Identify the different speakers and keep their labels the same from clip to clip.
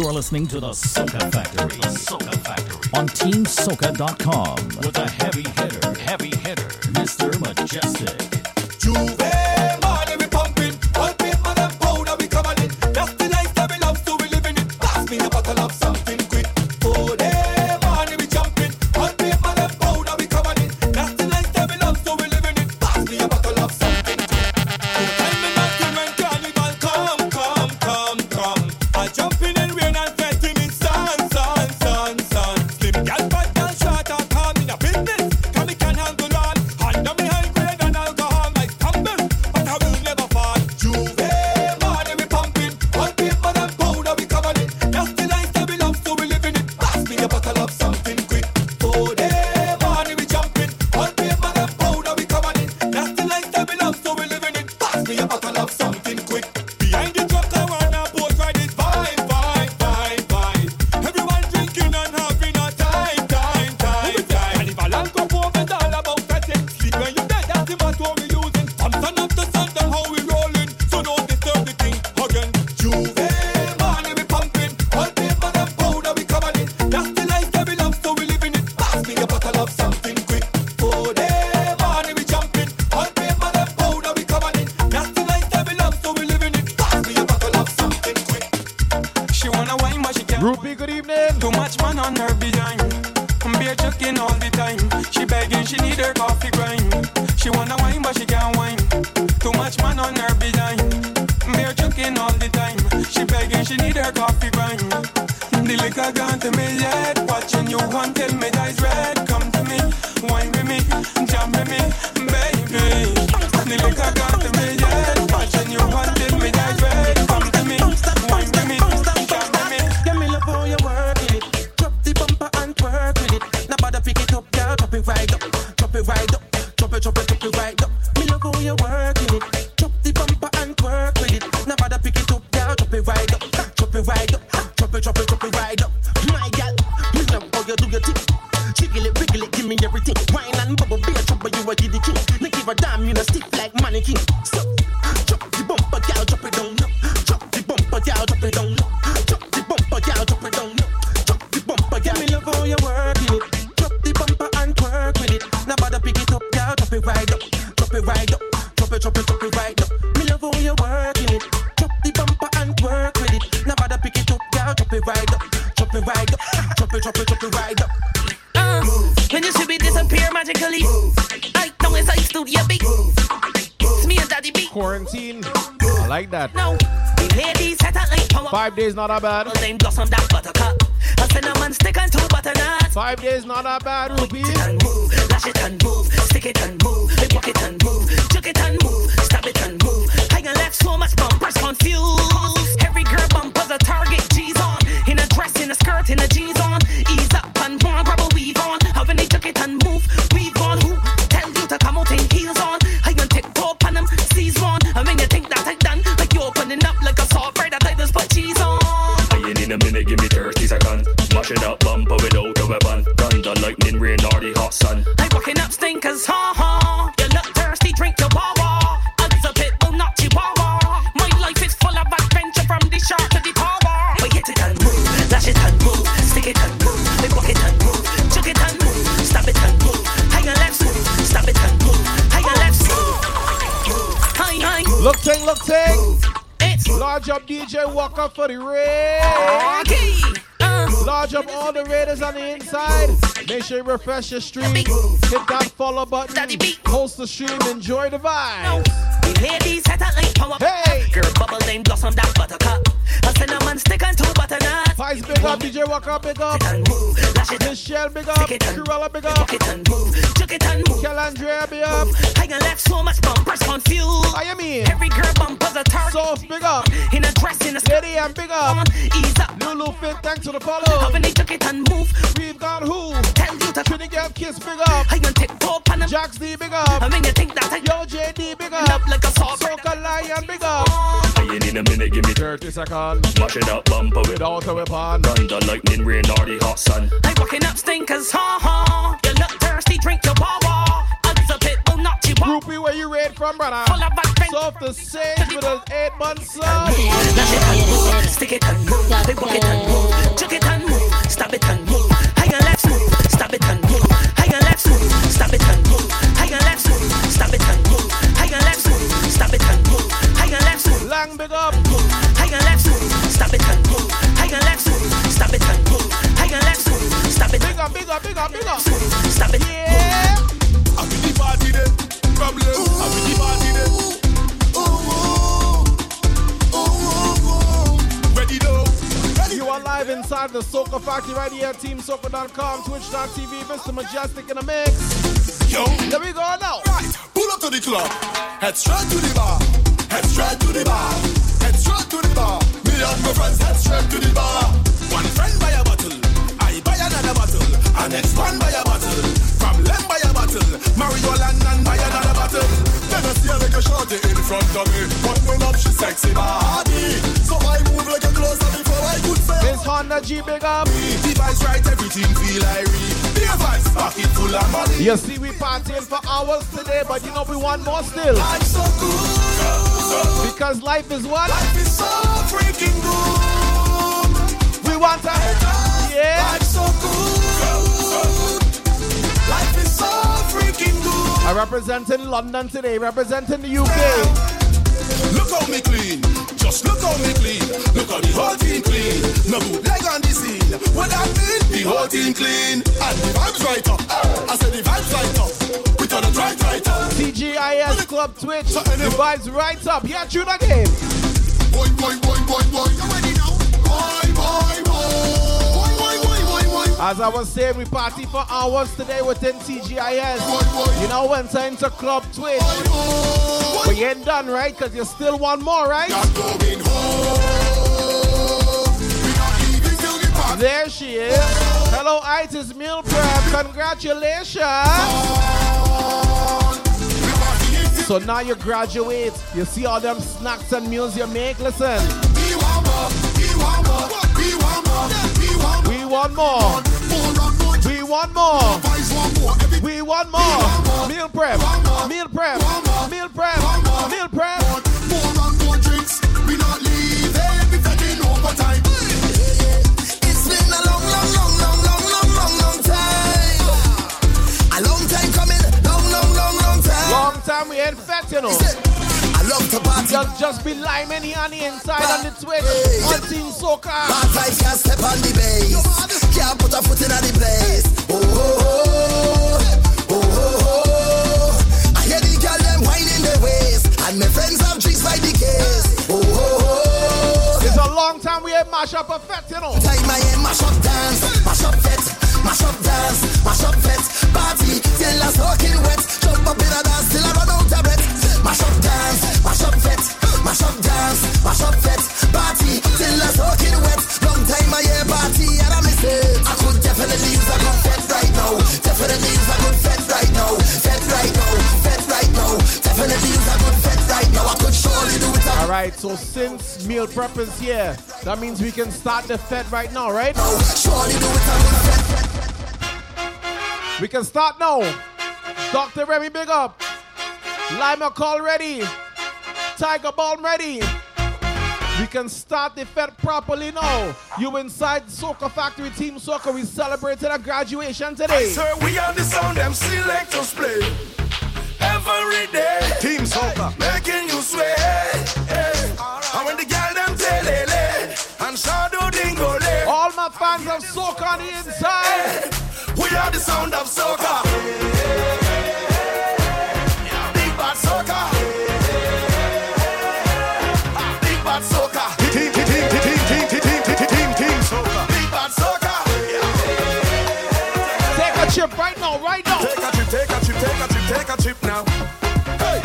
Speaker 1: You're listening to the Soca Factory. The Soca Factory on TeamSoca.com with a heavy hitter, heavy hitter, Mr. Mejustik.
Speaker 2: Juve
Speaker 3: not
Speaker 4: our bag. Fisher Street. on. It up.
Speaker 5: Mejustik in the
Speaker 3: mix.
Speaker 6: Yo.
Speaker 3: Here we go now.
Speaker 6: Right. Pull up to the club. Head straight to the bar. Head straight to the bar. Head straight to the bar. Me and my friends head straight to the bar. One friend buy a bottle. I buy another bottle. And next one buy a bottle. From them buy a bottle. Mario London buy another bottle. Then I see a like a shorty in front of me. When up she sexy body. Say.
Speaker 3: Miss Honda G, big up.
Speaker 6: The vibes right, everything feel like The vibes pocket full of money.
Speaker 3: You see, we partying for hours today, but you know we want more still.
Speaker 6: Life so good.
Speaker 3: Because life is what?
Speaker 6: Life is so freaking good.
Speaker 3: We want to. Yeah.
Speaker 6: Life so good. Life is so freaking good.
Speaker 3: I representing London today, representing the UK.
Speaker 6: Look how me clean. Just look how me clean. Look how the whole team clean. No bootleg on the scene. What that mean? The whole team clean. And the vibes right up. I said the vibes right up. We turn it right, right up.
Speaker 3: TGIS Club Twitch. The vibes right up. Yeah, tune again.
Speaker 6: Boy, boy, boy, boy, boy. You ready now? Boy, boy, boy. Boy, boy, boy, boy, boy.
Speaker 3: As I was saying, we party for hours today within TGIS. You know when time to Club Twitch. But you ain't done, right? Because you still want more, right?
Speaker 6: Not going home. We not leaving till the party
Speaker 3: There she is. Hello, Itis Meal Prep. Congratulations.
Speaker 6: on. We partying till
Speaker 3: So now you graduate. You see all them snacks and meals you make. Listen,
Speaker 6: we want more. Want more. We want more. We want more.
Speaker 3: we want more.
Speaker 6: More and more.
Speaker 3: We want more.
Speaker 6: Boys want more. Every
Speaker 3: We want more. Meal prep. Meal prep. Meal prep. Meal prep.
Speaker 6: more and more drinks. We not. We taking overtime.
Speaker 7: It's been a long, long, long, long, long, long, long, long time. A long time coming, long, long, long, long time.
Speaker 3: Long time we ain't fat, you know.
Speaker 7: Love to party,
Speaker 3: Just, just be here on the inside on the Twitch. On Team Soca.
Speaker 7: but I can't step on the bass. Can't put a foot in the place. Oh, oh, oh, oh, oh, oh. I hear the girl them whining their waist, and my friends have drinks by the case. Oh, oh, oh.
Speaker 3: It's a long time we ain't mash up a fat, you know.
Speaker 7: Time I am mash up dance, mash up fete, mash up dance, mash up fete. Party till I'm soaking wet. Jump up in a dance till I run out of breath. Mash up dance, mash up fete, mash up dance, mash up fete. Party till I soaking wet. Long time I hear party and I miss it. I could definitely use a good fete right now. Definitely use a good fete right now. Fete right now, fete right now. Definitely use a good fete right now. I could surely do it.
Speaker 3: All right, so since meal prep is here, that means we can start the fed right now, right?
Speaker 7: Surely do it. a good fete.
Speaker 3: We can start now. Dr. Remy, big up. Lima call ready. Tiger Balm ready. We can start the fed properly now. You inside Soca Factory Team Soca. We celebrated a graduation today.
Speaker 6: Sir, we are the sound them selectors play every day. Team Soca making you sweat. Hey. And when the girl them telele and shadow dingole,
Speaker 3: All my fans of Soca on the inside.
Speaker 6: we are the sound of soca. Big take a trip, take a trip, take a trip now. Hey,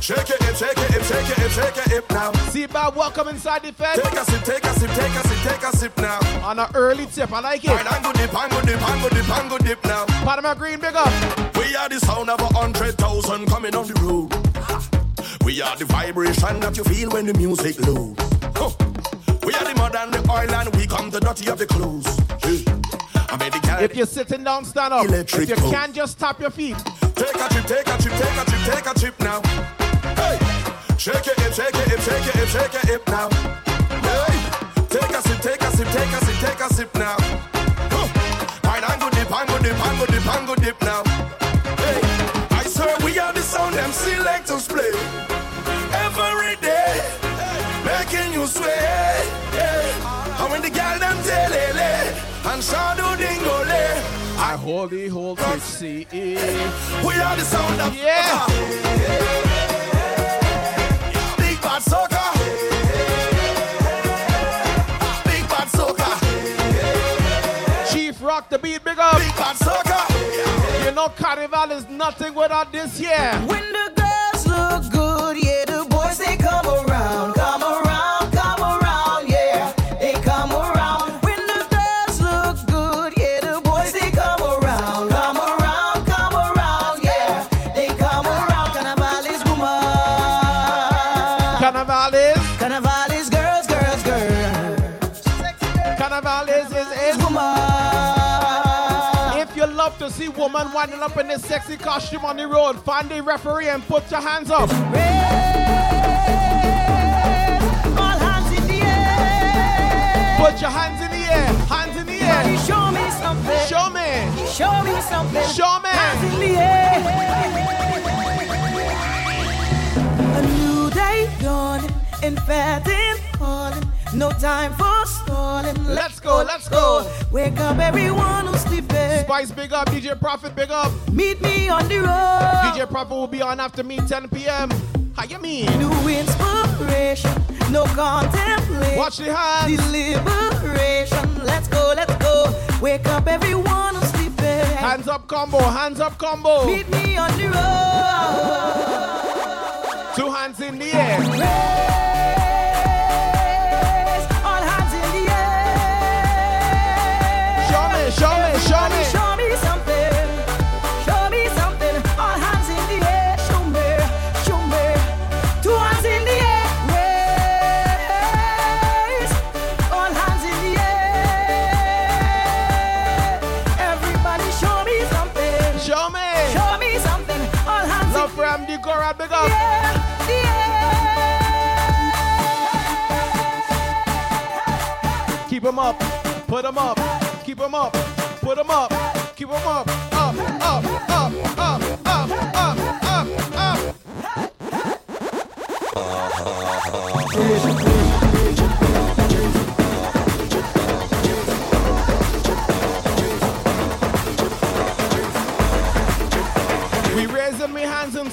Speaker 6: shake it, hip, shake it, hip, shake it, hip, shake it, hip now.
Speaker 3: See bad welcome inside the fed
Speaker 6: Take a sip, take a sip, take a sip, take a sip now.
Speaker 3: on an early tip. I like
Speaker 6: Right,
Speaker 3: it.
Speaker 6: I'm good dip, I'm good dip, I'm good dip, I'm good dip now.
Speaker 3: Panama Green, big up.
Speaker 6: We are the sound of a hundred thousand coming on the road. We are the vibration that you feel when the music low. Huh. We are the mud and the oil and we come the dirty of the clothes. Yeah.
Speaker 3: If you're sitting down, stand up.
Speaker 6: Electric
Speaker 3: If you
Speaker 6: boat.
Speaker 3: can't, just tap your feet.
Speaker 6: Take a trip, take a trip, take a trip, take a trip now. Hey, shake it, hip, shake it, hip, shake it, hip, shake it, hip now. Hey, take
Speaker 8: a sip now. Huh. Wine and go dip, and go dip, and go dip, and go dip now. Hey, I swear we are the sound them selectors play every day, making you sway. Yeah. And when the girl them tell eh, and shadow dingole.
Speaker 3: I hold the whole see.
Speaker 8: We are the sound of
Speaker 3: Yeah.
Speaker 8: Big bad soca. Big bad soca.
Speaker 3: Chief Rock the beat, big up.
Speaker 8: Big bad soca.
Speaker 3: You know Carnival is nothing without this year.
Speaker 9: When the girls look good, yeah, the boys woman
Speaker 3: winding up in this sexy costume on the road, find the referee and put your hands up.
Speaker 9: All hands in the air.
Speaker 3: Put your hands in the air. Hands in the air.
Speaker 9: show me something.
Speaker 3: Show me.
Speaker 9: Show me something.
Speaker 3: Show me.
Speaker 9: Hands in the air. A new day dawning, and fathom calling. No time for stalling.
Speaker 3: Let's go, let's go.
Speaker 9: Wake up, everyone who's sleeping.
Speaker 3: Spice big up. DJ Prophet big up.
Speaker 9: Meet me on the road.
Speaker 3: DJ Prophet will be on after me 10 p.m. How you mean?
Speaker 9: New inspiration, no contemplation.
Speaker 3: Watch the hands.
Speaker 9: Deliberation. Let's go, let's go. Wake up, everyone who's sleeping.
Speaker 3: Hands up combo. Hands up combo.
Speaker 9: Meet me on the road.
Speaker 3: Two hands in the air.
Speaker 9: Raise
Speaker 3: up. Put 'em up. Keep 'em up. Put 'em up. Keep 'em up. Up, up, up, up, up, up, up, up.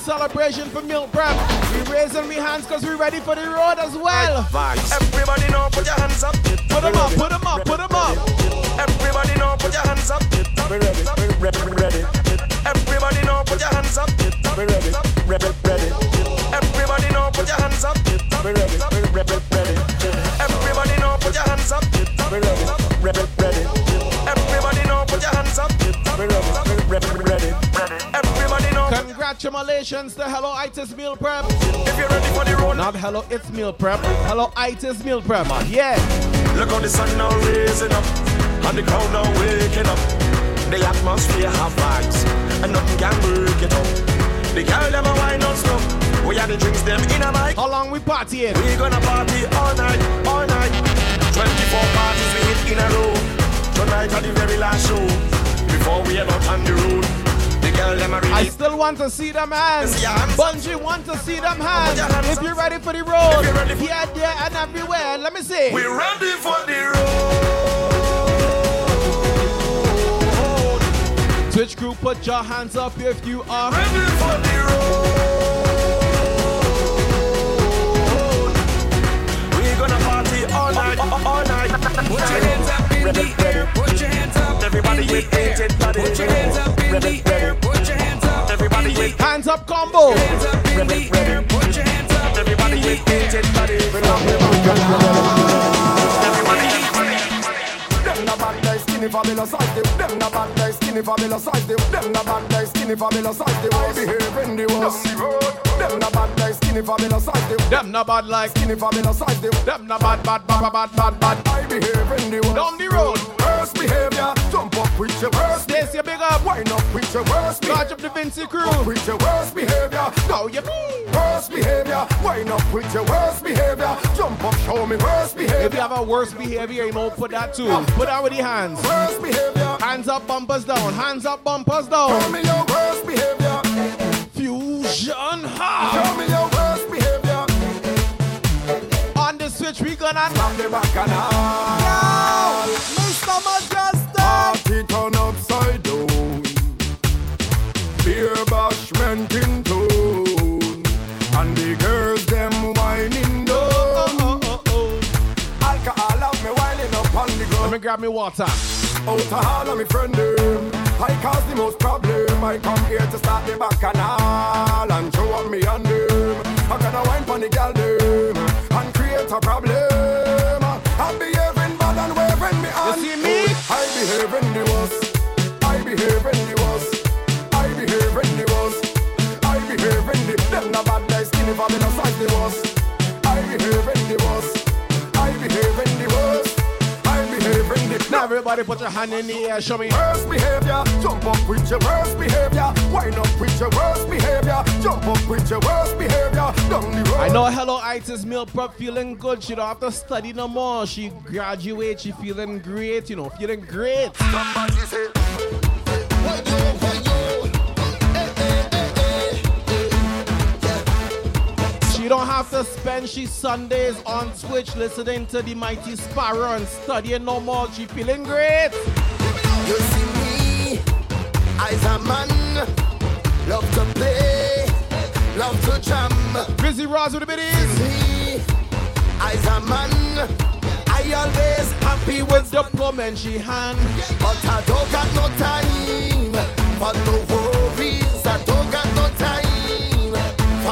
Speaker 3: Celebration for milk prep. We raising me hands cause we ready for the road as well.
Speaker 8: Everybody know, put your hands up.
Speaker 3: Put them up, put 'em up, put 'em up.
Speaker 8: Everybody know, put your hands up. We ready, we ready, ready. Everybody know, put your hands up. We ready, ready, ready.
Speaker 3: Congratulations to Hello Itis Meal Prep.
Speaker 8: If you're ready for the road,
Speaker 3: Not Hello It's Meal Prep. Hello Itis Meal Prep. Yeah.
Speaker 8: Look how the sun now raising up, and the crowd now waking up. The atmosphere have vibes, and nothing can break it up. The girl them a wine non stop. We are the drinks them in a mic.
Speaker 3: How long we partying?
Speaker 8: We gonna party all night, all night. 24 parties we hit in a row. Tonight are the very last show. Before we head out on the road.
Speaker 3: I still want to see them hands. Bungie want to see them hands. If you're ready for the road,
Speaker 8: If you're ready for-
Speaker 3: here, there, and everywhere. Let me see.
Speaker 8: We're ready for the road.
Speaker 3: Twitch crew, put your hands up if you are.
Speaker 8: Ready for the road. We gonna party all night, all night.
Speaker 10: Put your hands up in the air. Put your hands up
Speaker 8: Everybody
Speaker 10: in
Speaker 8: with painted body.
Speaker 10: Put your hands up in the air. Put your hands up.
Speaker 8: Everybody with
Speaker 3: Hands up combo.
Speaker 10: hands up in the air. Put your hands up.
Speaker 8: everybody with painted body.
Speaker 6: Them bad guys, skinny fabulous size Them na bad guys, skinny fabulous size Them na bad guys, skinny fabulous size they I behave in the worst Them bad guys, skinny size
Speaker 3: Them not bad like.
Speaker 6: Skinny size
Speaker 3: Them not bad, bad, bad, bad, bad, bad.
Speaker 6: I behave in the worst
Speaker 3: Down the road.
Speaker 6: Worst behavior Jump up with your worst.
Speaker 3: Stacey, big up.
Speaker 6: Wind up with your worst.
Speaker 3: Charge up the Vinci crew.
Speaker 6: With your worst behavior.
Speaker 3: No, you mean.
Speaker 6: Worst behavior. Wind up with your worst behavior. Jump up, show me worst behavior.
Speaker 3: If you have a worse behavior, you know, put that too. Put that with the hands.
Speaker 6: Worst behavior.
Speaker 3: Hands up, bumpers down. Hands up, bumpers down.
Speaker 6: Show me your worst behavior.
Speaker 3: Fusion high.
Speaker 6: Show me your worst behavior.
Speaker 3: On the switch, we gonna
Speaker 6: Slap the back and all.
Speaker 3: Grab me water.
Speaker 6: Out of all of me friend them. I cause the most problem. I come here to start the back and all. And show up me on them. I gonna wine pon the gal them. And create a problem. I'm behaving bad and waving me on.
Speaker 3: see me?
Speaker 6: I behave in the worst. I behave in the worst. I behave in the worst. I behave in the them the bad guys skinny for me no size the worst. I behave in the worst.
Speaker 3: Now everybody put your hand in the air, show me.
Speaker 6: worst behavior. Jump up with your worst behavior. Wind up with your worst behavior. Jump up with your worst behavior. Down the road.
Speaker 3: I know Hello Itis Meal Prep feeling good. She don't have to study no more. She graduate, she feeling great, you know, feeling great.
Speaker 6: Somebody say.
Speaker 3: She don't have to spend she Sundays on Twitch listening to the mighty Sparrow and studying no more. She feeling great.
Speaker 7: You see me, I's a man, love to play, love to jam.
Speaker 3: Busy Ross with the biddies.
Speaker 7: Me, I's a man, I always happy with
Speaker 3: The plum and she hand.
Speaker 7: But I don't got no time for no worries. I don't got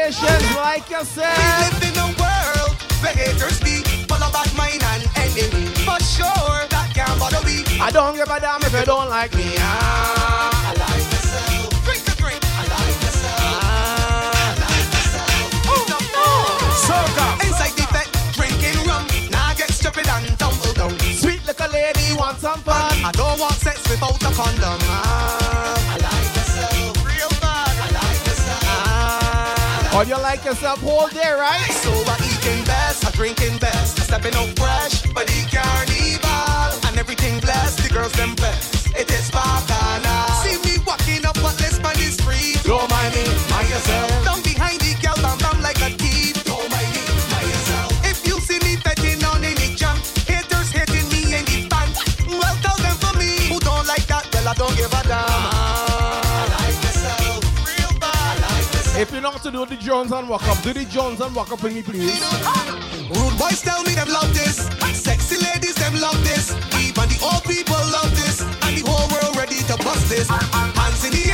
Speaker 11: Like yourself. We live in a world where haters be full of bad mind and enemy. For sure, that can't bother we.
Speaker 3: I don't give a damn if you don't like me. Ah.
Speaker 11: I like myself. Drink a drink. I like myself. I like myself. No.
Speaker 3: Soca.
Speaker 11: Inside the vet, drinking rum. Now get stupid and tumble down.
Speaker 3: Sweet little lady want some fun.
Speaker 11: I don't want sex without a condom. Ah,
Speaker 3: Or you like yourself whole day, right?
Speaker 11: So I eating best, I drinking best, stepping out fresh, but the carnival and everything blessed. The girls them best. It is bacana. See me walking up on this on the street.
Speaker 3: Don't mind me, mind yourself.
Speaker 11: You
Speaker 3: know to do the Jones and walk up, do the Jones and walk up for me, please.
Speaker 11: Rude boys tell me them love this. Sexy ladies them love this. Even the old people love this. And the whole world ready to bust this. Hands in the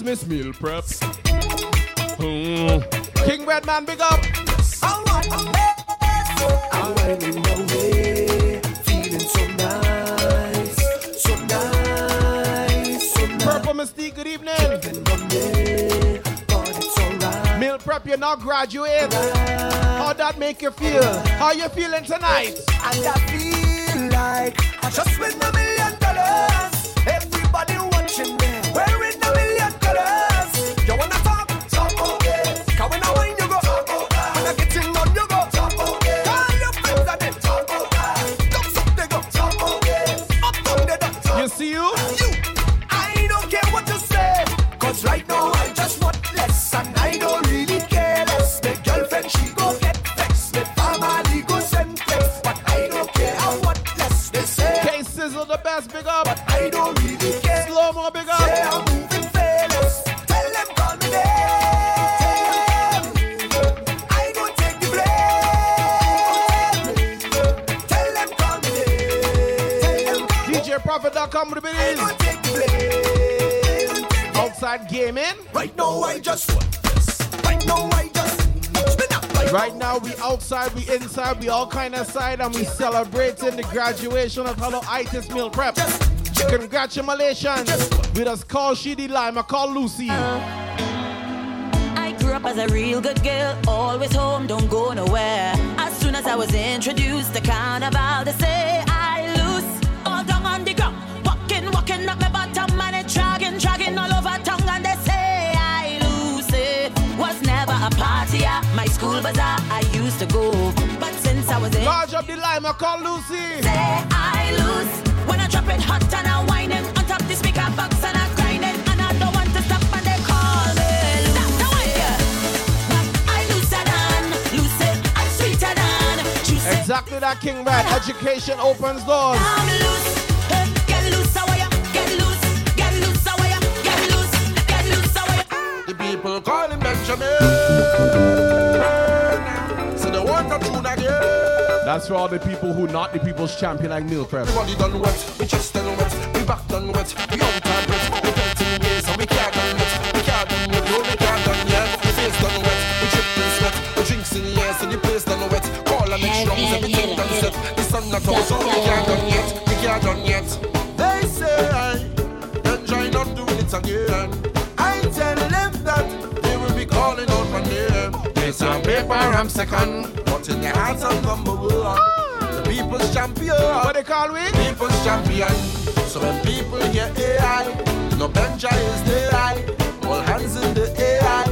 Speaker 3: Miss Meal Prep. Hmm. King Redman, big up.
Speaker 7: I'm winding away, feeling so nice, so nice, so nice.
Speaker 3: Purple Mystique, good evening. Meal Prep, you're now graduate. How that make you feel? How you feeling tonight?
Speaker 7: And I feel like I just win a million dollars. Everybody
Speaker 3: DJProfit.com with the
Speaker 6: I
Speaker 3: biddies.
Speaker 6: don't take the blame.
Speaker 3: Outside gaming.
Speaker 6: Right now I just. Right now I just. Right,
Speaker 3: Right now we outside, we inside, we all kind of side, and we celebrating the graduation of Hello Itis Meal Prep. Congratulations. We just call Shidi Lime, I call Lucy.
Speaker 12: I grew up as a real good girl, always home, don't go nowhere. As soon as I was introduced to carnival, they say I lose school bazaar, I used to go. But since I was in,
Speaker 3: Large up the lime, I call Lucy.
Speaker 12: say I lose. When I drop it hot and I whine it on top the speaker box and I grind it, and I don't want to stop, and they call me Lucy. I looser than Lucy, I'm sweeter than.
Speaker 3: Exactly that, King Rat. Education opens doors.
Speaker 12: I'm loose. Hey, Get
Speaker 3: That's for all the people who not the people's champion like meal prep.
Speaker 10: Everybody done wet, we chest done wet, we back done wet, we out and wet, we belting ways and we can't done wet, we can't done wet, no we can't done yet. The face done wet, we dripping sweat, we drinks in the air, so the place done wet. Call and make drums, everything done set. The sun not out, so we can't done yet, we can't done yet. They say, then try not doing it again. Name. On paper, I'm second, but in the hearts I'm number one. The people's champion.
Speaker 3: What they call we?
Speaker 10: People's champion. So when people hear AI, no Benja is the eye. All hands in the AI,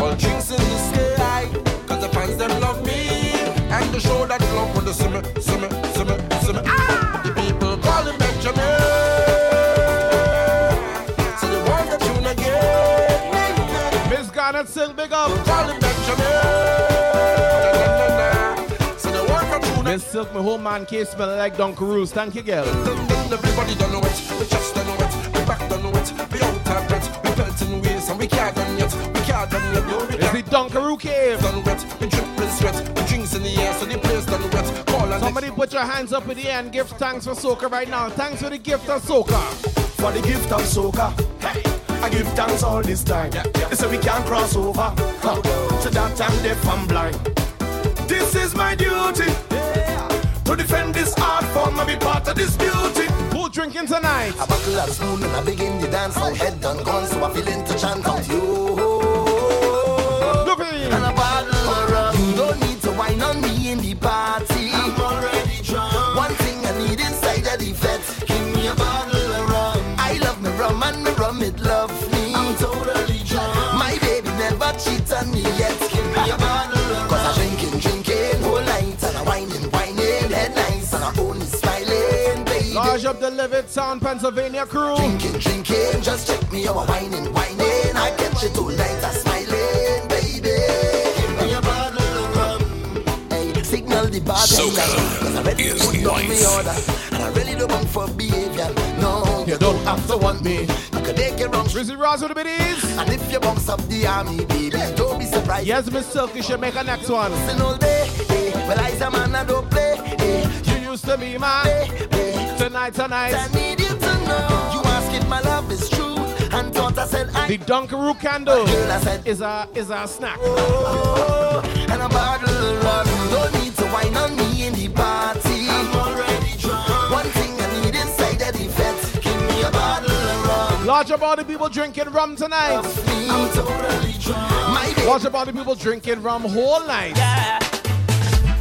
Speaker 10: all drinks in the sky. Cause the fans them love me. And the show that love when they see me, see me, see me, see me. Ah! The people call him Benjamin. So they want the tune again.
Speaker 3: Miss Garnet still big up. Silk, my whole man case smell like Dunkaroos. Thank you, girl.
Speaker 10: Everybody done know it. We just done know it. We back done know it. We out of breath. We pelting ways and we can't done yet. We can't done yet. No, we
Speaker 3: It's the
Speaker 10: can't
Speaker 3: Dunkaroo Cave.
Speaker 10: done wet. We dripping sweat. We drinks in the air, so the place done wet. Call and
Speaker 3: Somebody put your hands up in the air and give thanks for soca right now. Thanks for the gift of soca.
Speaker 6: For the gift of soca. Hey. I give thanks all this time. They say we can't cross over. Huh. So that I'm deaf and blind. This is my duty. To defend this art form and be part of this beauty.
Speaker 3: Who drinking tonight?
Speaker 7: A buckle of spoon and I begin the dance. Now head done gone, so I feeling to chant out you.
Speaker 3: Loopy.
Speaker 7: And a bottle of rum. You don't need to wine on me in the party.
Speaker 3: Up the Livid Sound, Pennsylvania crew.
Speaker 7: Drinking, drinking, just check me out, whining, whining. I catch it all night, I smiling, baby. Give me a bottle of rum. Hey, signal the bar Cause I ready to put down me order. And I really don't want for behavior. No, you don't have to want me. I could take you wrong.
Speaker 3: Rizzy Ross with the biddies.
Speaker 7: And if you bounce up the army, baby, don't be surprised.
Speaker 3: Yes, Miss Silk, you should make a next one.
Speaker 7: Listen all day, eh. Well, I's a man, I don't play, eh.
Speaker 3: You used to be man.
Speaker 7: Eh, eh.
Speaker 3: Tonight,
Speaker 7: I need you to know. You ask if my love is true. And thought I said I
Speaker 3: The Dunkaroo candle
Speaker 7: Girl, I said,
Speaker 3: is a is a snack.
Speaker 7: oh, and a bottle of rum. You don't need to wine on me in the party. I'm already drunk. One thing I need inside the vet. Give me a bottle of rum.
Speaker 3: Large about the people drinking rum tonight.
Speaker 7: I'm totally drunk. My baby,
Speaker 3: Large about the people drinking rum whole night.
Speaker 4: Yeah.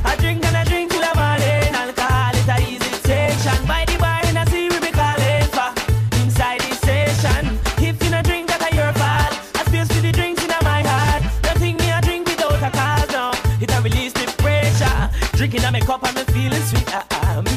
Speaker 4: I drink and I drink till I'm all in. Alcohol is a easy station.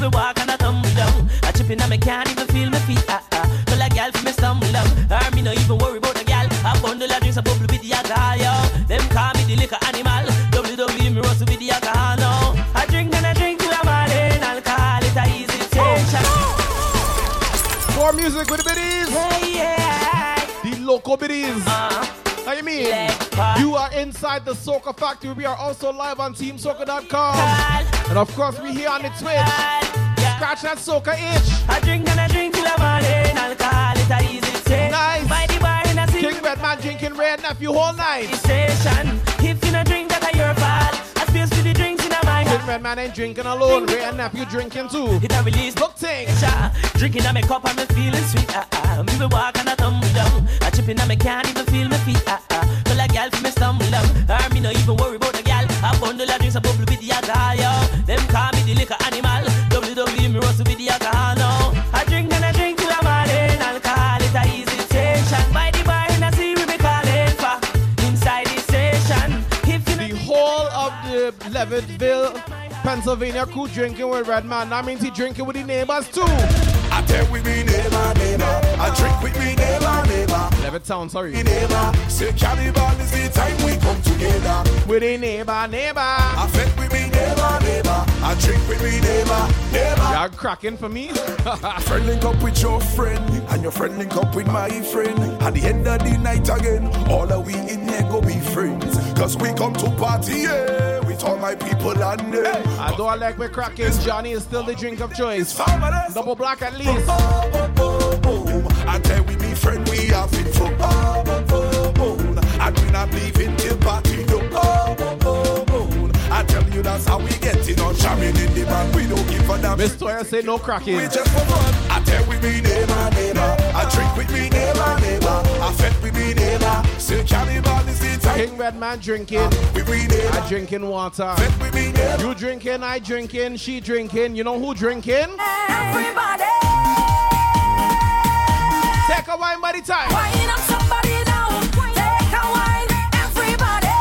Speaker 4: Me walk and I tumble down. I tripping and me can't even feel my feet. Ah ah. But like gal me stumble down. Or me no even worry about the gal. A bundle of drinks a bubble with the alcohol, yo. Them call me the liquor animal. WWE me rustle with the alcohol, no. I drink and I drink till I'm all in. Alcohol is a easy station.
Speaker 3: music with the biddies.
Speaker 13: Hey, yeah.
Speaker 3: The local biddies.
Speaker 13: Uh,
Speaker 3: you mean? You are inside the Soca Factory. We are also live on TeamSoca.com. And of course, we here on the Twitch. Scratch that Soca itch.
Speaker 13: I drink and I drink till I'm morning. Alcohol is a easy take.
Speaker 3: Nice.
Speaker 13: By the bar in a
Speaker 3: King Redman drinking red nephew whole night.
Speaker 13: station. In
Speaker 3: King Redman ain't drinking alone. Wray and Nephew drinking too.
Speaker 13: It a release.
Speaker 3: Look thing.
Speaker 13: Drinking on my cup and me feeling sweet. Ah, ah. Me be walk and I tumble down. I chipping on me can't even feel my feet. Ah, ah. Feel like gal for me stumble down. I me no even worry about the gal. I bundle of drinks, I bubble with the alcohol, yo. Them call me the liquor animal. WWE me rustle with the alcohol, no. I drink and I drink till I'm morning. Alcohol is a easy station. By the bar in a sea we be calling for. Inside the station. If you
Speaker 3: The whole of the Levitville, Pennsylvania crew drinking with red man. That means he drinking with the neighbors too.
Speaker 6: I tell with me neighbor, neighbor. I drink with me neighbor, neighbor.
Speaker 3: Levittown, sorry.
Speaker 6: Me neighbor. Say carnival is the time we come together.
Speaker 3: With the neighbor, neighbor.
Speaker 6: I fed with me neighbor, neighbor. I drink with me neighbor, neighbor.
Speaker 3: Y'all cracking for me?
Speaker 6: friend link up with your friend, and your friend link up with my friend. At the end of the night again, all of we in here go be friends. Cause we come to party, yeah, with all my people and them.
Speaker 3: I don't like me cracking. Johnny is still the drink of choice. Double black at least.
Speaker 6: I tell we me friend we have it for And we not leaving till party done. I tell you that's how we getting on jamming in the band. We don't give a damn.
Speaker 3: Miss Toya say no cracking.
Speaker 6: We just for fun. I tell we me neighbor, neighbor. I drink with me neighbor, neighbor. I fed with me neighbor. Say carnival is.
Speaker 3: King Redman drinking.
Speaker 6: With me neighbor.
Speaker 3: I drinking water.
Speaker 6: Fed with me.
Speaker 3: You drinking, I drinking, she drinking. You know who drinking?
Speaker 13: Everybody.
Speaker 3: Take a wine by the time.
Speaker 13: Wine up somebody now. Take a wine, everybody.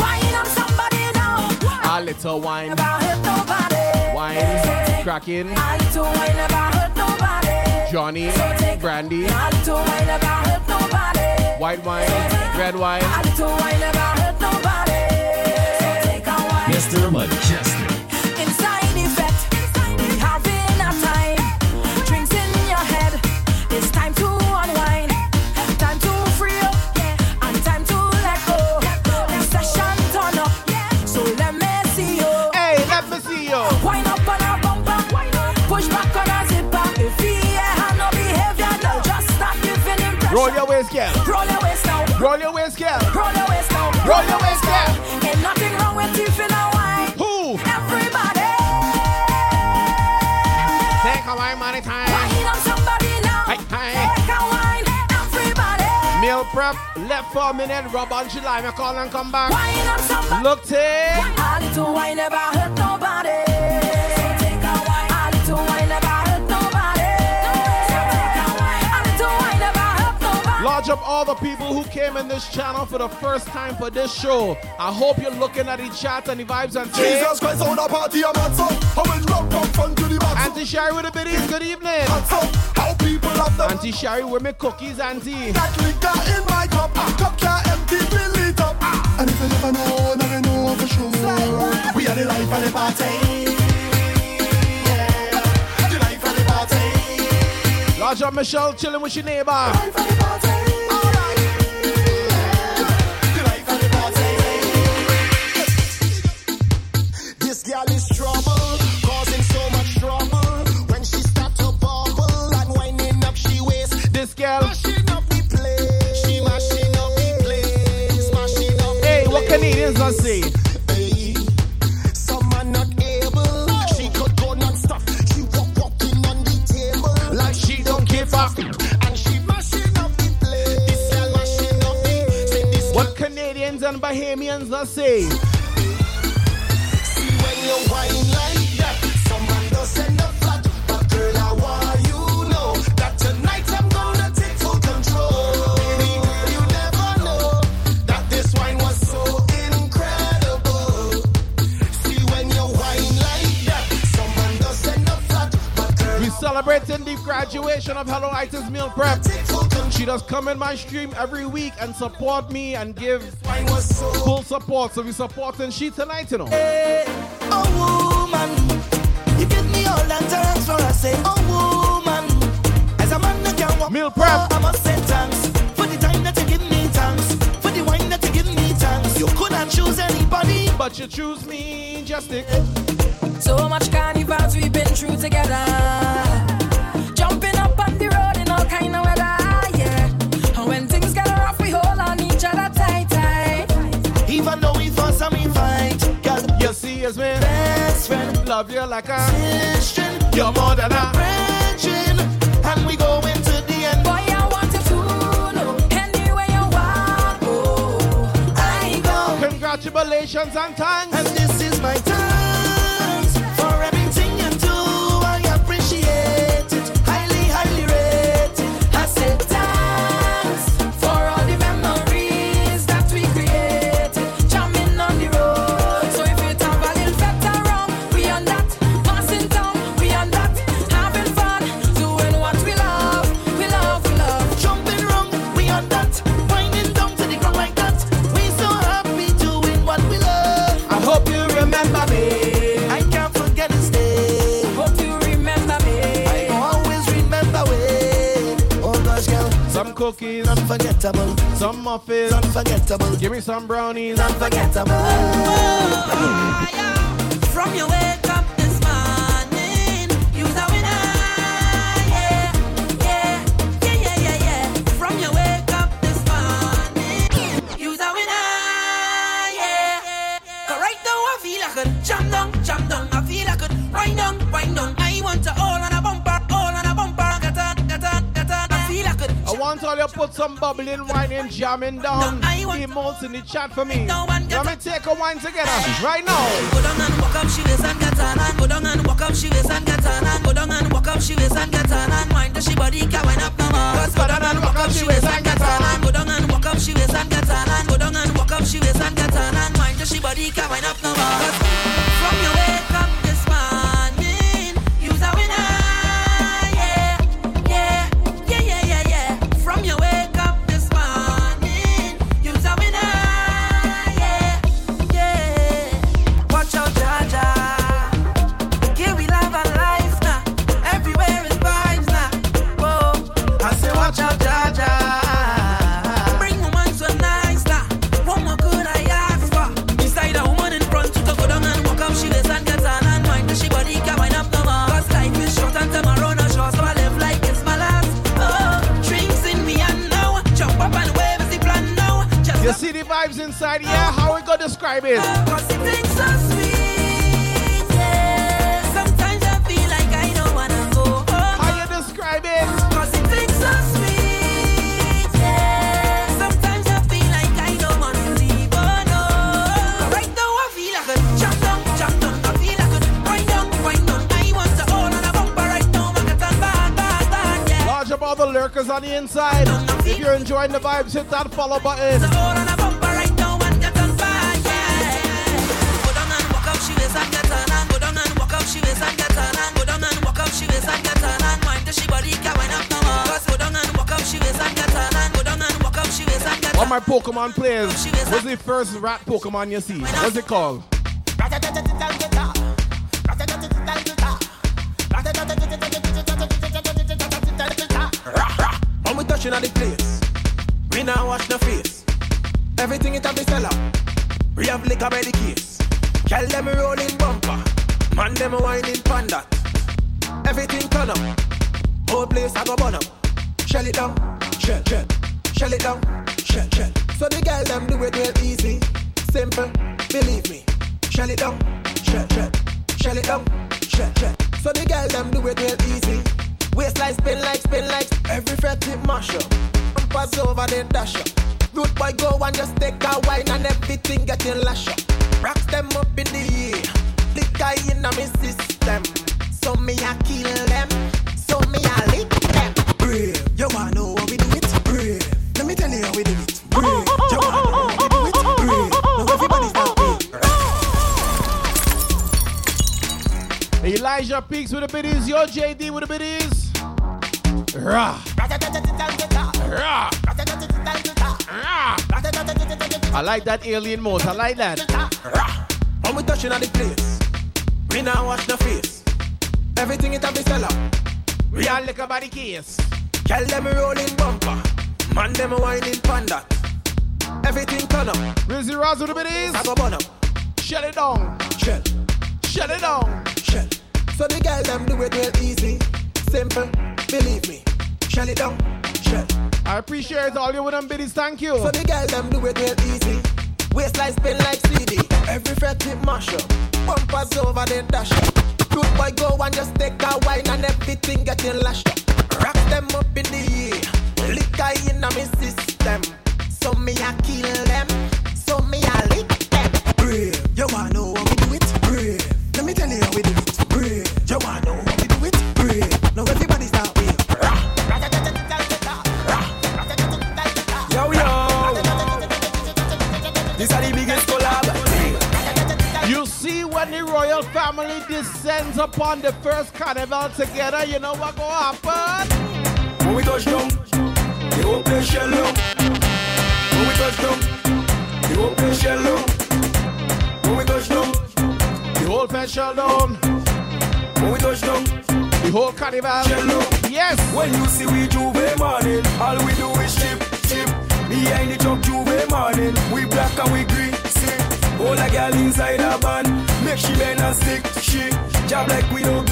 Speaker 13: Wine up somebody now.
Speaker 3: A little wine.
Speaker 13: Never hurt nobody.
Speaker 3: Wine. Cracking.
Speaker 13: A little wine never hurt nobody.
Speaker 3: Johnny. Brandy. White wine. Red wine.
Speaker 13: A little
Speaker 3: Roll your waist, girl.
Speaker 13: Roll your waist now.
Speaker 3: Roll your waist, girl.
Speaker 13: Roll your waist now.
Speaker 3: Roll your waist, girl.
Speaker 13: Ain't nothing wrong with in a wine.
Speaker 3: Who?
Speaker 13: Everybody.
Speaker 3: Take a wine, money time.
Speaker 13: Wine on somebody now.
Speaker 3: Hey, hey.
Speaker 13: Take a wine, everybody.
Speaker 3: Meal prep. Left for a minute. Rub on July. Me call and come back.
Speaker 13: Wine on somebody.
Speaker 3: Look, take.
Speaker 13: A little wine never hurt nobody.
Speaker 3: Large up all the people who came in this channel for the first time for this show. I hope you're looking at the chat and the vibes and say,
Speaker 6: Jesus Christ on a party, I'm at some. How much rock from fun to the back.
Speaker 3: Auntie Sherry with the biddies, good evening.
Speaker 6: How people have them.
Speaker 3: Auntie Sherry with me cookies, Auntie.
Speaker 6: That liquor in my cup. Cup can't empty, fill it up. And if you never know, never know for sure. We are the life of the party. The life of the party.
Speaker 3: Large up Michelle chilling with your neighbor. What
Speaker 6: place.
Speaker 3: Canadians say?
Speaker 6: Hey, some are not able. She could go non-stop. She walk walking on the table like she don't give a. And she mashing up the place. This girl mashing up the. Say this
Speaker 3: What Canadians and Bahamians are say?
Speaker 6: See when you whine
Speaker 3: Hello Itis Meal Prep.
Speaker 6: take.
Speaker 3: She does come in my stream every week and support me and give
Speaker 6: Wine was so
Speaker 3: full support. So we supporting she tonight, you know.
Speaker 14: A oh, woman, you give me all that time
Speaker 13: say, oh woman, as a man that can walk,
Speaker 3: Meal prep.
Speaker 13: I must say thanks for the time that you give me thanks for the wine that you give me thanks. You could not choose anybody,
Speaker 3: but you choose me, just.
Speaker 15: So much carnivals we've been through together.
Speaker 3: Love you like a.
Speaker 13: Christian,
Speaker 3: You're more than a.
Speaker 13: brethren, and we go into the end.
Speaker 15: Boy, I want you to know anywhere you want, oh, I go.
Speaker 3: Congratulations and thanks.
Speaker 13: And unforgettable,
Speaker 3: some muffins.
Speaker 13: unforgettable,
Speaker 3: Give me some brownies.
Speaker 13: unforgettable.
Speaker 15: From your wake
Speaker 3: some bubbling wine and jamming down.
Speaker 15: No, I want-
Speaker 3: Emotes in the chat for me. Let me take a wine together right now.
Speaker 15: Go down and walk up, she waist and get on and go down and walk up, she waist and get on and go down and walk up, she waist and get on and mind that she body can wind up no more. Cause go down and walk up, she waist and get on and go down and walk up, she waist and get on and go down and walk up, she waist and get on and mind that she body can wind up no more.
Speaker 3: Large up all the lurkers on the inside. If you're enjoying the vibes, hit that follow button. Pokemon players, what's the first rat Pokemon you see? What's it called?
Speaker 16: When we touching on the the
Speaker 3: yo JD with the biddies. Rah. Rah. Rah. I like that alien mode. I like that.
Speaker 16: When we touching on the place, we now wash the face.
Speaker 17: Everything it have be seller.
Speaker 3: Real liquor body case.
Speaker 17: Tell them a rolling bumper. Man them whining panda. Everything turn up.
Speaker 3: Rizzy Raz with the biddies.
Speaker 17: I go burn up.
Speaker 3: Shut it down.
Speaker 17: Shell.
Speaker 3: Shut it down.
Speaker 17: So the girl them do it real easy. Simple. Believe me. Shell it down. Shell.
Speaker 3: I appreciate all you with them biddies. Thank you.
Speaker 17: So the girl them do it real easy. Waistline spin like CD. Every fret it mash up. Bumpers over the dash up. Good boy go and just take a wine and everything getting lashed up.
Speaker 3: First carnival together, you know what gonna happen?
Speaker 17: When we touch down, the whole place shell out. When we touch down, the whole place shell out. When we touch down,
Speaker 3: The whole place shell down.
Speaker 17: when we touch down,
Speaker 3: The whole carnival.
Speaker 17: shell out.
Speaker 3: Yes.
Speaker 17: When you see we J'ouvert morning, all we do is chip, chip. Behind the truck J'ouvert morning, we black and we green, sick. All a girl inside a van, make she bend and stick, she. Job like we don't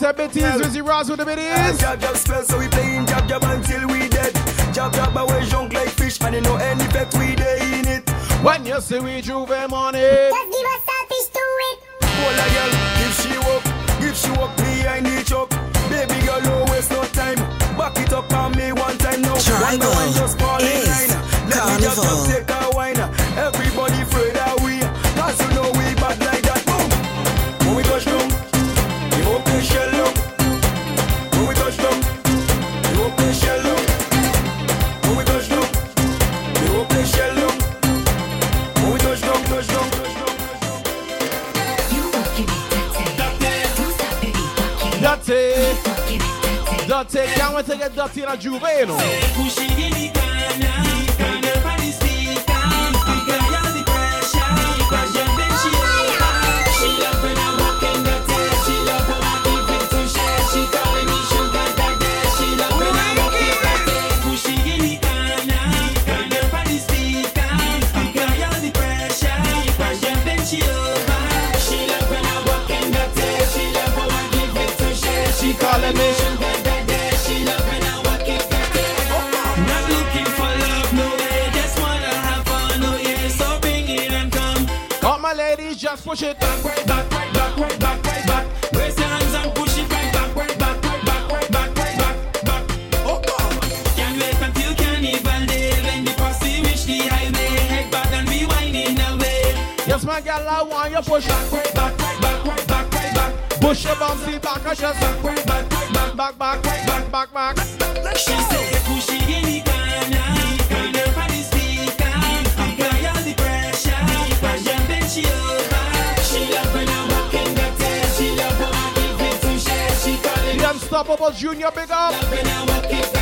Speaker 17: moving like
Speaker 3: All night a biddies. Rizzy Raz with the
Speaker 17: And
Speaker 3: biddies.
Speaker 17: jab jab spell, so we playing jab jab until we dead. Jab jab away junk like fish, and you know any effect we dey in it.
Speaker 3: When you see we J'ouvert money.
Speaker 18: Just give us selfish to it.
Speaker 17: Hold a girl, if she walk, if she walk behind the truck. Baby girl, no waste no time. Back it up on me one time now. One by one, just fall in
Speaker 19: is
Speaker 17: line. Let me just,
Speaker 19: carnival.
Speaker 17: just take
Speaker 3: Dirty. Can't wait to get you push.
Speaker 20: Back, right back, right back, right back, right back. Push
Speaker 3: your bouncy back, I just
Speaker 20: Back, right back, right back.
Speaker 3: back, back, back, back, back.
Speaker 20: She say push it in the corner. Turn her for the speaker. Apply all the pressure. Cause you she over. She love when I walk in the tail. She love how I give it to share. She calling
Speaker 3: The Unstoppable Junior, big up.
Speaker 20: love when I walk in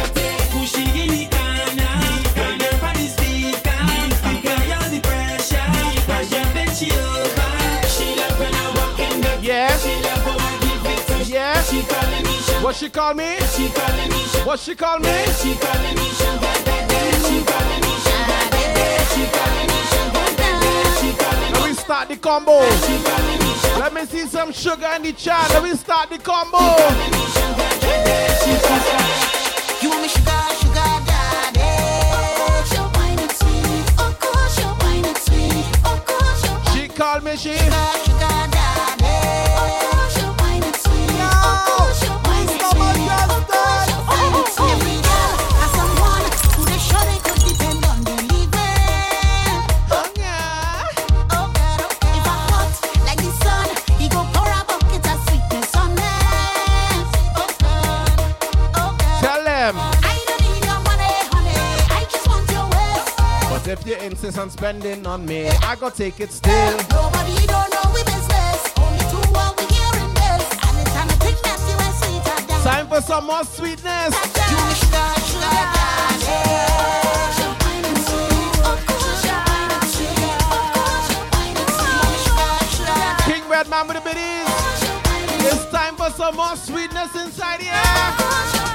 Speaker 3: What she call me?
Speaker 20: She calling me sugar.
Speaker 3: What she call me? Let me start the combo. Let me see some sugar in the chat. Let me start the combo.
Speaker 21: You want me sugar, sugar daddy. You're wine and sweet. Of course you're wine and sweet. Of course you're
Speaker 3: She call me she. spending on me. I got take it still.
Speaker 21: Nobody don't know we business. Only two we here in this. And it's time to take sweet
Speaker 3: Time for some more sweetness.
Speaker 13: Red Man with the biddies. It's time for some more sweetness inside here.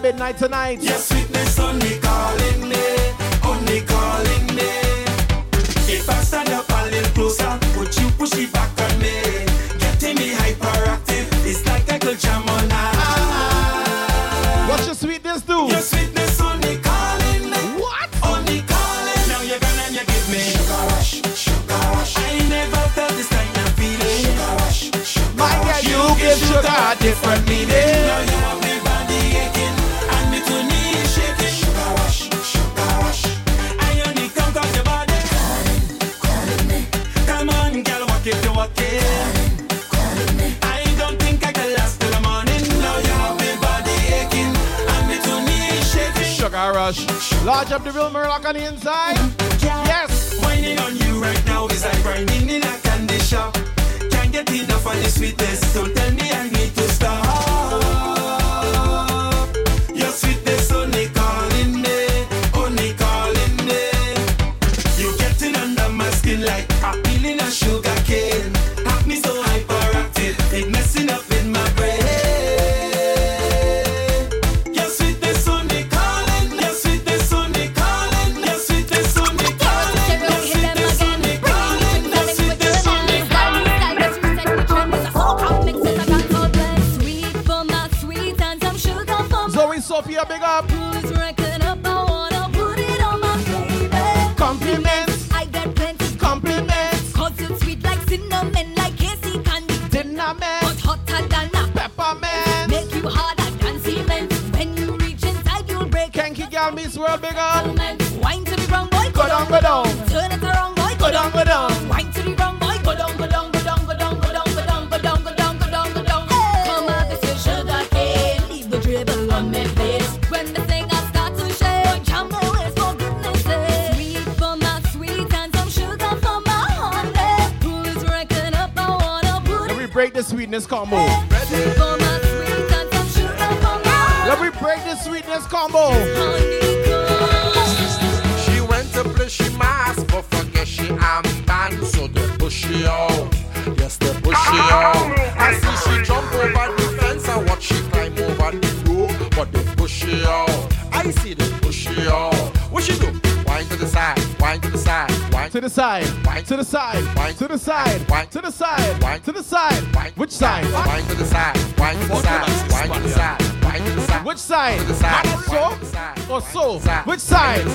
Speaker 13: at midnight tonight.
Speaker 17: Yes, sweetness only calling me, only calling me. If I stand up a little closer, would you push it back on me? Getting me hyperactive, it's like a good jam on
Speaker 13: ah. What's your sweetness do?
Speaker 17: Your sweetness only calling me.
Speaker 13: What?
Speaker 17: Only calling. Now you're gonna you give me sugar rush, sugar rush. I ain't never felt this kind of feeling. Sugar rush, sugar rush.
Speaker 13: My girl, you,
Speaker 17: you give sugar, sugar a
Speaker 13: different meaning. Lodge up the real Murloc on the inside. Yes.
Speaker 17: Whining on you right now is like grinding in a candy shop. Can't get enough of the sweetness. so tell me I need to
Speaker 13: combo. Let me break this sweetness combo.
Speaker 10: She went to play she mask, but forget she armband, so they push she out. Yes, they push she out. I see she jump over the fence and watch she climb over the roof, but they push she out. I see they push she out. What she do? Wine to the side, wine to the side, wine
Speaker 13: to the side, wine to the side, wine to the side. Which side?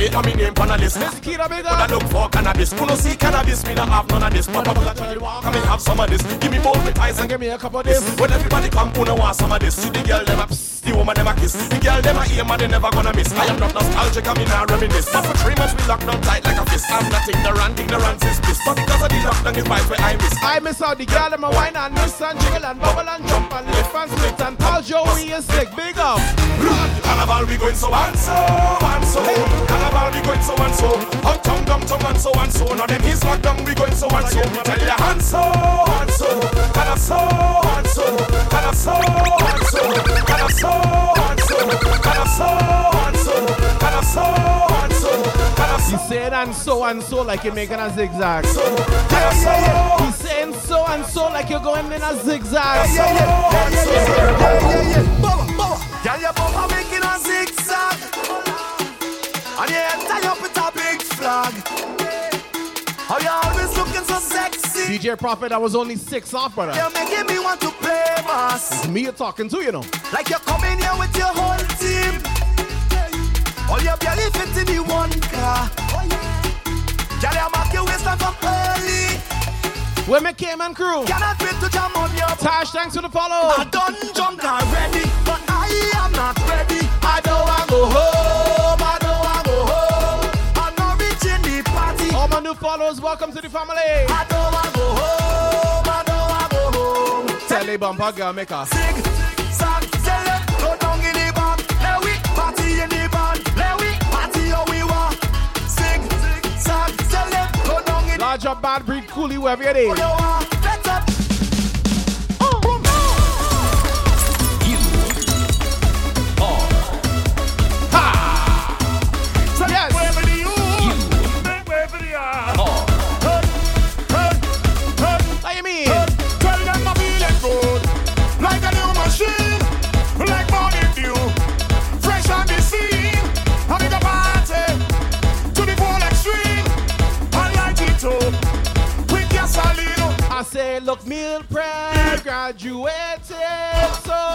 Speaker 3: fade and me name pan a list.
Speaker 13: Miss Kira
Speaker 3: I look for cannabis, who no see cannabis, me no have none of this. Pop up with a child walk and me have some of this. Give me both with eyes and
Speaker 13: give me a couple of
Speaker 3: this. When everybody come, who no want some of this? See the girl them a psst,
Speaker 22: the woman them a kiss. The girl them a aim and they never gonna miss. I am not nostalgic, I mean I reminisce. But for three months we locked down tight like a fist. I'm not ignorant, ignorance is bliss. But because of the lockdown is vibes where I miss.
Speaker 3: I miss all the girl them a wine and miss and jiggle and bubble and jump and lift and split and tell Joey is like Big up.
Speaker 22: Run, carnival we going so handsome so so. Carnival we going so and so. Uptown, downtown and so and so. Now them is locked down we going so and so. Tell ya and so and so. And so and so. And so and so. And so and so. And so and so. And so and so. So.
Speaker 3: He said and so and so like you're making a zigzag.
Speaker 22: Yeah, yeah, yeah.
Speaker 3: He's saying so and so like you're going in a zigzag.
Speaker 22: Yeah, yeah, yeah, yeah, yeah, yeah, yeah.
Speaker 11: Bowa, bowa. Girl, your bumper making a And you tie up with a big flag. How you always looking so sexy.
Speaker 3: DJ Prophet, I was only six off, brother.
Speaker 11: You're making me want to play mas.
Speaker 3: It's me you're talking to, you know.
Speaker 11: Like you're coming here with your whole team. All your belly fit in the one car. Girl, you mark your waistline from early.
Speaker 3: Women came and crew.
Speaker 11: Cannot wait to jam on your
Speaker 3: Tash, thanks for the follow.
Speaker 11: I done jump already, but I am not ready.
Speaker 3: I don't want to go home. All new followers, welcome to the family.
Speaker 11: I don't want to go home. I don't want to go home.
Speaker 3: Tell the bumper girl, make her.
Speaker 11: Zig, zag, tell them, go down in the band. Let we party in the band. Let we party how we want. Zig, zag, tell them, go down in the
Speaker 3: Large up, bad breed, coolie, wherever it is.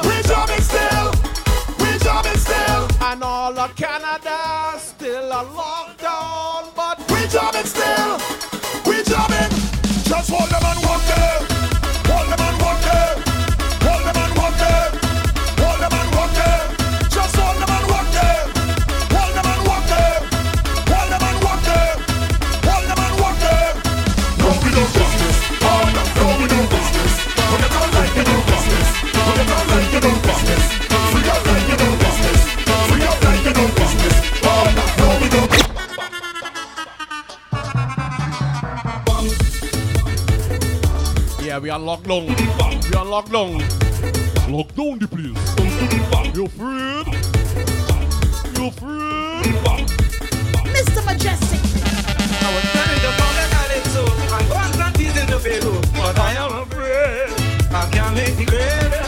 Speaker 11: We jumping still, we jumping still,
Speaker 3: And all of Canada still a lockdown, but
Speaker 11: we jumping still, we jumping. Just hold them and walk there, we
Speaker 3: are locked down. We are locked down. Lock down the place. You afraid? You afraid?
Speaker 23: Mr. Mejustik.
Speaker 24: I was planning to come and have it so I'm going to tease in the bedroom, but I am afraid I can't make it great.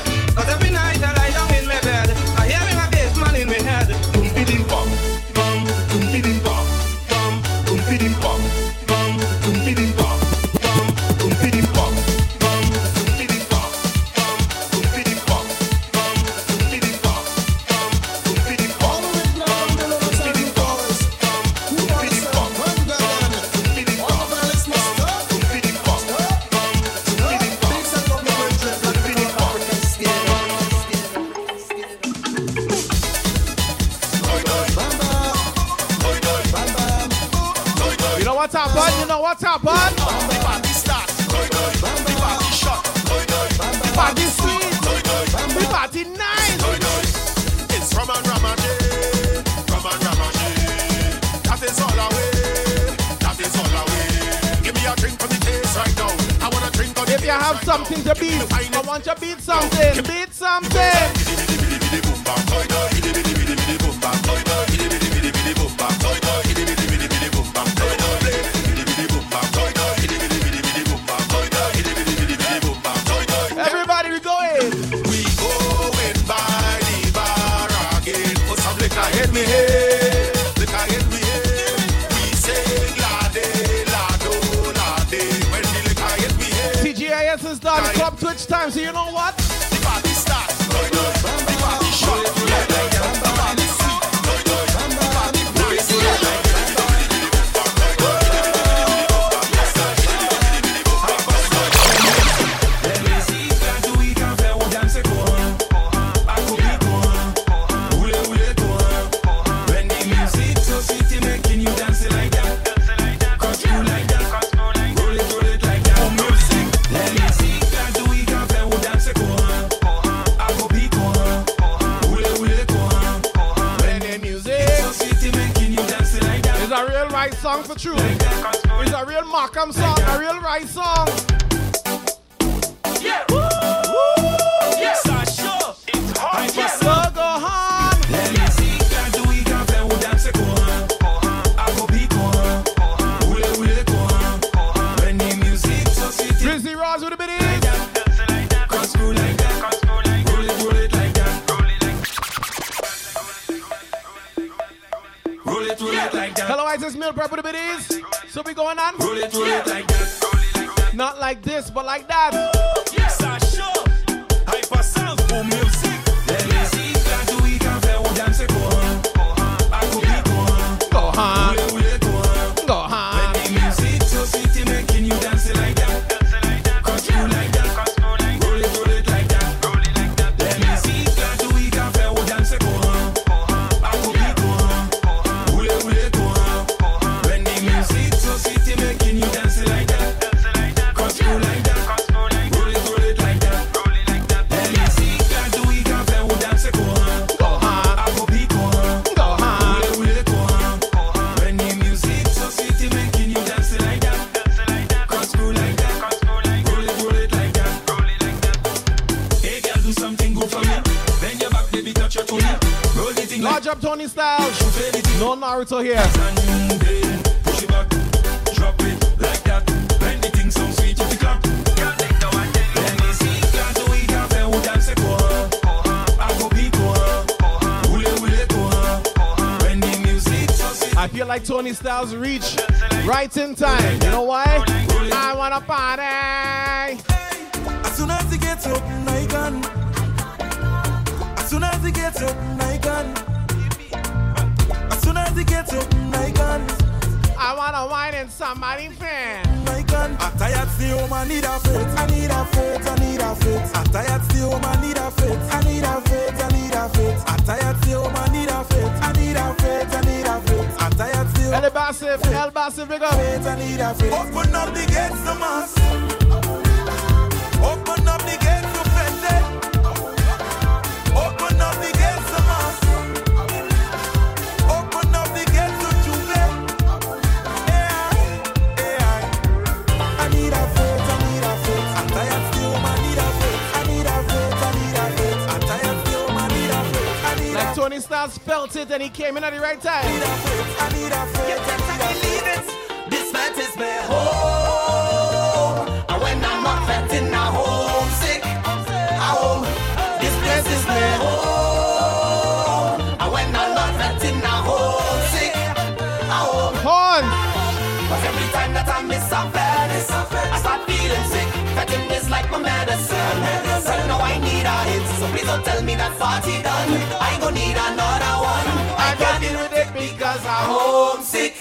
Speaker 11: yourself, now I
Speaker 25: need a
Speaker 16: hit. So please don't tell me that party done. I gon' need another one. I can't deal with it because I'm homesick.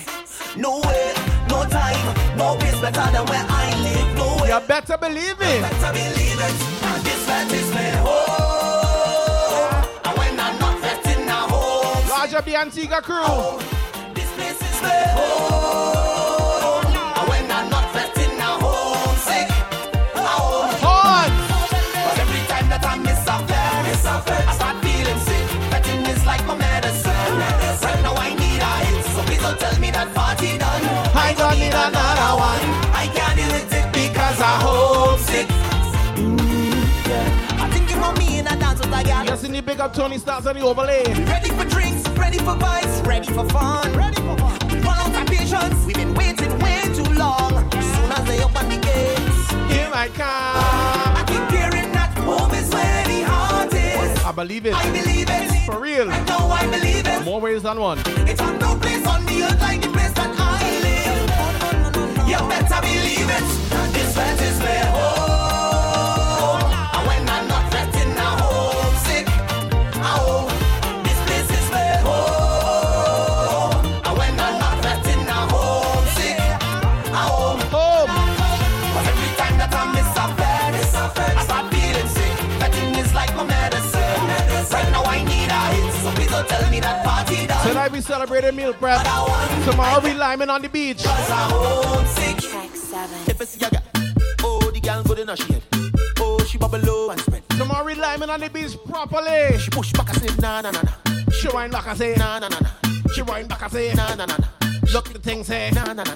Speaker 16: No way, no time, no place better than where I live. No way,
Speaker 3: you better believe it.
Speaker 16: You better believe it, and this fat is my home. And when I'm not fat in a home
Speaker 3: Roger B. Antigua crew.
Speaker 16: oh, This place is my home. in
Speaker 3: the big up Tony Starks on the overlay.
Speaker 16: Ready for drinks, ready for vice, ready for fun. Ready for fun. Run out of patience, we've been waiting way too long. As soon as they open the gates,
Speaker 3: here I come.
Speaker 16: I keep hearing that home is where the heart is.
Speaker 3: I believe it.
Speaker 16: I believe it.
Speaker 3: For real.
Speaker 16: I know I believe it.
Speaker 3: More ways than one.
Speaker 16: It's on no place on the earth like the place that I live. You better believe it. This land is where home. Oh. So tell me that party done.
Speaker 3: Tonight we celebrating meal prep. Tomorrow we liming on the beach.
Speaker 25: Track seven. Oh, the girl good in she had. Oh, she bubble low and spread.
Speaker 3: Tomorrow we liming on the beach properly.
Speaker 25: She push back and say, na na na na.
Speaker 3: She wind back and say,
Speaker 25: na na na na.
Speaker 3: She wind back and say,
Speaker 25: na na na na.
Speaker 3: Look the things say,
Speaker 26: na na na na.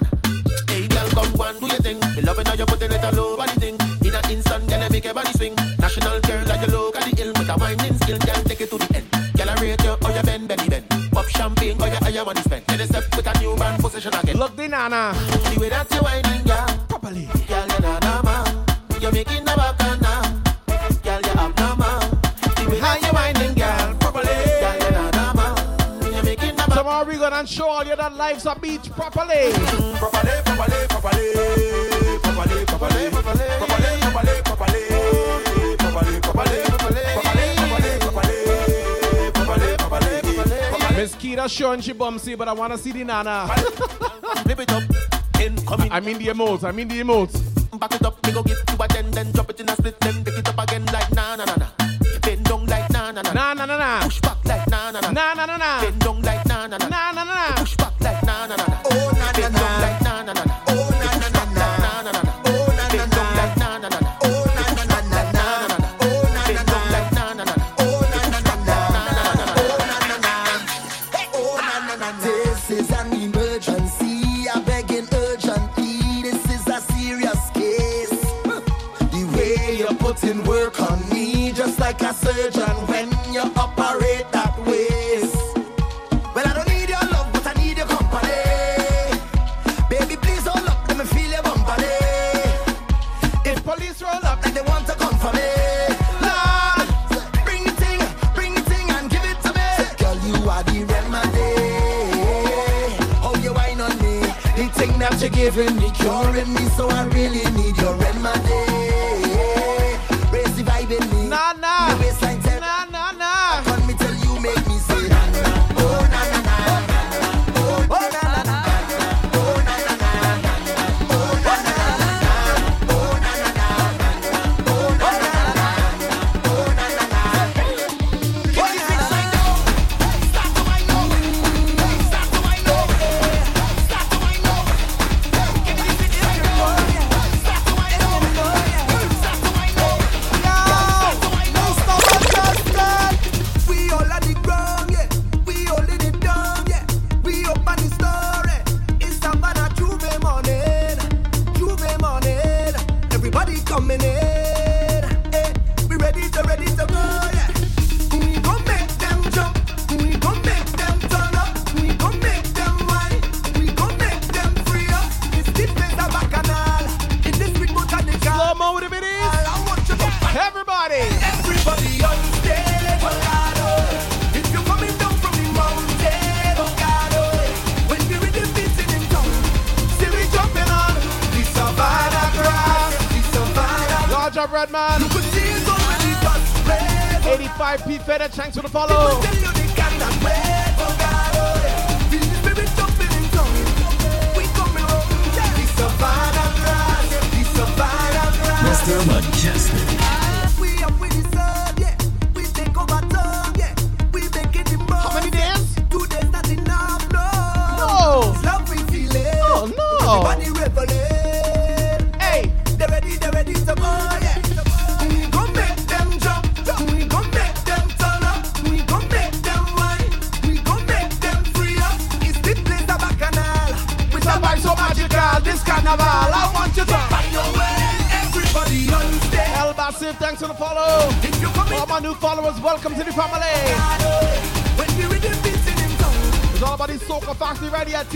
Speaker 26: Hey, girl, come on, do your thing. You loving how you put it all over the thing. In an instant, girl, I make your body swing. National girl, like you look at the ill but a winding skill, can take it to the end. You bend, belly bend. Pop champagne, oh, money oh, spend. Then with a new man position again.
Speaker 3: Look the nana.
Speaker 26: That you girl.
Speaker 3: Properly.
Speaker 26: Girl, you're not normal. You're making the. Girl, you're abnormal. You girl. Properly. Girl, you're not normal. You're making the.
Speaker 3: Tomorrow we're gonna show all you that life's a beach properly.
Speaker 26: Properly, properly, properly. Properly, properly, properly. Properly, properly, properly. Properly, properly.
Speaker 3: Miss Keita showing she bumpsy, but I wanna see the nana. I mean the emotes, I mean the emotes.
Speaker 26: Back it up, we go get you a ten, then drop it in a split, then pick it up again like na na na na. Bend down like na na na.
Speaker 3: Na na na na.
Speaker 26: Push back like na na na.
Speaker 3: Na na na na.
Speaker 26: Bend down
Speaker 7: Giving me, curing me, so I really need.
Speaker 26: carnival. I want you to find your way. Everybody.
Speaker 3: El Basif, thanks for the follow. All my new followers, welcome to the family. It's all about the Soca Factory
Speaker 16: right here at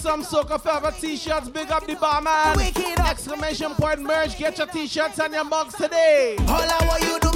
Speaker 3: Some soca Fever t-shirts. Big up the barman. Exclamation point merge. Get your t-shirts and your mugs today.
Speaker 16: Holla, what you do?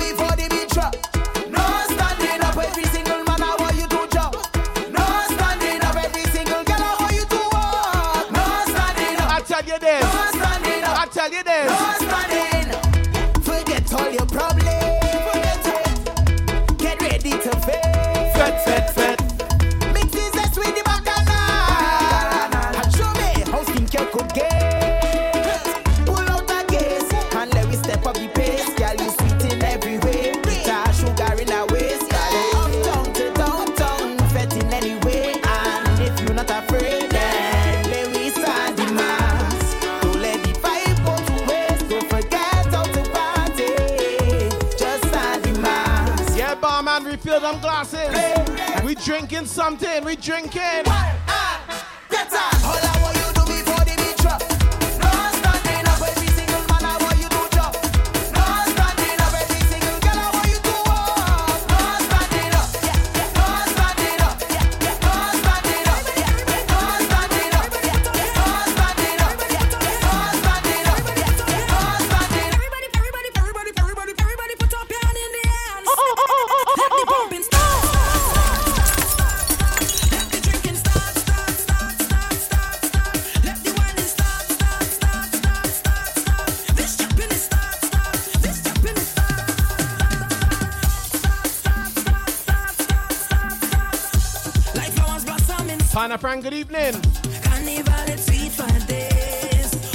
Speaker 3: evening.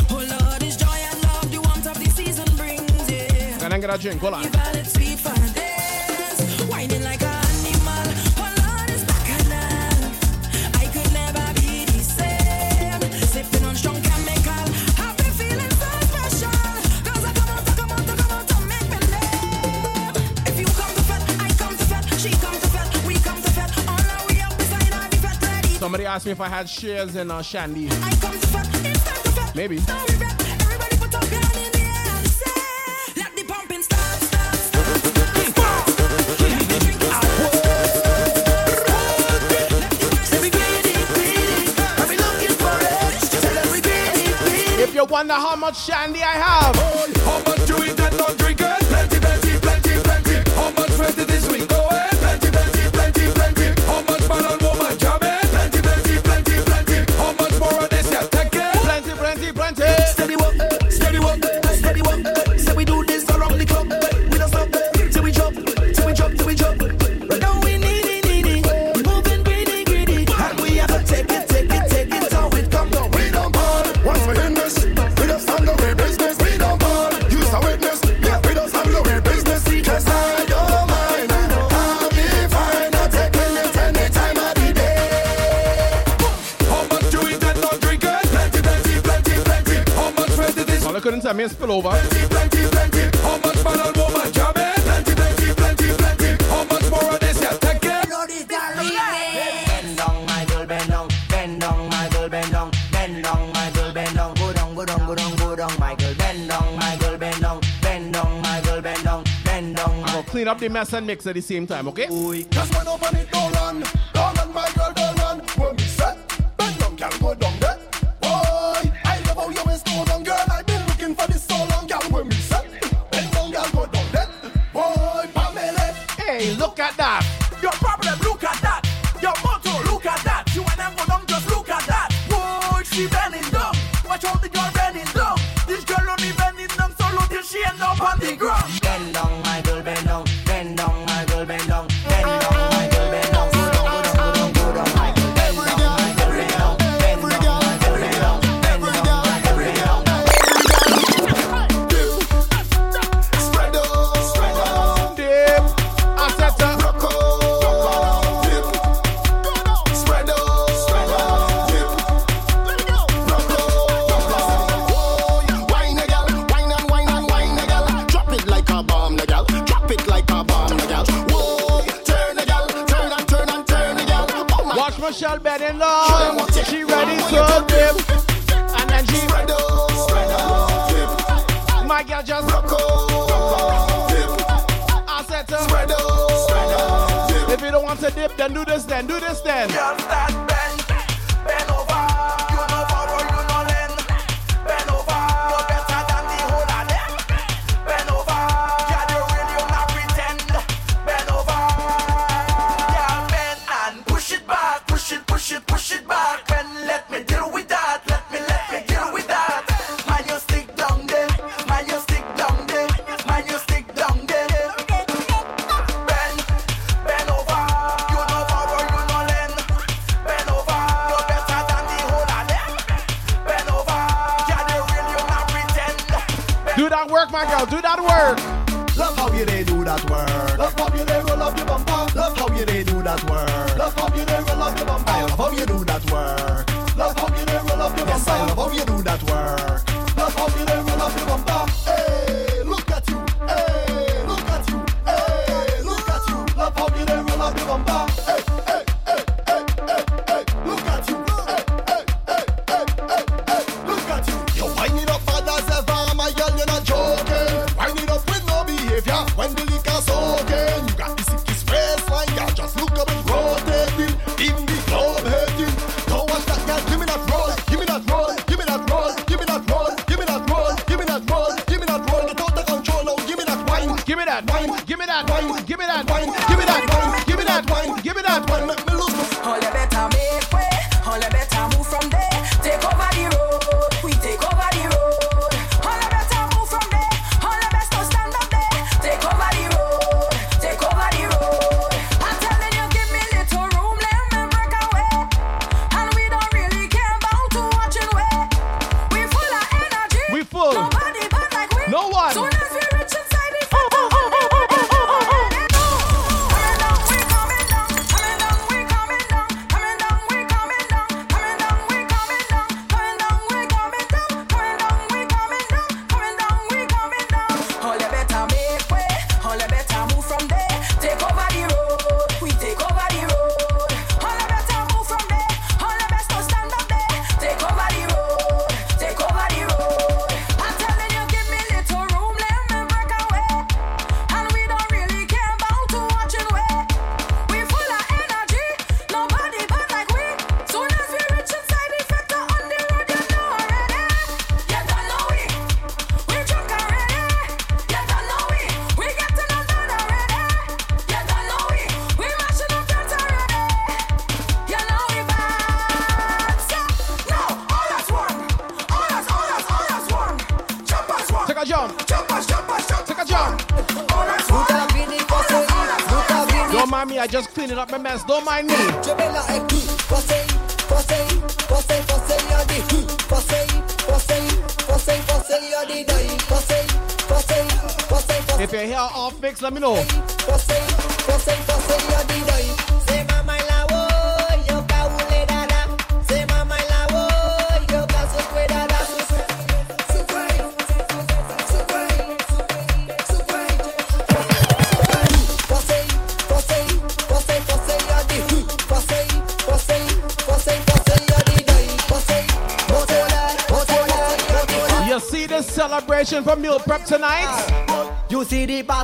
Speaker 13: Oh Lord, is joy and love the warmth of the season brings. Yeah. Can I get a drink? Hold on. ask me if I
Speaker 3: had shares in uh, Shandy. Maybe. If you wonder how much shandy I have,
Speaker 2: how much
Speaker 25: do
Speaker 2: you get, don't.
Speaker 3: spill over.
Speaker 2: Plenty, plenty, plenty. How much man and woman jamming? More of this? Take it.
Speaker 25: My girl, my girl, my girl, my girl. My girl,
Speaker 3: I'm gonna clean up the mess and mix at the same time, okay?
Speaker 6: Just run it, don't run.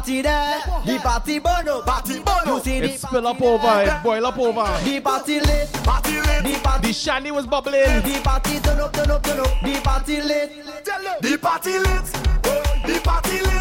Speaker 9: Party there, the party bono, party bono. You see
Speaker 3: It spill up over, it boil up over.
Speaker 9: the party lit, party lit. The party,
Speaker 3: The shandy was bubbling.
Speaker 9: the party turn up, turn up, turn up. The party lit.
Speaker 6: The party lit, the party lit,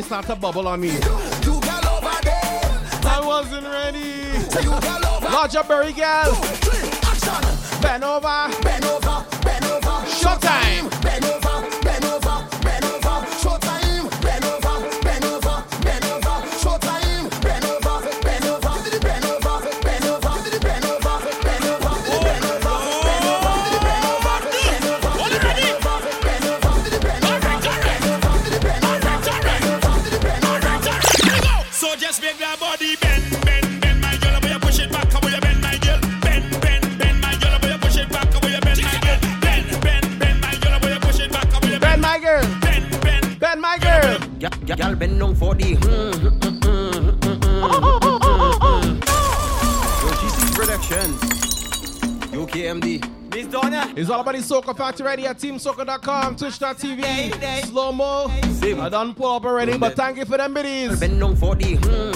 Speaker 3: shandy start to bubble on me.
Speaker 7: You got over there
Speaker 3: I wasn't ready.
Speaker 7: Say you got over
Speaker 3: Roger Berry
Speaker 7: action
Speaker 3: Bend over.
Speaker 7: Bend over, bend over
Speaker 3: Showtime.
Speaker 7: Bend over,
Speaker 9: GC Productions. UKMD. Miss Donna.
Speaker 3: It's all about the Soca Factory ready at teamsoca.com, twitch.tv, slow mo. I done pull up already, but thank you for them biddies.
Speaker 9: Bend down for the.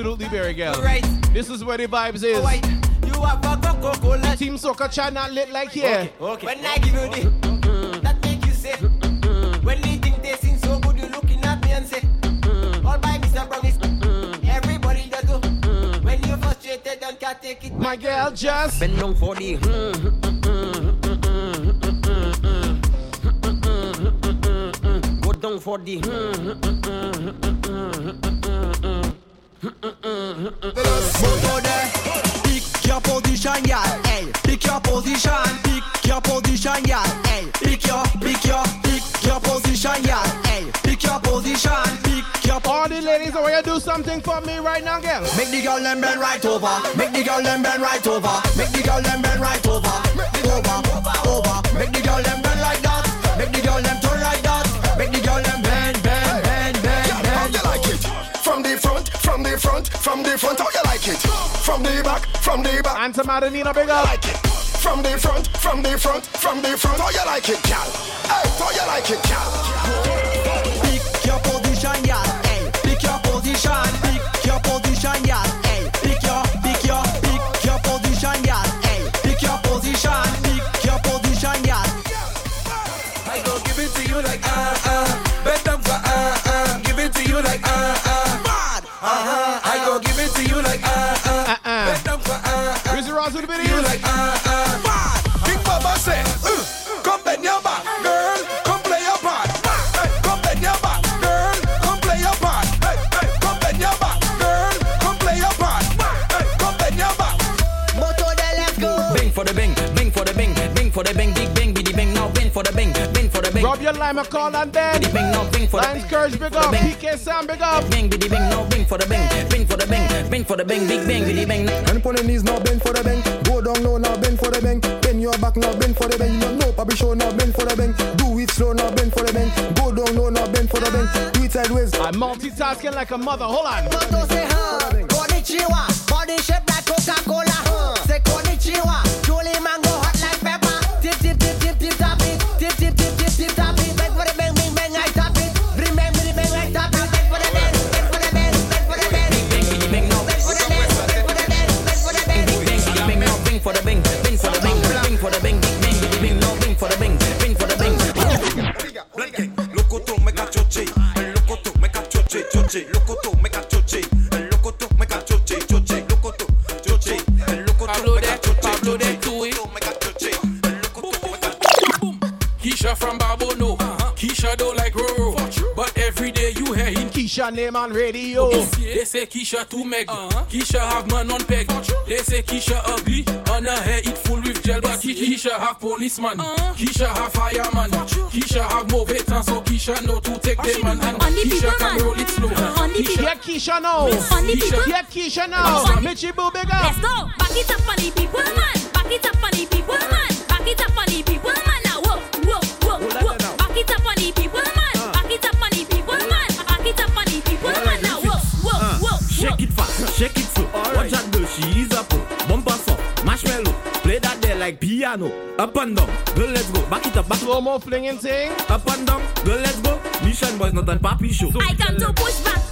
Speaker 3: Absolutely, Berry girl.
Speaker 9: Right.
Speaker 3: This is where the vibes is.
Speaker 9: White. You have a Coca-Cola.
Speaker 3: Team Soca try not lit like here.
Speaker 9: Okay. When I give you the, that make you say. When they think they sing so good, you looking at me and say, all by Mr. Promise. Everybody does do. When you're frustrated and can't take it.
Speaker 3: My girl just.
Speaker 9: Bend down for the. Go down for the.
Speaker 3: Right
Speaker 9: over. Make the girl them bend right over. Make the girl them bend right over. Over, over. Make the girl them bend like that. Make the girl them turn like that. Make the girl them bend, bend, bend, bend,
Speaker 6: How you like it? From the front, from the front, from the front. How you like it? From the back, from the back.
Speaker 3: Anta Madanina, big up.
Speaker 6: like it. From the front, from the front, from the front. How you like it, gal? Hey, how you like it, gal?
Speaker 9: Pick your position, yeah. Hey, pick your position. Pick your position, yeah. Give it to you like
Speaker 27: ah ah. Bend down for ah ah. Give it to you like ah ah. Mad. Uh,
Speaker 3: uh. huh. bing. Rob your lime, I call and then.
Speaker 27: Bing, no bing for Lions the
Speaker 3: bing. Courage, big up. PK Sam, big up.
Speaker 27: Bing, biddy bing, no bing for the bing. Bing for the bing. Bing for the bing, big bing, biddy bing.
Speaker 6: And put your knees, no bend for the bing. Go down low, no bend for the bing. Bend your back, no bend for the bing. You know, probably show, no bend for the bing. Do it slow, no bend for the bing. Go down low, no bend for the bing. Do it sideways.
Speaker 3: I'm multitasking like a mother. Hold on.
Speaker 16: Konnichiwa. Body shape like Coca-Cola. Say konnichiwa.
Speaker 3: name on radio.
Speaker 10: They say Keisha too meg. Uh-huh. Keisha have man on peg. They say Keisha ugly. On her hair it full with gel. But Keisha have policeman. Uh-huh. Keisha have fireman. Keisha have more veterans, So Keisha know to take them man. And Keisha can roll it slow.
Speaker 17: Uh-huh. Keisha.
Speaker 3: Yeah, Keisha now. Yeah, Keisha now. Michi Boo
Speaker 17: Let's go. Back it up on the people man. Back it up on the people man.
Speaker 28: piano. Up and down, girl, let's go. Back it up, back
Speaker 3: Slow mo flinging thing.
Speaker 28: Up and down, girl, let's go. Mission boys, not a papi show.
Speaker 17: So I come to
Speaker 27: push
Speaker 17: back.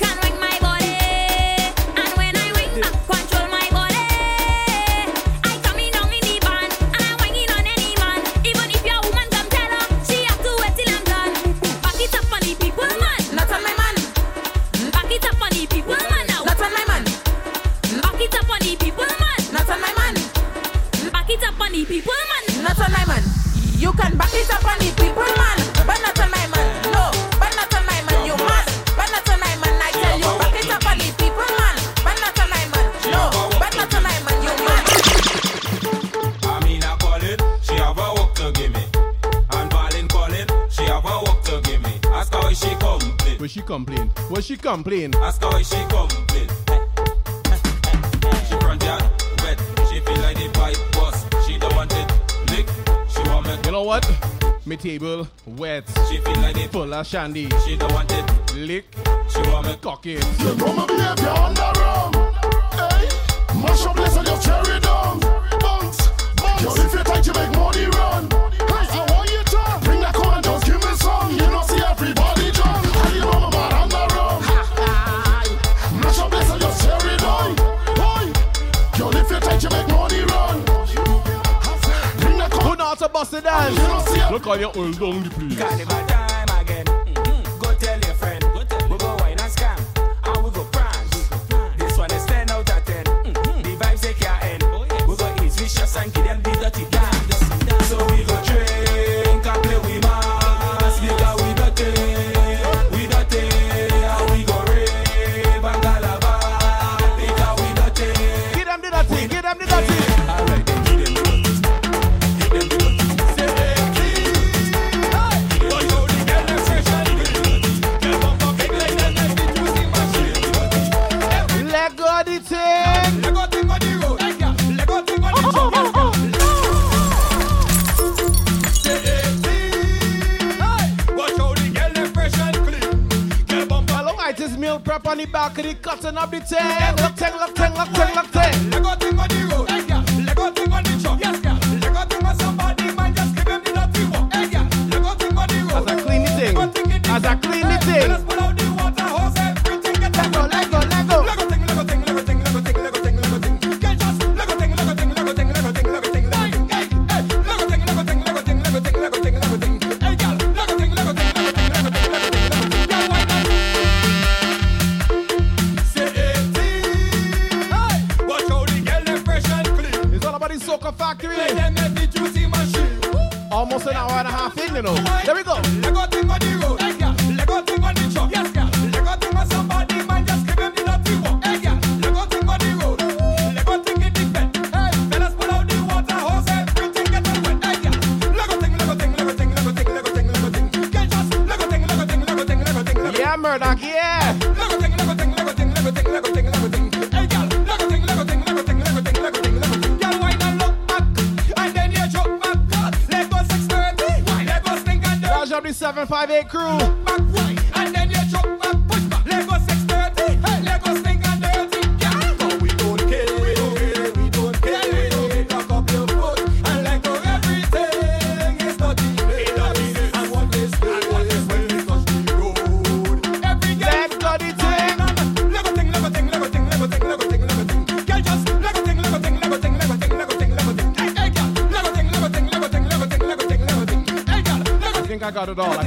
Speaker 24: complain. Ask her why she complain. she brand wet. She feel like the pipe was. She don't want it lick. She want me.
Speaker 3: You know what? Me table wet.
Speaker 24: She feel like the
Speaker 3: full of shandy.
Speaker 24: She don't want it
Speaker 3: lick.
Speaker 24: She want me
Speaker 3: cock it.
Speaker 29: You come and behave your underarm. Hey, mash up less on your cherry down. Bounce, bounce. Yo, if you tight, you make money run. call you
Speaker 3: hold down.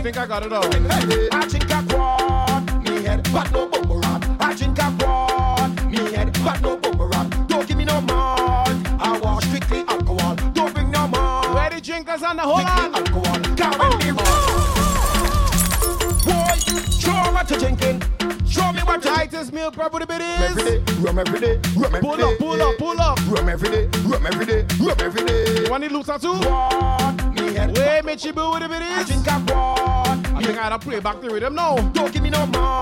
Speaker 3: I think I got it all. Hey, I
Speaker 6: think I brought me head, but no bubble wrap. I think I brought me head, but no bubble wrap. Don't give me no mud. I wash strictly alcohol. Don't bring no mud.
Speaker 3: Where the drinkers on the whole strictly
Speaker 6: alcohol. Carry me wrong. Boy, show me what you're drinking. Show me what
Speaker 3: tightest meal prep with the bit is.
Speaker 6: Every day, rum every day, rum every
Speaker 3: pull up, pull up, pull up.
Speaker 6: Rum every day, rum every day, rum every day.
Speaker 3: You want it looser too?
Speaker 6: What? Me head.
Speaker 3: Wait, Michibu with the bit is.
Speaker 6: I think I brought
Speaker 3: I think I had to play back the rhythm now.
Speaker 6: Don't give me no
Speaker 3: more.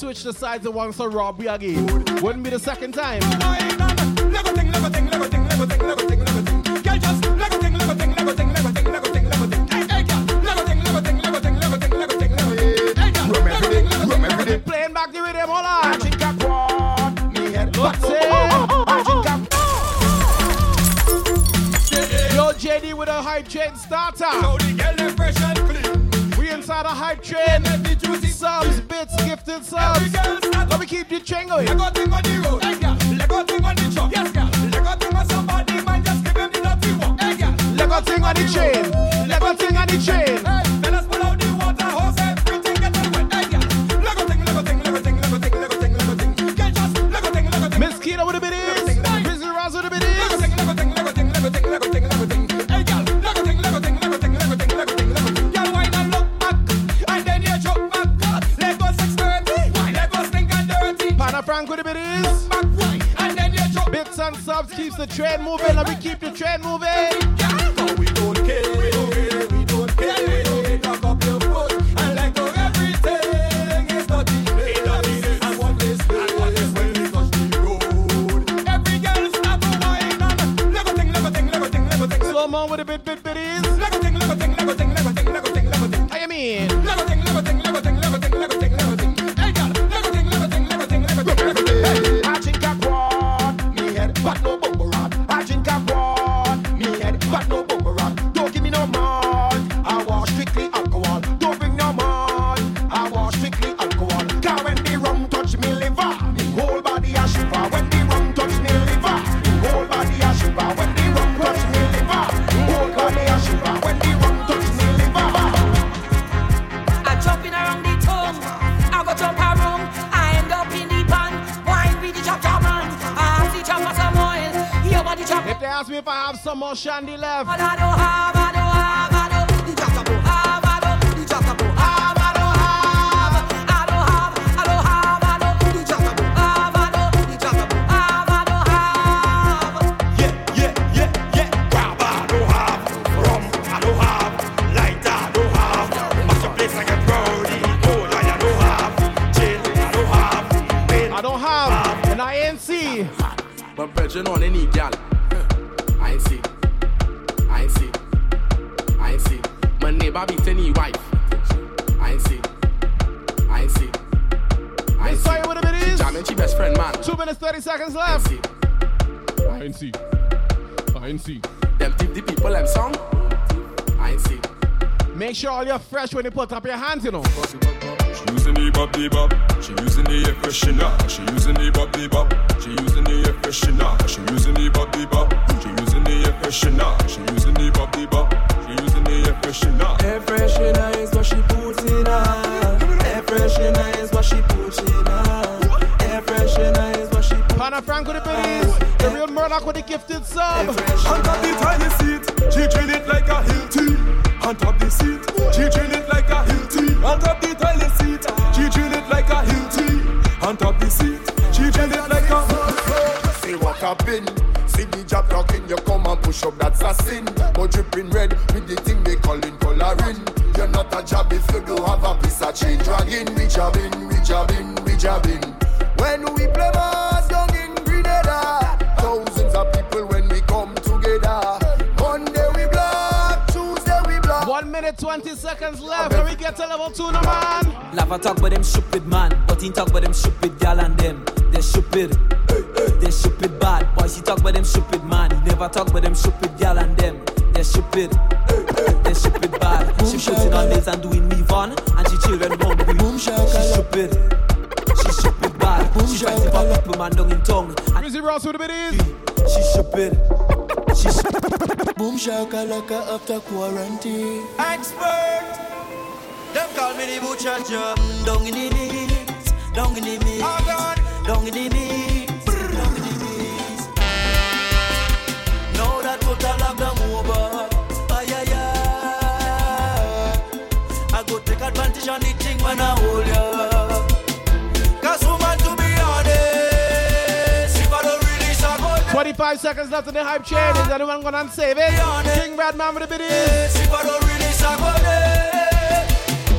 Speaker 3: switch the sides and once a rob again. Wouldn't be the second time. Fresh when you put up your hands, you know.
Speaker 30: She using the bop the bop. She using the air freshener. She using the bop the bop. She using the air freshener. She using the bop the bop. She using the air freshener. She using the bop the bop. She using the air freshener.
Speaker 25: Air freshener is what she puts in her. Air freshener is what she puts in her. Air freshener is what she puts
Speaker 3: Pana Frank with the biddies. The real Murdoch with the gifted sub.
Speaker 10: On top the tiny seat,
Speaker 6: push up, that's a sin. But dripping red with the thing they calling coloring. You're not a job if you do have a piece of chain dragging. We jabbing, we jabbing, we jabbing. When we play mas down in Grenada, thousands of people when we come together. Monday we block, Tuesday we block.
Speaker 3: One minute, 20 seconds left. When we get to level two, no man.
Speaker 31: Lava talk about them stupid man, but he talk about them stupid gal and them. They're stupid. They stupid bad. Boys, he talk about them stupid man. He never talk about them stupid gal and them. They stupid. They stupid bad. She putting on nails and doing weave on, and she children hungry. Boom she stupid. She stupid bad. She try to pop people man down in tongue. And
Speaker 3: Rizzy Ross with the biddies.
Speaker 31: she stupid. She
Speaker 25: Boom shakalaka after quarantine.
Speaker 27: Expert. Them call me the butcher job. Down in the knees, down in the knees, down in the knees, Now that total over, ay ay ay. I go take advantage on the thing when I hold ya. Cause woman to be honest, if I don't release a
Speaker 3: 25 seconds left in the hype chain. Is anyone gonna save it? King Redman with the biddies.
Speaker 27: if I don't release a gun,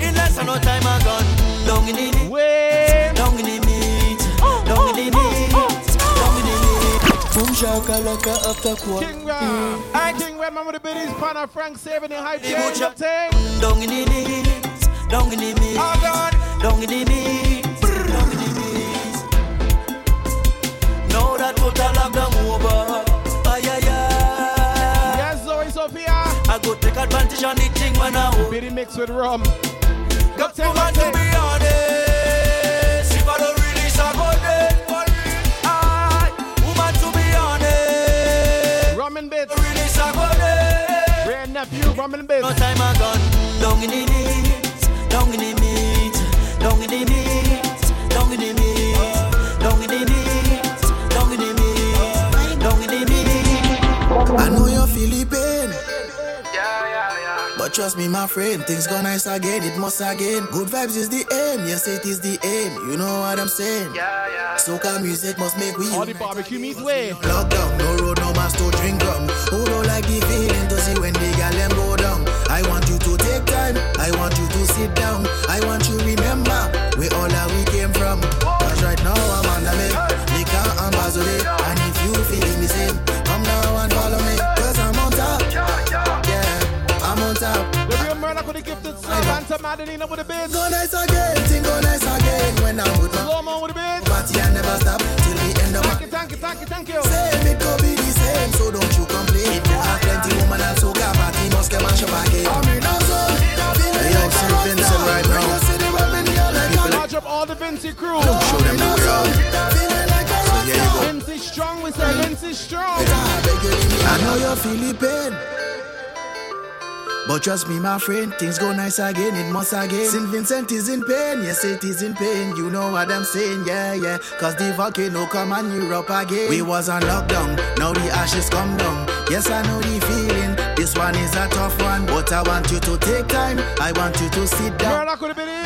Speaker 27: in less than no time I gone. Down in the knees,
Speaker 25: Shakalaka after
Speaker 3: King
Speaker 25: quarantine. Mm.
Speaker 3: Red. King Redman with the biddies. Pana Frank saving the hype chain.
Speaker 27: butcher.
Speaker 3: The thing.
Speaker 27: Down in the down in the meat, down in the meat, down in the. Now that total lockdown over, ay ay ay.
Speaker 3: Yes, Zoe Sophia.
Speaker 27: I go take advantage on the thing when I hold.
Speaker 3: Biddy mix with rum.
Speaker 27: Got to be honest,
Speaker 3: nephew, rum and bits.
Speaker 27: No time I gone. Down in the knees, down in the meat, down in the meat, down in the meat, down in the meat, down in the meat, down in the meat.
Speaker 25: I know you're feeling pain. But trust me, my friend, things go nice again, it must again. Good vibes is the aim, yes, it is the aim. You know what I'm saying? Yeah, yeah. Soca music must make we
Speaker 3: All the barbecue meat way.
Speaker 25: Lockdown, no road, no mas to drink rum. Who don't like the feeling to see when the gal them go time, I want you to sit down. I want you to remember where all that we came from. Cause right now I'm on the make, liquor and bazole. And if you feeling the same, come now and follow me. Cause I'm on top, yeah, I'm on top.
Speaker 3: The real Murdoch with the gifted sub. Anta Madalena with the bits.
Speaker 25: Go nice again, thing go nice again when I'm with my
Speaker 3: Slow mo with the bits.
Speaker 25: party and never stop till we end up.
Speaker 3: Thank you, thank you, thank you, thank you.
Speaker 25: Same, it could be the same, so don't you complain. If you have plenty woman and soca party, must get mash up again. I'm in
Speaker 3: all the Vincy crew.
Speaker 25: Show them the way out. Feeling like a
Speaker 3: So here you go. Vincy strong, we say Vincy strong.
Speaker 25: I know you're feeling pain. But trust me, my friend, things go nice again, it must again. St. Vincent is in pain, yes, it is in pain. You know what I'm saying, yeah, yeah. Cause the volcano come on Europe again. We was on lockdown, now the ashes come down. Yes, I know the feeling. This one is a tough one, but I want you to take time. I want you to sit down. To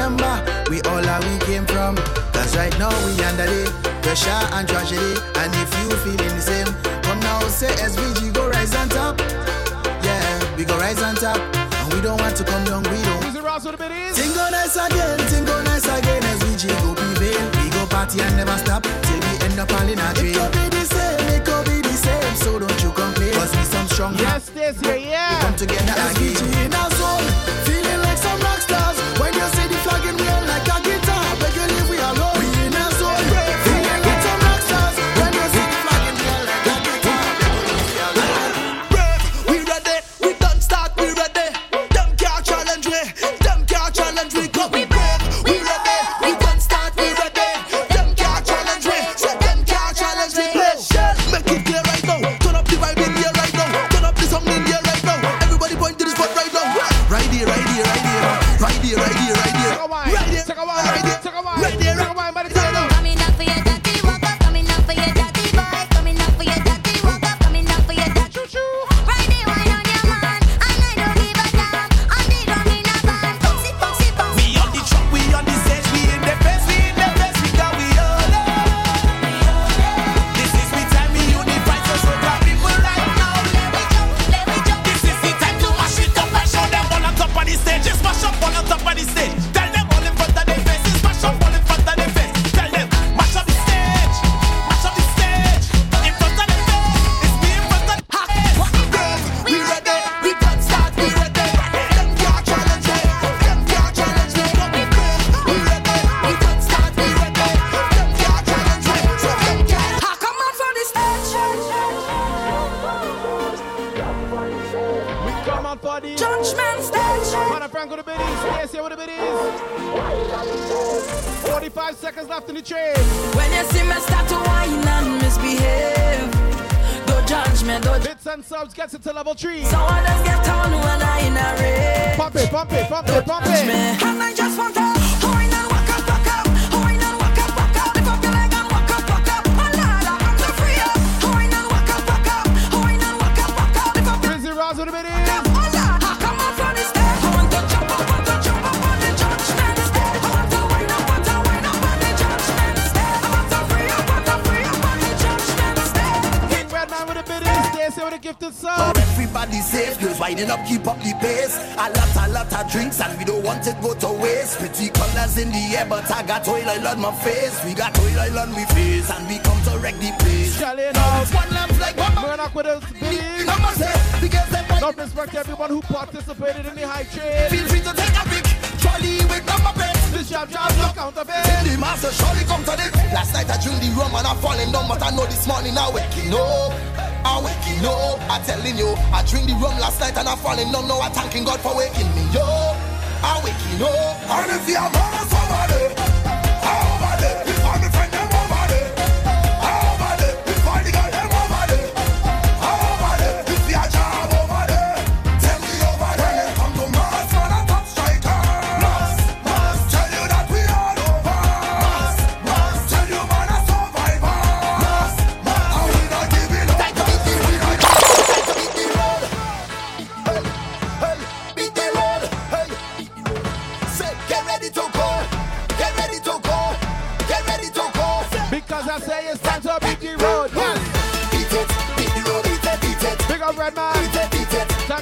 Speaker 25: remember, we all are we came from. Cause right now we under the pressure and tragedy. And if you feeling the same, come now say SVG go rise on top. Yeah, we go rise on top. And we don't want to come down, we don't.
Speaker 3: Rizzy Ross with the biddies.
Speaker 25: Thing go nice again, thing go nice again. SVG go prevail. We go party and never stop till we end up all in a drain. It could be the same, it could be the same. So don't you complain. Cause we some strong
Speaker 3: Yes, this here, yeah.
Speaker 25: we come together again. SVG in
Speaker 7: safe. Girls winding up, keep up the pace. A lot, a lot of drinks, and we don't want it go to waste. Pretty colors in the air, but I got oil oil on my face. We got oil oil on we face, and we come to wreck the place.
Speaker 3: Shelling out.
Speaker 7: One lamp like Mama.
Speaker 3: We're not with us, Billy.
Speaker 7: Mama said, because they
Speaker 3: Not respect everyone who participated in the high trade.
Speaker 7: Feel free to take a pic. Charlie with number bed.
Speaker 3: This jab jab look out of it.
Speaker 7: The master surely come to this. Last night I drew the rum and I falling down, but I know this morning I waking up. I'm waking up. I'm telling you, I drink the rum last night and I falling numb. Now I thanking God for waking me up. I'm waking up. And if you're somebody.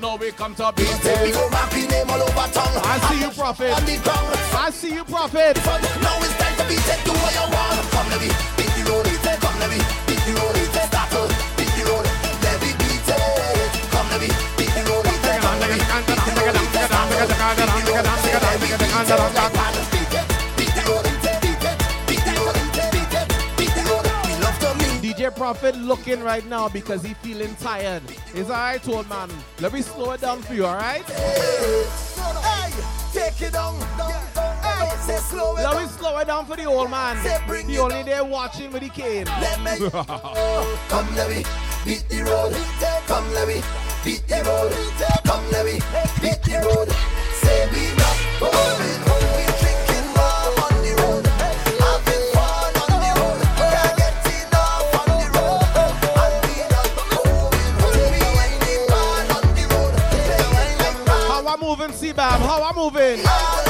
Speaker 3: don't know we come to beat it. I see you, prophet. I see you, prophet.
Speaker 7: Now it's time to beat it. to where you want. Come, let me beat the road. Come, let me beat the road. Start to Beat the road. Let me beat it. Come, let me beat the road. Come, let me beat the road. it
Speaker 3: looking right now because he feeling tired. It's alright, old man. Let me slow it down for you, alright?
Speaker 7: Hey, take it down. hey, say slow it
Speaker 3: Let
Speaker 7: down.
Speaker 3: me slow it down for the old man.
Speaker 7: Say, he
Speaker 3: only there watching with the cane.
Speaker 7: Let me, oh, come, let me beat the road. Come, let me beat the road. Come, let me beat the road. Bam,
Speaker 3: how I'm moving.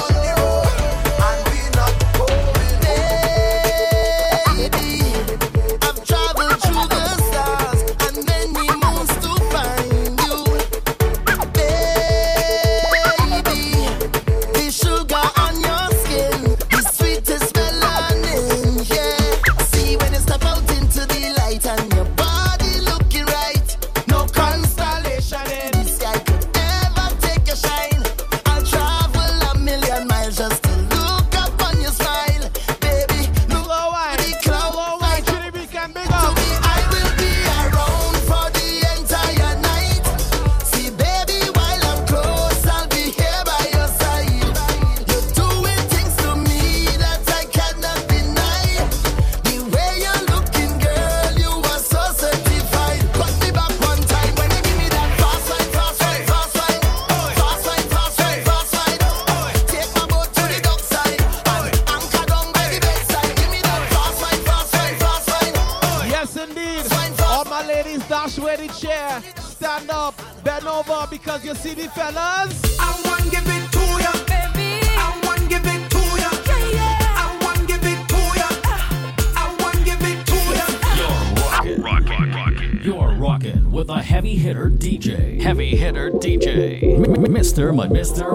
Speaker 3: my mister.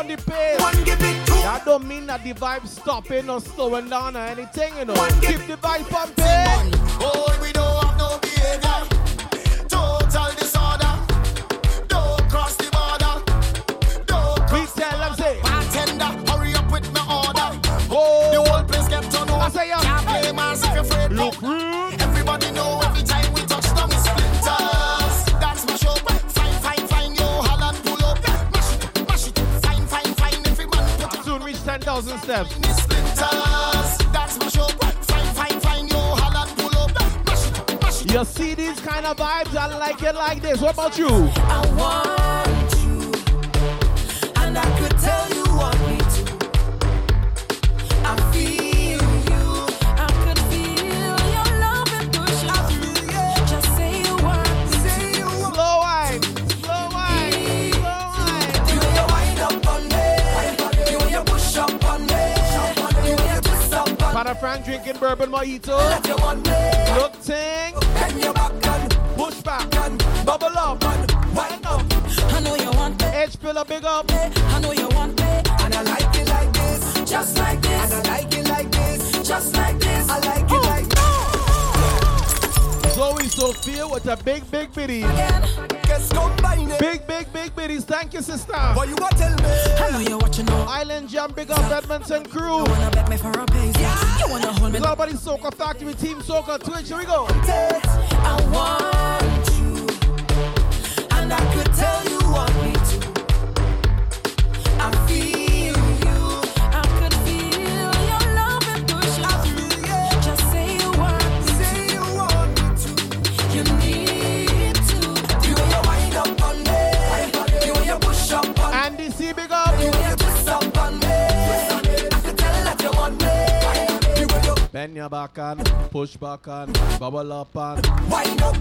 Speaker 3: I
Speaker 7: the pace. One give
Speaker 13: it
Speaker 6: two. That
Speaker 3: don't mean that the vibe stopping or slowing down or anything, you know. One give Keep the vibe pumping.
Speaker 7: We don't have no behavior.
Speaker 3: You see these kind of vibes? I like it like this. What about you? Frank drinking bourbon mojito. Look ting. Push back. Bubble up.
Speaker 13: Wind up. I know you want it.
Speaker 3: Edge pillar big up.
Speaker 13: I know you want it. And I like it like this. Just like this. And I like it like this. Just like this. I like it like this.
Speaker 3: Zoe Sophia with a big, big bitty. Big, big, big biddies. Thank you, sister.
Speaker 7: But you want tell me.
Speaker 13: I know you're watching now.
Speaker 3: Island Jam, big up Edmonton crew.
Speaker 13: You wanna bet me for a piece. Yeah wanna hold me.
Speaker 3: Love Soca Factory, Team Soca Twitch, here we go.
Speaker 13: I want
Speaker 3: Bend your back and push back and bubble up and
Speaker 13: wind up.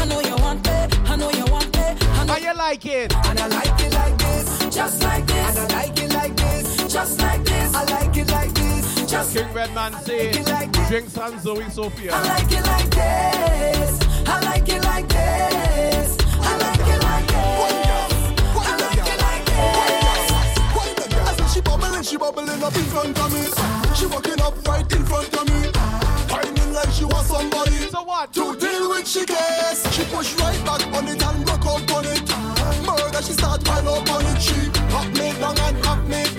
Speaker 13: I know you want it. I know you want it. I know
Speaker 3: How you like it?
Speaker 13: And I like it like this, just like this. And I like it like this, just like this. I like it like this, just
Speaker 3: King like Redman say,
Speaker 13: like like drink San Zoe Sophia. I like it like this. I like it like this.
Speaker 6: she bubbling up in front of me. She walking up right in front of me. Whining like she was somebody.
Speaker 3: So what?
Speaker 6: To deal with she gets. She push right back on it and broke up on it. Murder, she start pile up on it. She hot me long and hot me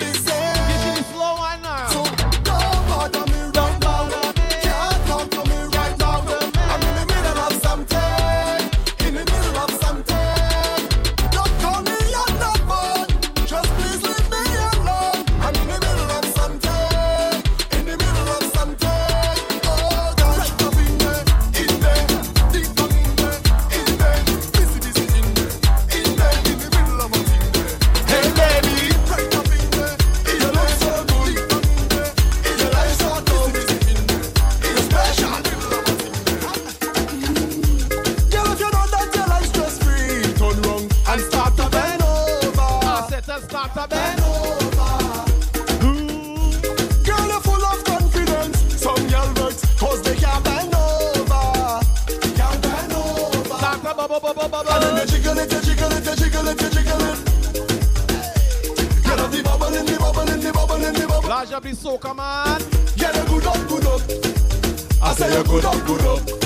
Speaker 3: Large up soca, man.
Speaker 15: Yeah, good up, good up. I say you good up, good up.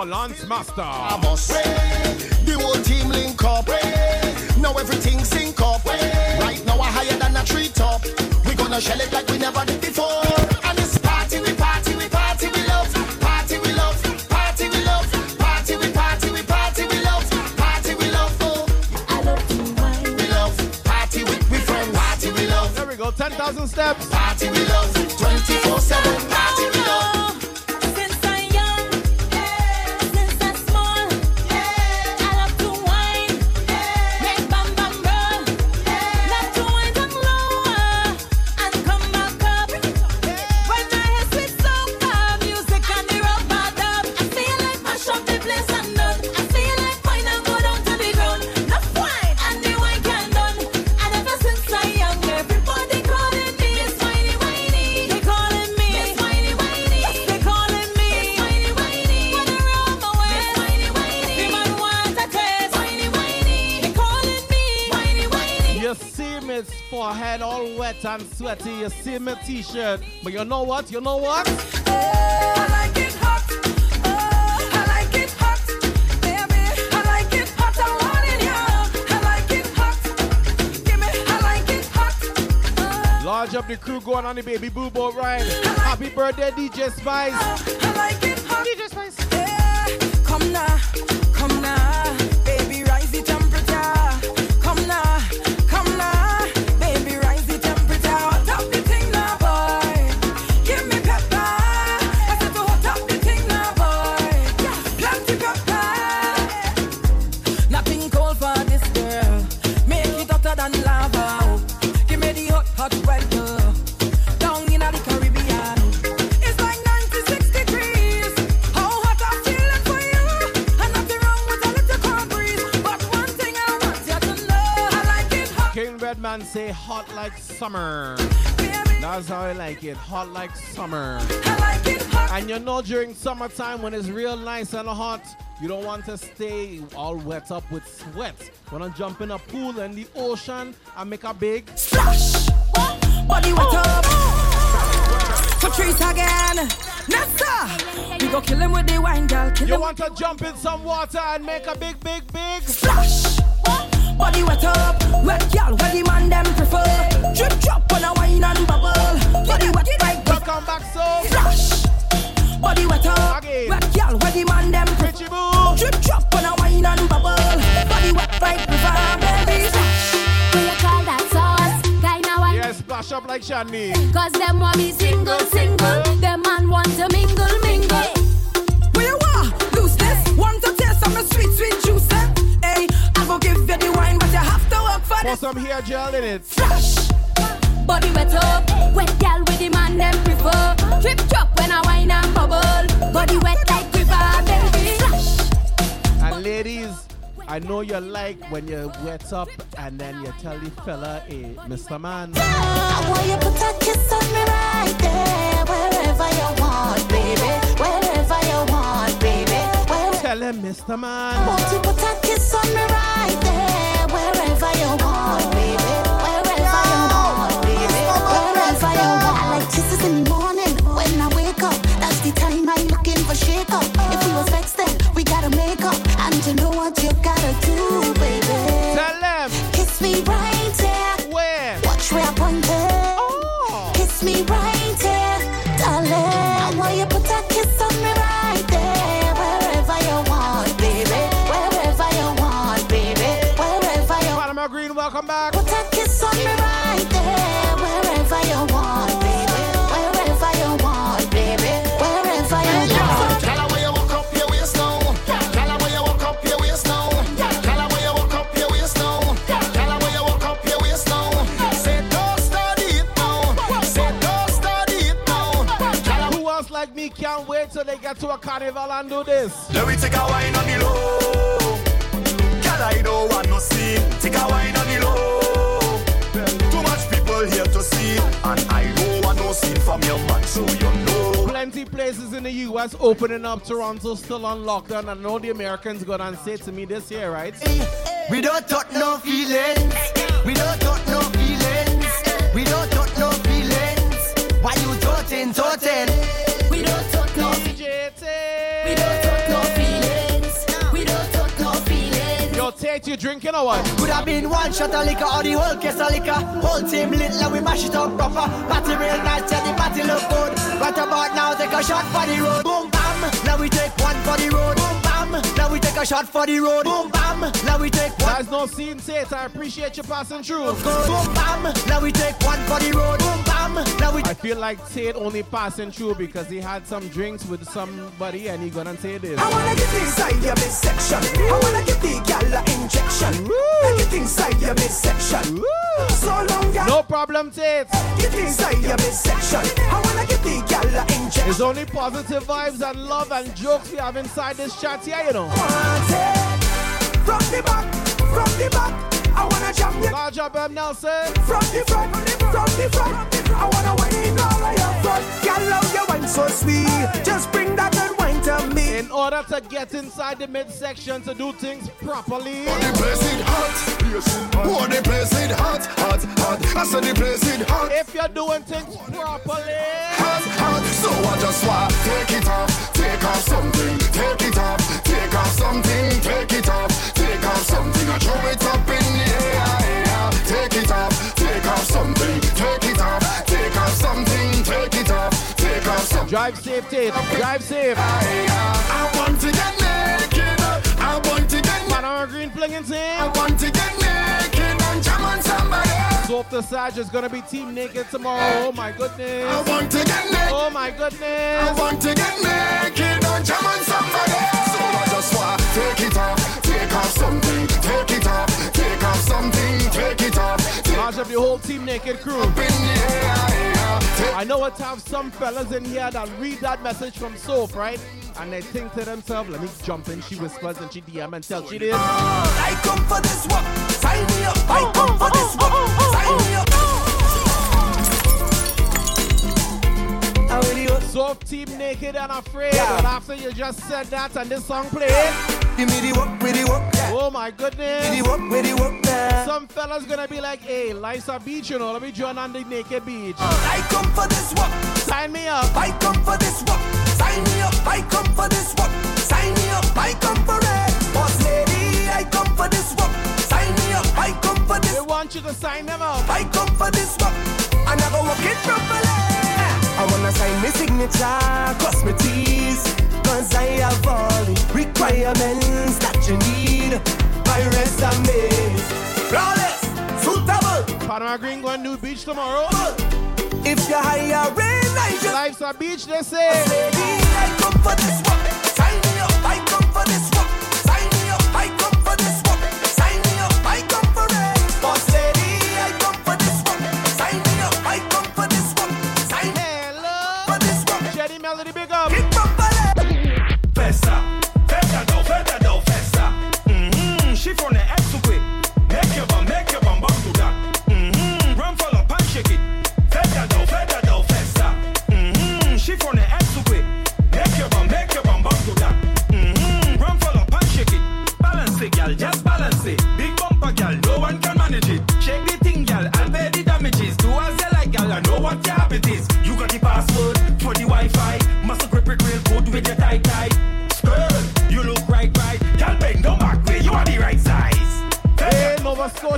Speaker 15: The
Speaker 3: Palance Master.
Speaker 15: Amos. The whole team link up. Now everything sync up. Right now we're higher than a treetop. We gonna shell it like we never did before. And it's party, we party, we party, we love. Party, we love. Party, we love. Party, we party, we party, we love. Party, we love. Oh, I love to wine. We love. Party with we friends. Party, we love.
Speaker 3: There we go, 10,000 steps.
Speaker 15: Party, we love. 24 7. Party,
Speaker 3: sweaty. You see me t-shirt. But you know what? You know what?
Speaker 13: I like it hot. Oh, I like it hot, baby. I like it hot. I want it here. I like it hot. Give me. I like it hot. Oh.
Speaker 3: Large up the crew going on the baby boo boat ride. Happy birthday, DJ Spice.
Speaker 13: Oh, I like it hot. DJ Spice. Yeah. Come now, come now,
Speaker 3: Redman say hot like summer. That's how I like it. Hot like summer. And you know during summertime when it's real nice and hot, you don't want to stay all wet up with sweat. Wanna jump in a pool in the ocean and make a big
Speaker 13: splash. Body wet up. Patrice again. Nessa. We go kill him with the wine, girl. Kill
Speaker 3: You want to jump in some water and make a big, big, big
Speaker 13: splash. Body wet up, wet girl, where the man them prefer. Drip drop on a wine and bubble. Body wet like
Speaker 3: Welcome back, so
Speaker 13: splash. Body wet up, wet girl, where the man them
Speaker 3: prefer.
Speaker 13: Drip drop on a wine and bubble. Body wet like river, baby.
Speaker 17: Will you call that sauce? Guy now I
Speaker 3: Yeah, splash up like Shani.
Speaker 17: Cause them want me single, single. Them man want to mingle, mingle.
Speaker 13: Where you are? Lose this. Want to taste some of the sweet, sweet juice? Eh? Go give you the wine, but you have to work for
Speaker 3: For
Speaker 13: this.
Speaker 3: some hair gel in it.
Speaker 13: Flash.
Speaker 17: Body wet up, wet gal with the man them prefer. Drip drop when I wine and bubble. Body wet like river, baby. Flash.
Speaker 3: And ladies, I know you like when you wet up and then you tell the fella, hey, Mr. Man.
Speaker 21: I want you to put a kiss on me right there, wherever you want, baby, Where
Speaker 3: Tell him, Mr.
Speaker 21: I
Speaker 3: Man.
Speaker 21: want you to put a kiss on me right there, wherever you want, baby, wherever you want, baby, wherever you want. I like kisses in the morning when I wake up. That's the time I'm looking for shake up.
Speaker 3: Get to a carnival and do this.
Speaker 6: Let me take a wine on the low. Girl, I don't want no scene. Take a wine on the low. Too much people here to see, and I don't want no scene from your man, so you know.
Speaker 3: Plenty places in the US opening up. Toronto still on lockdown. I know the Americans gonna and say to me this year, right?
Speaker 15: We don't talk no feelings. We don't talk no feelings. We don't talk no feelings. Why you talking, talking?
Speaker 3: Tate, you drinking or what?
Speaker 15: Could have been one shot of liquor or the whole case of liquor. Whole team lit like we mash it up proper. Party real nice, yeah, the party look good. Right about now, take a shot for the road. Boom bam, now we take one for the road. Boom bam, now we take a shot for the road. Boom bam, now we take one.
Speaker 3: Guys, no scene Tate. I appreciate you passing through.
Speaker 15: Boom bam, now we take one for the road. Boom bam, now we.
Speaker 3: I feel like Tate only passing through because he had some drinks with somebody and he gonna say this.
Speaker 9: I wanna get inside your midsection. I wanna give the gal injection. Get inside your midsection. So long, gal.
Speaker 3: No problem, Tate.
Speaker 9: Get inside your midsection. I wanna give the gal injection.
Speaker 3: There's only positive vibes and love and jokes we have inside this chat here, you know.
Speaker 9: From the back, from the back. I wanna jam you.
Speaker 3: Large up, M. Nelson.
Speaker 9: From the front, from the front. I wanna wine all of your front. Gal, love your wine so sweet. Just bring that good to me.
Speaker 3: In order to get inside the midsection to do things properly.
Speaker 6: Oh, The place it hot. Oh, the place it hot, hot, hot. I said the place it hot.
Speaker 3: If you're doing things properly.
Speaker 6: Hot, hot. So I just want take it off, take off something, take it off, take off something, take it off, take off something. I throw it up in the air. Take it off, take off something, take it off, take off something,
Speaker 3: Drive safe, Tate. Drive safe.
Speaker 6: I want to get naked. I want to get
Speaker 3: Panama Green flinging thing.
Speaker 6: I want to get naked and jam on somebody.
Speaker 3: Soap the Sage is gonna be team naked tomorrow. Oh my goodness.
Speaker 6: I want to get naked.
Speaker 3: Oh my goodness.
Speaker 6: I want to get naked and jam on somebody. So I just want take it off, take off something, take it off, take off something, take it off.
Speaker 3: Up the whole team naked crew. I know it have some fellas in here that read that message from Soap, right? And they think to themselves, let me jump in. She whispers and she DM and tell she this.
Speaker 9: I come for this one. Sign me up. I come for this one. Sign me up. Really
Speaker 3: team naked and afraid.
Speaker 9: Yeah.
Speaker 3: And after you just said that and this song played,
Speaker 9: Give me the work, with the work, yeah.
Speaker 3: oh my
Speaker 9: With the
Speaker 3: goodness.
Speaker 9: work, with the work, yeah.
Speaker 3: Some fellas gonna be like, hey, life's a beach, you know. Let me join on the naked beach.
Speaker 9: I come for this one.
Speaker 3: Sign me up.
Speaker 9: I come for this one. Sign me up. I come for this one. Sign me up. I come for it. Boss lady, I come for this one. Sign me up. I come for this.
Speaker 3: They want you to sign them up.
Speaker 9: I come for this one. I never walk it properly. I wanna sign my signature, cross my T's. Cause I have all the requirements that you need. My resume. Flawless, suitable.
Speaker 3: Panama Green going to beach tomorrow.
Speaker 9: If you're hiring, I just
Speaker 3: Life's a beach, they say.
Speaker 9: Lady, I come for this one. Sign me up, I come for this one.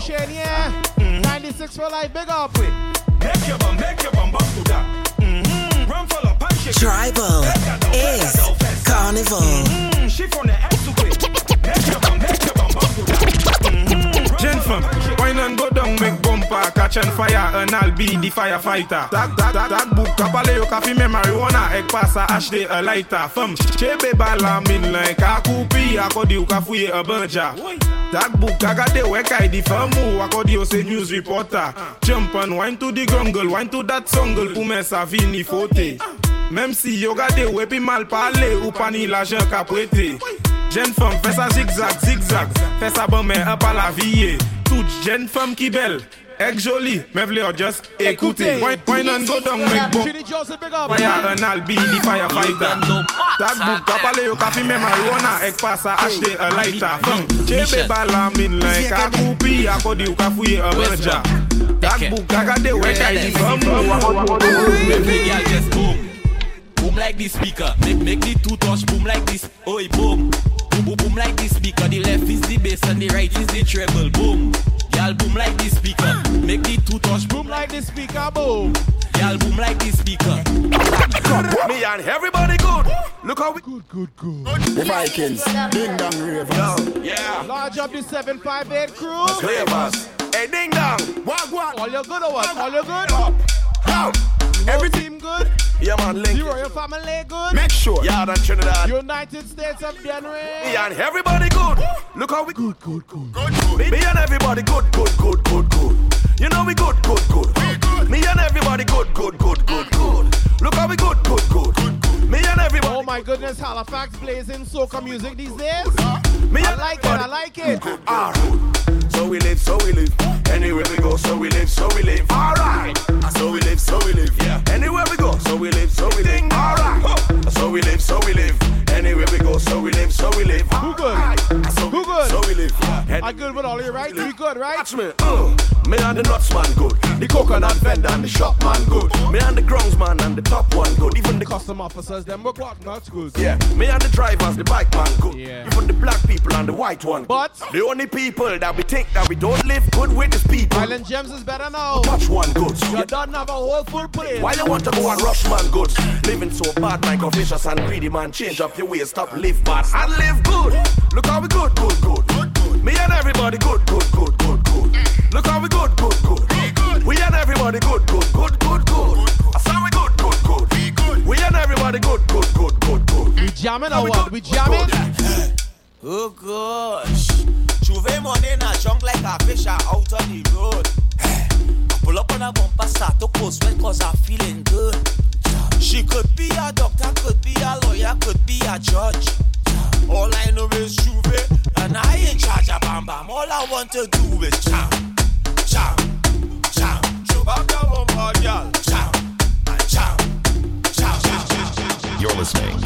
Speaker 3: Nova Scotia in here. 96 for life, big up.
Speaker 32: Make your bum, make your bum bum to that. Mm-hmm. Run full up and it.
Speaker 16: Tribal is Carnival.
Speaker 32: Mm-hmm. Shift on the make
Speaker 33: bumper, catch on fire, and I'll be the firefighter. That, that, that, that book, kapale yo kafi me marijuana, ek pasa ashde a lighter. Fam, chebe bala min like a kupi, akodi yo kafuye a banja. That book, agade wek I di famu, akodi yo se news reporter. Jump and wine to the grungle, wine to that songle, pume sa vini fote. Même si yo gade ou epi mal pale Ou pa ni l'ajan ka prete Jen femme fè sa zigzag, zigzag Fè sa ban men an pa la viye Tout jen femme ki bel Ek joli, men vle yo just ekoute Wine and go down mek bon
Speaker 3: Chidi Joseph, big up.
Speaker 33: Fire an albi, di firefighter Tak bouk, ka yo ka fi men marijuana Ek pa sa achete a uh, lighter Fem, chebe bala min lan Ka koupi, akodi ou ka fuye a manja Tak bouk, ka wek ay di fem
Speaker 34: Make the girl just boom. Boom like the speaker. Make make the two touch boom like this. Oi boom. Boom boom boom like the speaker. The left is the bass and the right is the treble. Boom. Y'all boom like the speaker. Make the two touch boom
Speaker 3: like the speaker. Boom.
Speaker 34: Y'all boom like the speaker.
Speaker 10: Me and everybody good. Look how we
Speaker 3: good, good, good.
Speaker 11: The Vikings, ding dong ravers.
Speaker 10: Yeah.
Speaker 3: Large up the 758 crew.
Speaker 10: Flavors. Hey, ding dong.
Speaker 3: What, what? All you good or what? All you good? Up.
Speaker 10: Yo.
Speaker 3: Every team good?
Speaker 10: Yeah, man, link.
Speaker 3: You or your family good?
Speaker 10: Make sure. Yeah, and Trinidad.
Speaker 3: United States of January.
Speaker 10: Me and everybody good. Look how we
Speaker 3: good, good, good.
Speaker 10: good, Me, me and everybody good, good, good, good, good. You know we good, good, good. Me and everybody good, good, good, good, good. Look how we good, good, good, good, good. Me and everybody.
Speaker 3: Oh my goodness, Halifax blazing soca music these days. I like it, I like it.
Speaker 10: Alright. So we live, so we live. Anywhere we go, so we live, so we live. Alright. So we live, so we live. Yeah. Anywhere we go, so we live, so we live. Alright. So we live, so we live. Anywhere we go, so we live, so we live.
Speaker 3: Who good?
Speaker 10: So
Speaker 3: Who good?
Speaker 10: So we live. Yeah.
Speaker 3: I good with all of you, right? We good, right?
Speaker 10: Watch me. Uh, me and the nuts man good. The coconut vendor and the shop man good. Me and the grounds man and the top one good. Even the
Speaker 3: custom officers, them work what not good.
Speaker 10: Yeah. Me and the drivers, the bike man good.
Speaker 3: Yeah.
Speaker 10: Even the black people and the white one.
Speaker 3: But
Speaker 10: the only people that we think that we don't live good with is people.
Speaker 3: Island Gems is better now.
Speaker 10: Touch one good.
Speaker 3: You don't have a whole full plate.
Speaker 10: Why you want to go and rush man goods? Living so bad, like a vicious and greedy man. Change up your ways, stop live bad and live good. Look how we good, good, good. good. Me and everybody good, good, good, good, good. Look how we good, good, good. good. We and everybody good, good, good, good, good. We good, good, good. We and everybody good, good, good, good, good.
Speaker 3: We jamming or what? We jamming?
Speaker 27: Oh gosh. J'ouvert money in a junk like a fish out on the road. Pull up on a bumper, start to post sweat cause I'm feeling good. She could be a doctor, could be a lawyer, could be a judge. All I know is J'ouvert, and I ain't charge of Bam Bam. All I want to do is jam, jam, jam. Jump up your bumper, girl.
Speaker 1: You're listening.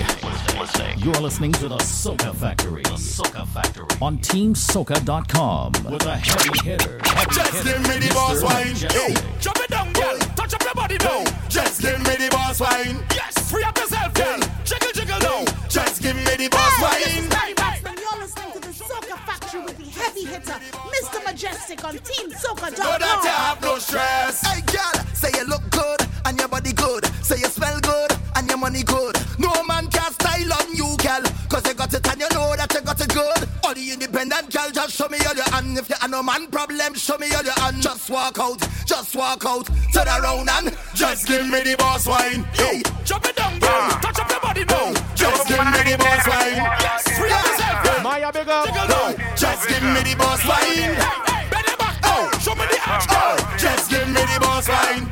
Speaker 1: You're listening to the Soca Factory. The Soca Factory on TeamSoca.com with a heavy hitter. Heavy
Speaker 11: Just
Speaker 1: hitter,
Speaker 11: give me the boss wine.
Speaker 1: Mejustik.
Speaker 11: Hey,
Speaker 27: Drop it down, girl. Touch up your body now.
Speaker 11: Just give me the boss wine.
Speaker 27: Yes, free up yourself, girl. Jiggle, jiggle now.
Speaker 11: Just give me the boss wine.
Speaker 35: And you're listening to the Soca Factory with the heavy hitter, Mr. Mejustik on
Speaker 11: Know
Speaker 35: TeamSoca.com.
Speaker 11: that you have no stress.
Speaker 7: Hey girl, say you look good and your body good. Say you smell good and your money good. No man can style on you, girl. Cause you got it and you know that you got it good. All the independent girl, just show me all your hand. If you have no man problem, show me all your hand. Just walk out, just walk out. Turn around and
Speaker 11: Just give me the boss wine.
Speaker 7: Hey,
Speaker 27: Drop it down, girl. Ah. Touch up your body now.
Speaker 11: Just give me the boss wine.
Speaker 27: Free up yourself, girl.
Speaker 3: Maya, big up.
Speaker 27: Jiggle now.
Speaker 11: Just give me the boss wine.
Speaker 27: Bend your back. Oh, show me the action.
Speaker 11: Oh, just give me the boss wine.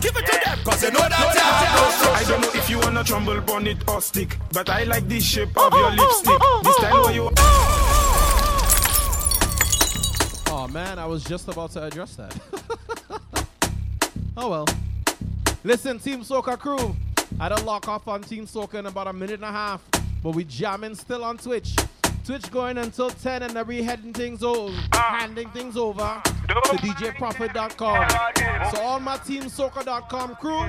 Speaker 27: Give it to them, cause you know that
Speaker 11: Know
Speaker 27: you
Speaker 11: that
Speaker 33: know if you wanna trumble bun it or stick, but I like the shape of oh, your oh, lipstick. Oh, this style where you
Speaker 3: Oh man, I was just about to address that. oh well. Listen, Team Soca crew. I don't lock off on Team Soca in about a minute and a half, but we jamming still on Twitch. Twitch going until 10 and then we heading things over, ah. handing things over to DJProfit.com. So all my Team Soca.com crew,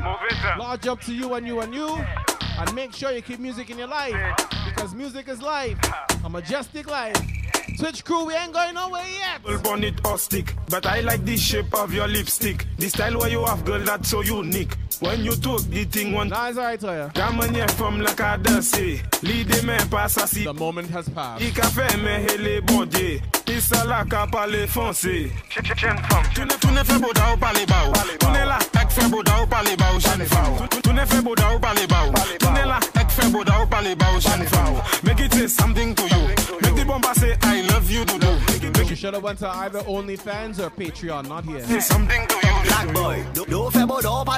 Speaker 3: large up to you and you and you, and make sure you keep music in your life because music is life, a majestic life. Switch crew, we ain't going nowhere yet.
Speaker 33: bun it or stick, but I like the shape of your lipstick. The style where you have, girl, that's so unique. When you talk, the thing one.
Speaker 3: Nice, alright, Toya.
Speaker 33: Gamanye from la cadence, lead men pass assis.
Speaker 3: The moment has passed.
Speaker 33: Il café mais hele bon Dieu. Il sa la ka parle foncé. Tu ne, tu ne fais beau ou parler bas ou. Tu ne la ek fais beau da ou parler bas ou jeune femme. Tu- Tu ne fais beau da ou parler bas ou. Tu ne la ek
Speaker 10: fait beau d'au pas les bas au. Make it say something to you. Make the bomba say I love you do do.
Speaker 3: You should have went to either OnlyFans or Patreon, not here.
Speaker 10: Say something to you.
Speaker 7: Black boy, do, do fais beau d'au pas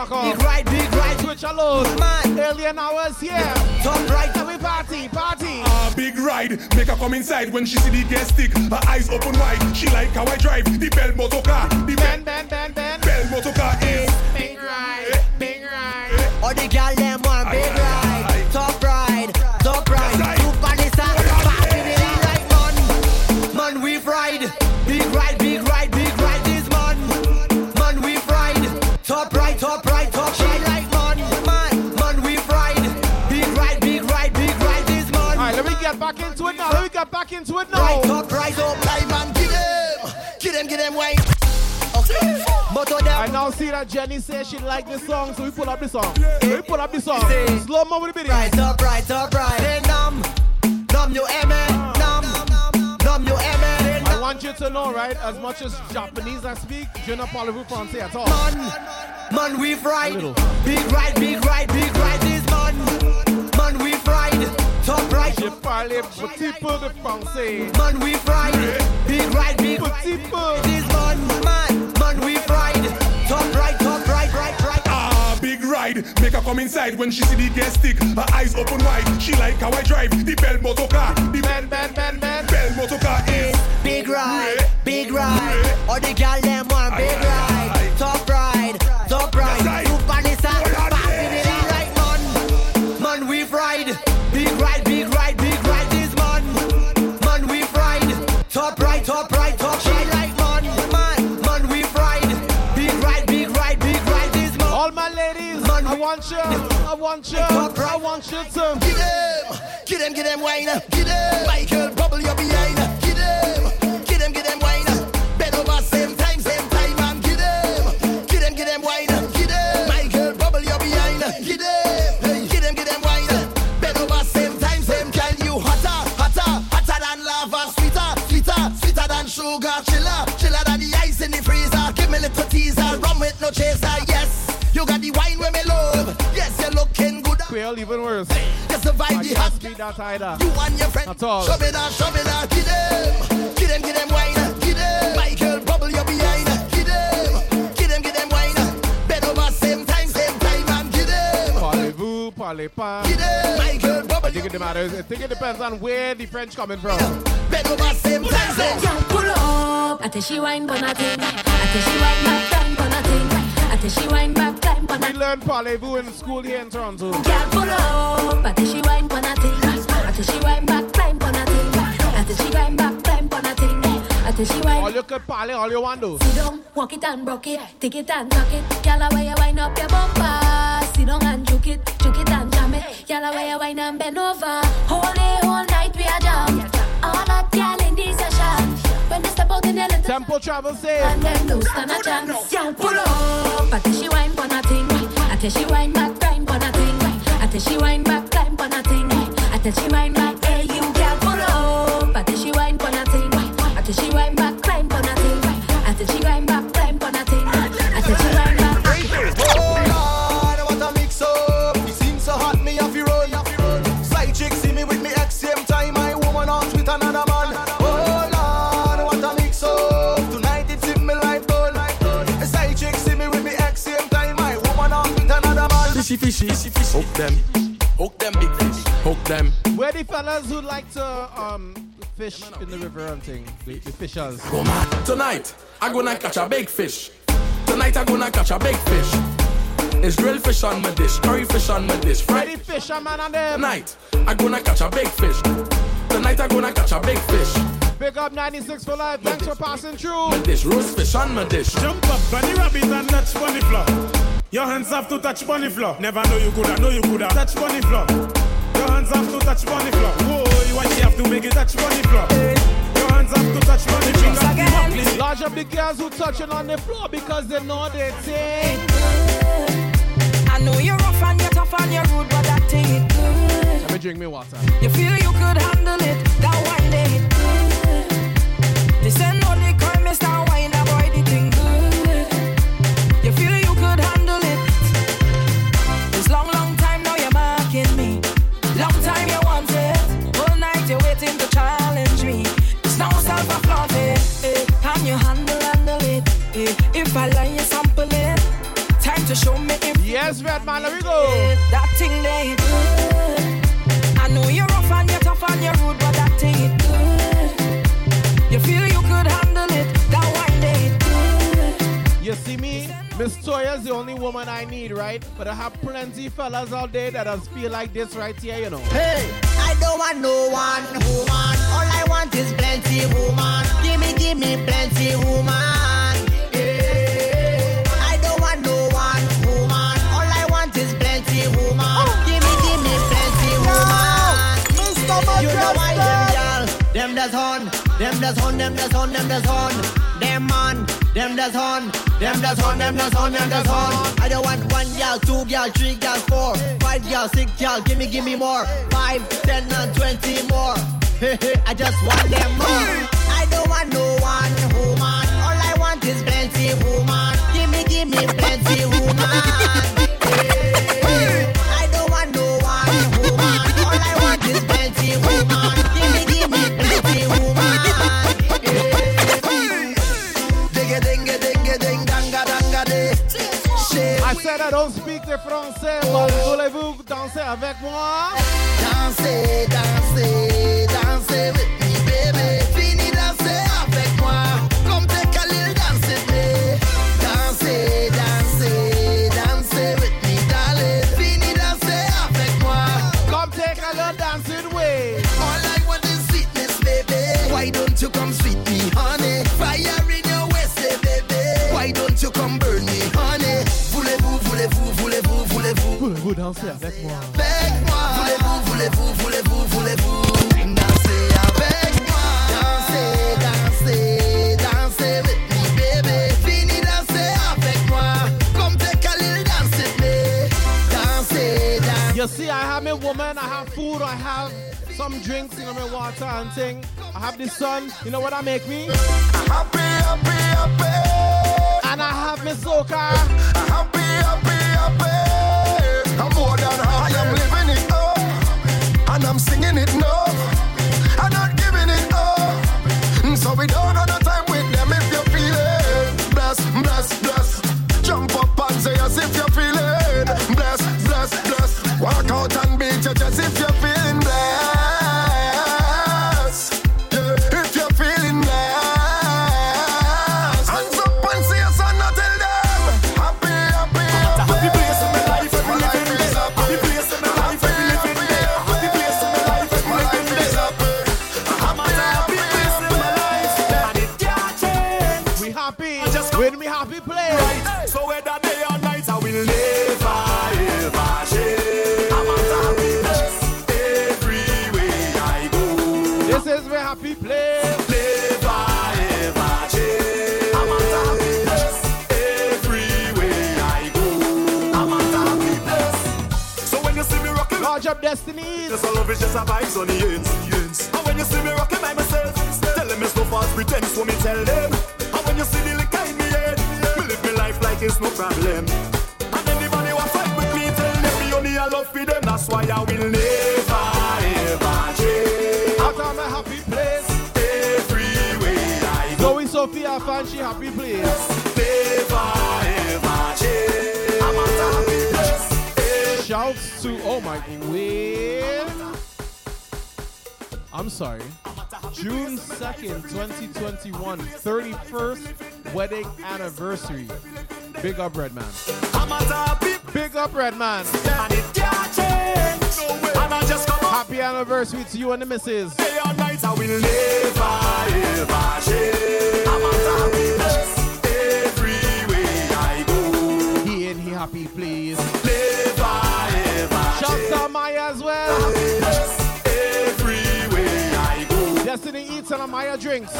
Speaker 3: Team Soca Lock.
Speaker 7: Big ride, big ride.
Speaker 3: Switch alone. Alien hours here.
Speaker 7: Top right.
Speaker 3: Every party, party.
Speaker 33: A big ride, make her come inside when she see the gas stick. Her eyes open wide, she like how I drive the Bell motor car. The
Speaker 3: Ben, Ben, Ben, Ben.
Speaker 33: Bell motor car is
Speaker 3: Big now. Let me get back into it now.
Speaker 7: Right, top right, up, like man. Get them, get them, get them wine. Okay, but of them.
Speaker 3: I now see that Jenny says she like this song, so we pull up the song. So we pull up the song. Slow mo with the video.
Speaker 7: Right up, right up, right. Hey, numb, numb you aimé,
Speaker 3: want you to know, right, as much as Japanese I speak, je ne parle pas français at all.
Speaker 7: Man, man we fried. Big ride, big ride, big ride this man. Man we fried. Top right.
Speaker 3: Je parle petit peu de français.
Speaker 7: Man we fried. Big ride, big
Speaker 3: Petit peu.
Speaker 7: this man. Man, man we fried. Top right, top right, right, right.
Speaker 33: Big ride, make her come inside when she see the gas stick. Her eyes open wide, she like how I drive the Bell motor car. The
Speaker 3: Ben, Ben, Ben, Ben.
Speaker 33: Bell motor car is
Speaker 7: Big ride, big ride. All the gal them want big ride.
Speaker 3: Want you, I want you, I want you to.
Speaker 7: Get them, get them, get them wine. Get them, Michael, bubble your behind. Get them, get them, get them wine. Bend over same time, same time, and get them, get them, get them wine. Get them, Michael, bubble your behind. Get them, get them, get them wine. Bend over same time, same kind. You hotter, hotter, hotter than lava, sweeter, sweeter, sweeter than sugar. Chiller, chiller than the ice in the freezer. Give me a little teaser, rum with no chaser. Looking good.
Speaker 3: Quail even worse.
Speaker 7: You survive the hot
Speaker 3: can't be that either.
Speaker 7: you and your friend.
Speaker 3: At all.
Speaker 7: Shove it out, shove it out, get them. Get them, get them wine. Get them. Michael, bubble your behind. Get them. Get them, get them wine. Bend over same time, same time, and get them.
Speaker 3: Parlez-vous, parlez pas.
Speaker 7: Get them. Michael, bubble
Speaker 3: I think it matters. I think it depends on where the French coming from.
Speaker 7: Bend over same time, same
Speaker 17: Girl, pull up. I tell she wine for nothing. I tell she wine back time for nothing. I tell she wine back time for
Speaker 3: We
Speaker 17: nothing.
Speaker 3: learn parlez-vous in school here in Toronto.
Speaker 17: Girl, pull up. I tell she wine for nothing. I tell she wine back time for nothing. I tell she wine back time for nothing. I tell she wine.
Speaker 3: All you could parley, all you want to.
Speaker 17: Sit down, walk it and broke it, take it and tuck it. Yalla where you wind up your bumper. Sit down and juke it, juke it and jam it. Yalla where you wind and bend over. Whole day, whole night we are jam. All that gal in this session. When they step out in their little
Speaker 3: Tempo travel safe.
Speaker 17: and them no stand a chance. Y'all pull up. I tell she wine for nothing. I tell she wine back time for nothing. I tell she wine back time for nothing. I tell she wine back.
Speaker 10: Fishy, fishy, fishy, fishy. Hook them. Hook them, big fish. Hook them.
Speaker 3: Where the fellas who like to um fish in the river and thing, the, the fishers.
Speaker 10: Go man. Tonight, I'm gonna catch a big fish. Tonight, I'm gonna catch a big fish. It's grilled fish on my dish, curry fish on my dish, fried
Speaker 3: Ready fisherman and them.
Speaker 10: Tonight, I gonna catch a big fish. Tonight, I gonna catch a big fish.
Speaker 3: Big up 96 for life. Thanks for passing through.
Speaker 10: My dish, roast fish on my dish.
Speaker 33: Jump up, bunny rabbit and touch bunny floor. Your hands have to touch bunny floor. Never know you coulda, know you coulda. Touch bunny floor. Your hands have to touch bunny floor. Whoa, you why you have to make it touch bunny floor? Your hands have to touch bunny floor.
Speaker 3: Large up the girls who touching on the floor because they know they take.
Speaker 13: I know you're rough and you're tough and you're rude, but that thing it good.
Speaker 3: Let me drink me water.
Speaker 13: You feel you could handle it, that wine day it good. This ain't no the crime, Mr. Wine,
Speaker 3: Yes, red man, let me go.
Speaker 13: that thing they good. I know you're rough and you're tough and you're rude, but that thing it good. You feel you could handle it, that wine they good.
Speaker 3: You see me? Miss Toya's the only woman I need, right? But I have plenty fellas out there that does feel like this right here, you know.
Speaker 7: Hey, I don't want no one woman. All I want is plenty woman. Give me, give me plenty woman. Woman. Oh. Give me, give me plenty woman. You know why them girl, them does on, them does on, them does on, them does on. Them man, them does on, them does on, them does on, them does on. I don't want one girl, two girl, three girl, four, five girl, six girl. Give me, give me more. Five, ten, and twenty more. I just want them more. I don't want no one woman. All I want is plenty woman. Give me, give me plenty woman. Yeah. I
Speaker 3: said I don't speak the français, but voulez-vous danser avec moi?
Speaker 7: Dansez, dansez, dansez with voulez-vous?
Speaker 3: Danser avec moi?
Speaker 7: Avec moi. Voulez-vous, voulez-vous, voulez-vous, voulez-vous? Danser avec moi. Danser, danser, danser with me, baby. Fini danser avec moi. Comme t'es Khalil, with me. Danser, danser.
Speaker 3: You see, I have a woman, I have food, I have some drinks, you know, my water and thing. I have the sun. You know what I make me?
Speaker 6: Happy, happy, happy.
Speaker 3: And I have my soca.
Speaker 6: Happy, happy, happy. I'm more than happy. I am living it up. And I'm singing it now.
Speaker 10: Just a love is just a vibes on the ends. And when you see me rocking by myself, tell them it's no false pretense. So me tell them. And when you see the liquor in me head, me live my life like it's no problem. And anybody who fight with me, tell them me only a love for them. That's why I will never ever change.
Speaker 3: Out of my happy place.
Speaker 10: Everywhere I go,
Speaker 3: Zoe Sophia fan, she happy place.
Speaker 10: never ever change. I'm at a happy place.
Speaker 3: Shouts to, oh my, wait. I'm sorry. June 2nd, 2021, 31st wedding anniversary. Big up, Redman. Big up, Redman.
Speaker 11: And. And.
Speaker 3: Happy anniversary to you and the missus. He in, he happy, please. Shouts to Maya as well. Eats and Maya drinks.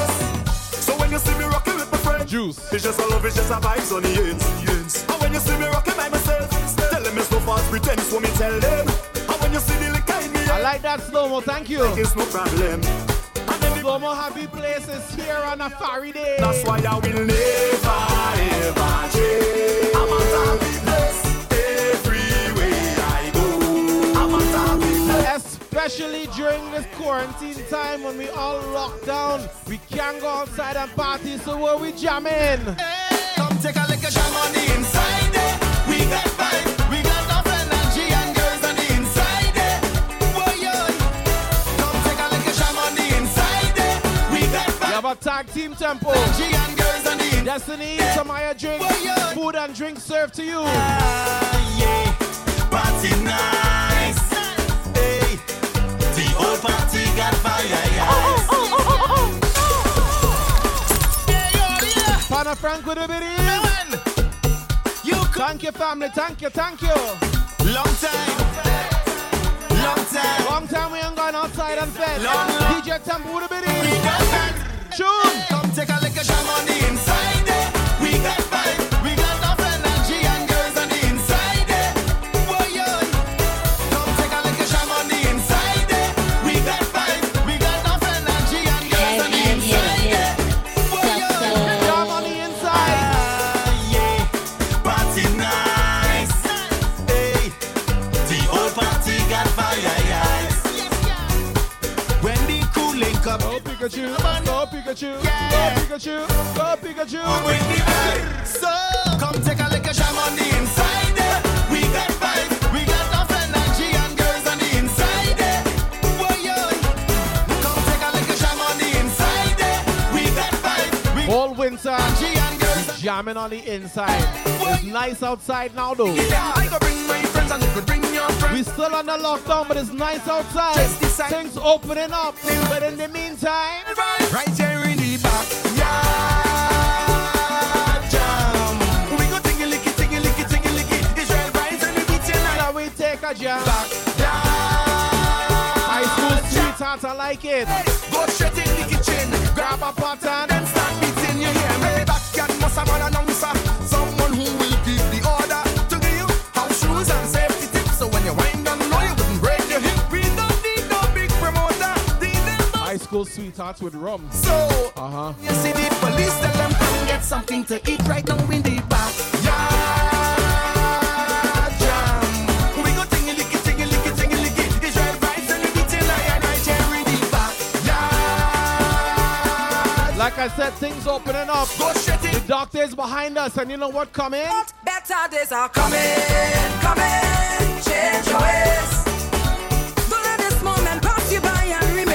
Speaker 11: So when you see me rocking with my friend,
Speaker 3: juice.
Speaker 11: It's just a love, it's just a vibes on the ends. And when you see me rocking by myself, tell them it's no false pretense. So me tell them. And when you see the liquor in me,
Speaker 3: I like that slow mo. Thank you.
Speaker 11: it's no problem.
Speaker 3: Slow mo happy places here on a day.
Speaker 11: That's why I will never ever change.
Speaker 3: Especially during this quarantine time when we all locked down. We can't go outside and party, so where we jamming?
Speaker 11: Come take a look at jam on the inside. eh. We got vibe, we got enough energy and girls on the inside. eh. Come take a look at jam on the inside. eh. We got
Speaker 3: We
Speaker 11: vibe,
Speaker 3: have a tag team tempo.
Speaker 11: energy and girls on the inside.
Speaker 3: Destiny, Samaya drink, food and drink served to you.
Speaker 11: yeah, party nice. Hey, the whole party got fire. Yes.
Speaker 3: Pana Frank with a bit
Speaker 11: You
Speaker 3: Thank you, family. Thank you, thank you.
Speaker 11: Long time, long time.
Speaker 3: Long time we ain't gone outside and fete.
Speaker 11: Long, long.
Speaker 3: DJ Tempo with a bit
Speaker 11: We got vibe.
Speaker 3: Tune.
Speaker 11: Come take a look at jam on the inside.
Speaker 3: Go Pikachu, go Pikachu, go Pikachu, go Pikachu.
Speaker 11: bring the. So come take a look at jam on the inside.
Speaker 3: Jamming on the inside. It's nice outside now though.
Speaker 11: Yeah, I go bring my friends and you could bring your friends.
Speaker 3: We still under lockdown, but it's nice outside. Things opening up, but in the meantime,
Speaker 11: Right here in the back, yeah, jam. We
Speaker 3: sweetheart, I like it.
Speaker 11: Go straight in the kitchen,
Speaker 3: Grab a pattern.
Speaker 11: then start beating. You hear me? Backyard must have an announcer, someone who will give the order to give you house shoes and safety tips. So when you wind down low, you wouldn't break your hip. We don't need no big promoter.
Speaker 3: High school sweethearts with rum.
Speaker 11: So,
Speaker 3: Uh huh.
Speaker 11: you see the police tell them come get something to eat right now in the back.
Speaker 3: I said, things opening up. The doctor is behind us, and you know what coming?
Speaker 13: Better days are coming, coming. Change your ways. Don't let this moment pass you by and remain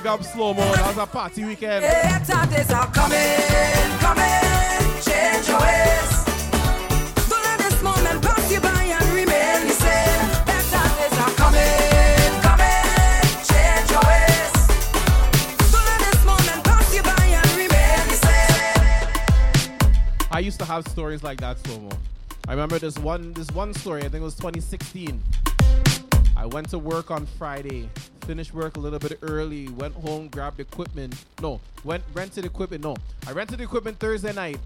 Speaker 3: Big up slow mo. That was a party weekend.
Speaker 13: Better days are coming, coming. Change your ways. Don't let this moment pass you by and remain the same. Better days are coming, coming. Change your ways. Don't let this moment pass you by and remain the same.
Speaker 3: I used to have stories like that, slow mo. I remember this one, this one story. I think it was 2016. I went to work on Friday, finished work a little bit early, went home, grabbed equipment. No, went rented equipment. No, I rented equipment Thursday night.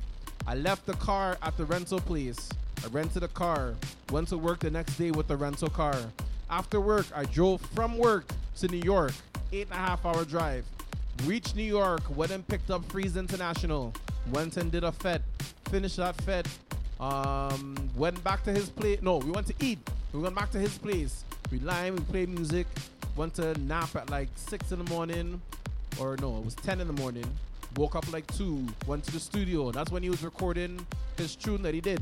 Speaker 3: I left the car at the rental place. I rented a car, went to work the next day with the rental car. After work, I drove from work to New York, eight and a half hour drive. Reached New York, went and picked up Freeze International, went and did a fete, finished that fete, um, went back to his place. No, we went to eat. We went back to his place. We lined, we played music, Went to nap at like six in the morning, or no, it was ten in the morning. Woke up like two. Went to the studio. That's when he was recording his tune that he did.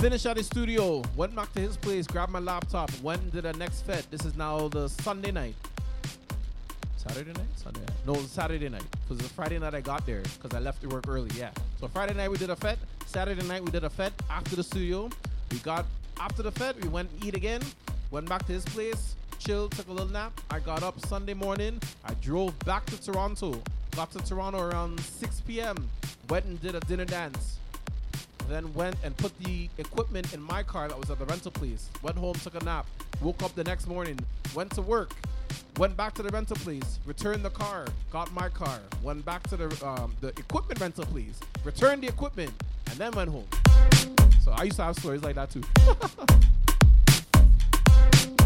Speaker 3: Finished at his studio. Went back to his place. Grabbed my laptop. Went to the next fete. This is now the Sunday night. Saturday night? Sunday night. No, it was Saturday night. Because it was Friday night I got there because I left to work early. Yeah. So Friday night we did a fete. Saturday night we did a fete after the studio. We got after the fete, we went eat again. Went back to his place, chilled, took a little nap. I got up Sunday morning. I drove back to Toronto. Got to Toronto around 6 p.m. Went and did a dinner dance. Then went and put the equipment in my car that was at the rental place. Went home, took a nap. Woke up the next morning. Went to work. Went back to the rental place. Returned the car. Got my car. Went back to the um, the equipment rental place. Returned the equipment, and then went home. So I used to have stories like that too.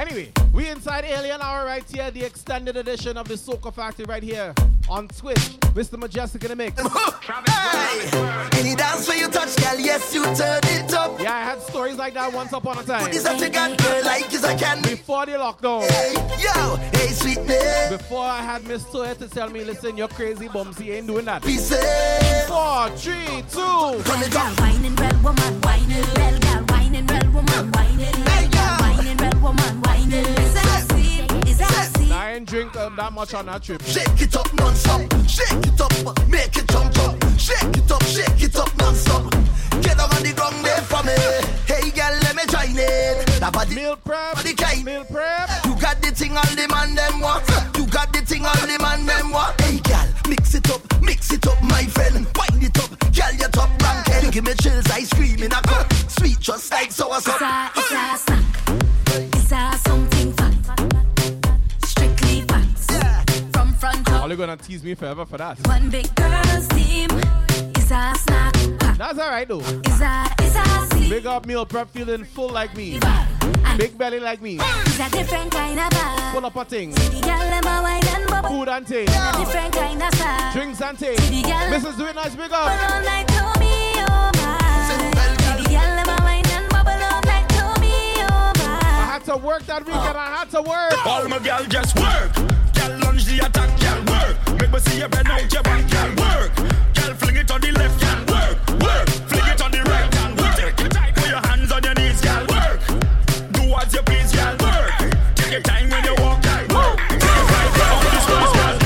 Speaker 3: Anyway, we inside Alien Hour right here, the extended edition of the Soca Factory right here on Twitch. Mr. Mejustik in the mix.
Speaker 7: Any dance where you touch, girl, yes, you turn it up.
Speaker 3: Yeah, I had stories like that once upon a time.
Speaker 7: Put this up, you got girl, like as I can.
Speaker 3: Before the lockdown.
Speaker 7: Hey, yo, hey, sweetness.
Speaker 3: Before I had Miss Toya to tell me, listen, you're crazy, Bumsy ain't doing that.
Speaker 7: Pieces.
Speaker 3: Four, three, two.
Speaker 7: Run it up.
Speaker 17: Whining red woman, whining red gal, whining red woman, whining red gal, whining red woman, whining. Is that sweet? Is that sweet?
Speaker 3: I ain't drink um, that much on that trip.
Speaker 7: Shake it up non-stop. Shake it up, make it jump up. Shake it up, shake it up non-stop. Get up on the ground there for me. Hey girl, let me join it. That body,
Speaker 3: Meal prep.
Speaker 7: body kind.
Speaker 3: Meal prep.
Speaker 7: You got the thing all the man them want. You got the thing all the man them want. Hey girl, mix it up, mix it up, my friend. Wind it up, girl, your top rank. You give me chills, I scream in a cup. Sweet just like sour
Speaker 17: It's
Speaker 3: All
Speaker 17: up,
Speaker 3: tease me forever for that.
Speaker 17: one big girl's team. It's a snack.
Speaker 3: That's alright though.
Speaker 17: It's a, it's a sleep.
Speaker 3: Big up meal prep feeling full like me.
Speaker 17: And
Speaker 3: Big belly like me.
Speaker 17: it's a different kind of vibe.
Speaker 3: Full up a thing.
Speaker 17: The girl them a wine and bubble.
Speaker 3: Food and tea.
Speaker 17: A different kind of style.
Speaker 3: Drinks and tea.
Speaker 17: The girl
Speaker 3: Mrs. Do It Nice, big up.
Speaker 17: all night to me, oh my. The girl them a wine and bubble all night to me,
Speaker 3: I had to work that weekend. I had to work.
Speaker 2: All my gal just work. Me see you bend out your back, gal work. Gal fling it on the left, gal work. Work. Fling it on the right, gal work. Take it tight. Put your hands on your knees, gal work. Do what you please, gal work. Take your time when you walk, gal work. Take it right down the space, gal.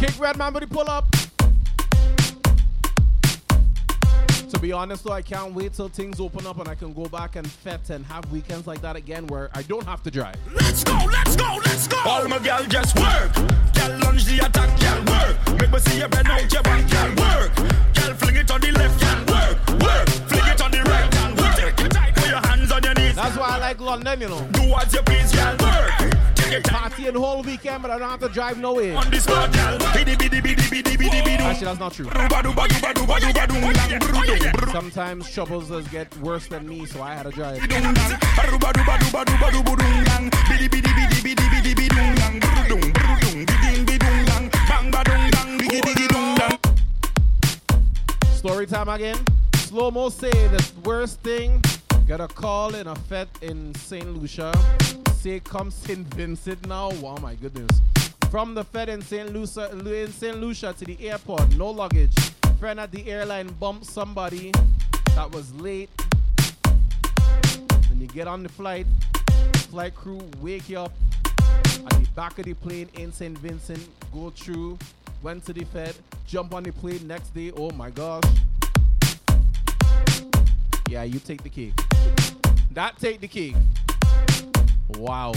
Speaker 3: Kick red man, booty pull up. Be honest though, I can't wait till things open up and I can go back and fete and have weekends like that again where I don't have to drive.
Speaker 2: Let's go, let's go, let's go. All my gal just work. Gal lunge the attack, gal work. Make me see you bend out your back, gal work. Gal fling it on the left, gal work. Work. Fling it on the right, Put your hands on your knees.
Speaker 3: That's why I like London, you know.
Speaker 2: Do what you please, girl. Work.
Speaker 3: Party and whole weekend, but I don't have to drive nowhere.
Speaker 2: On this girl.
Speaker 3: Actually, that's not true. Sometimes troubles does get worse than me, so I had to drive. Story time again. Slow mo say the worst thing. Got a call in a fete in St. Lucia. Say come St. Vincent now. Oh my goodness. From the fete in St. Lucia, in St. Lucia to the airport, no luggage. Friend at the airline bumped somebody that was late. Then you get on the flight. Flight crew wake you up at the back of the plane in St. Vincent. Go through. Went to the Fete. Jump on the plane next day. Oh my gosh. Yeah, you take the cake. That take the cake. Wow.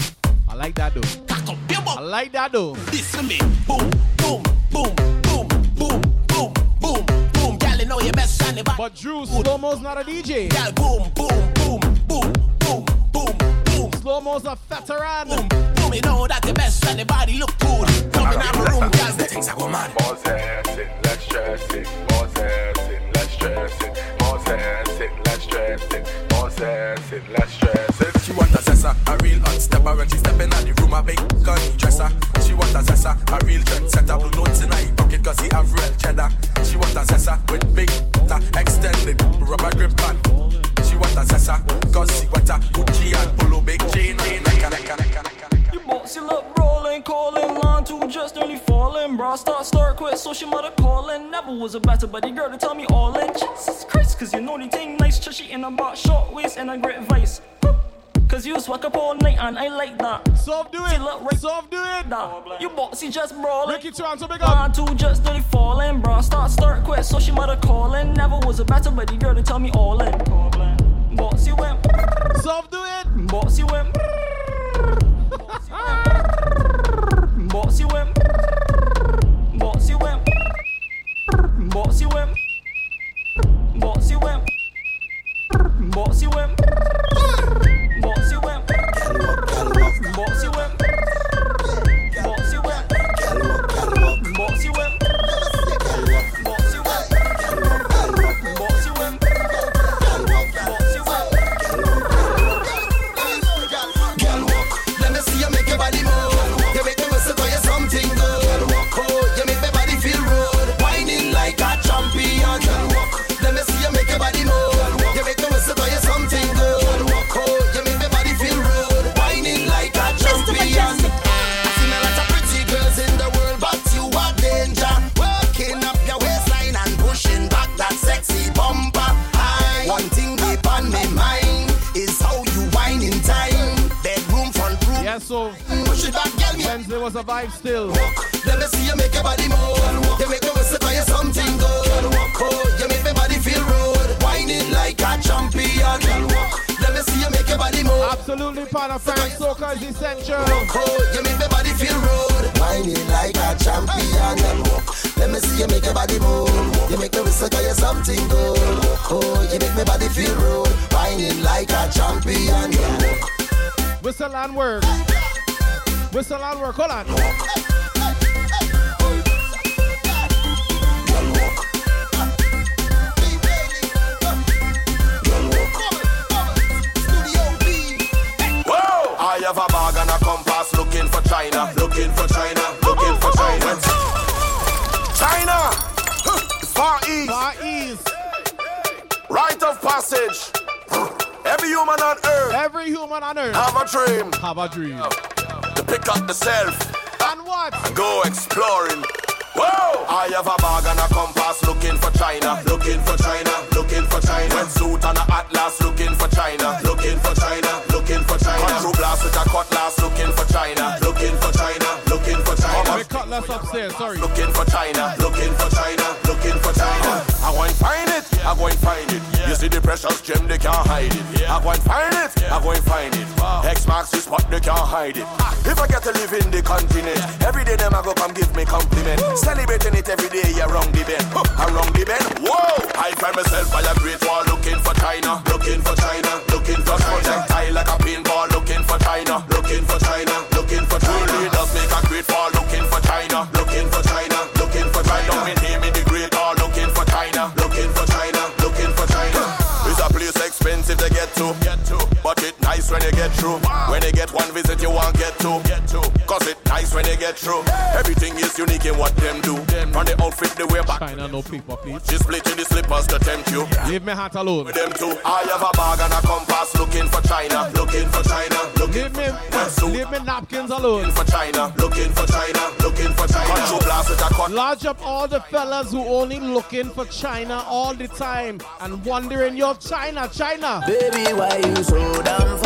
Speaker 3: I like that though. I like that though.
Speaker 16: This for me. Boom, boom, boom, boom, boom, boom, boom, boom. Gal, you know your best shiny.
Speaker 3: But Drew Slomo's not a DJ.
Speaker 16: Gal, boom, boom, boom, boom, boom, boom, boom.
Speaker 3: Slomo's a veteran.
Speaker 16: Boom, boom, you know that the best shiny body look good. Come in our room, gal. The things are going mad.
Speaker 36: Possessive, let's chest it. Possessive less stressing. More dancing, less stressing. More dancing, less stressing.
Speaker 6: She want a zessa, a real hot stepper When she stepping out the room, a big gun dresser She want a zessa, a real trendsetter Blue notes in her pocket cause he have real cheddar She want a zessa with big, ta extended rubber grip band She
Speaker 22: want a sessa. Cause she want a Gucci and polo big chain. Neka, neka, neka, neka.
Speaker 37: You bossy look rolling, calling, line two just nearly falling. Bra start, start, quit, so she mother calling. Never was a better buddy girl to tell me all in. Jesus Christ, cause you know the thing nice, chushy in a box, short waist and a great vice. Cause you swag up all night and I like that.
Speaker 7: So do it.
Speaker 37: Look right,
Speaker 7: so do it.
Speaker 37: That. You bossy just brawling.
Speaker 7: Ricky Toronto, big
Speaker 37: Line two just nearly falling. Bra start, start, quit, so she mother calling. Never was a better buddy girl to tell me all in. Bossy went.
Speaker 7: So do it.
Speaker 37: Bossy went.
Speaker 3: Bộ siêu em. Bộ siêu em. Bộ siêu em. Bộ siêu em. Bộ siêu em. Bộ siêu em. Bộ siêu
Speaker 7: em. So
Speaker 3: Push it back, girl.
Speaker 7: Wednesday was a vibe still.
Speaker 3: let me see you make your body move. You make me whistle for you something good. Oh, you make my body feel rude. Whining like a champion. Let me see you make your body move.
Speaker 7: Absolutely part of Frank Soca is essential.
Speaker 3: Oh, you make my body feel rude. Whining like a champion. Let me see you make your body move. You make me whistle for you something good. Oh, you make my body feel rude. Whining like a champion.
Speaker 7: Whistle and work. Whistle and work. Hold on.
Speaker 22: Whoa! I have a bag and a compass looking for China, looking for China, looking for China. China! Far East.
Speaker 7: Far East.
Speaker 22: Right of passage. Every human on earth.
Speaker 7: Every human on earth.
Speaker 22: Have a dream.
Speaker 7: Have a dream.
Speaker 22: To pick up the self.
Speaker 7: And what?
Speaker 22: And go exploring. Whoa! I have a bag and a compass looking for China, looking for China, looking for China. Red suit and a atlas looking for China, looking for China, looking for China. Control blast with a cutlass looking for China, looking for China, looking for China.
Speaker 7: We cutlass upstairs, sorry.
Speaker 22: Looking for China, looking for China, looking for China. I go and find it, I go and find it. See the precious gem, they can't hide it. I go and find it, I go and find it. X marks the spot, they can't hide it. Ah. If I get to live in the continent, every day them I go come give me compliment. Celebrating it every day, yeah, wrong the bend. Huh, Around the bend, whoa! I find myself by a great wall looking for China, looking for China, looking for China. projectile like a pinball, looking for China, looking for China, looking for China. Leaders make a great fall, looking for China, looking for China, get to, get to, but it nice when you get through. When you get one visit, you won't get to, get to, cause it nice when you get through. Everything is unique in what them do. From the outfit, the way back.
Speaker 7: China, no people, please.
Speaker 22: She split in the slippers to tempt you.
Speaker 7: Leave me hat alone.
Speaker 22: With them too. I have a bag and a compass looking for China, looking for China, looking
Speaker 7: Leave me, leave me napkins alone.
Speaker 22: Looking for China, looking for China, looking for China. Control blast with a cut.
Speaker 7: Lodge up all the fellas who only looking for China all the time and wondering, yo, China, China.
Speaker 3: Baby, why you so damn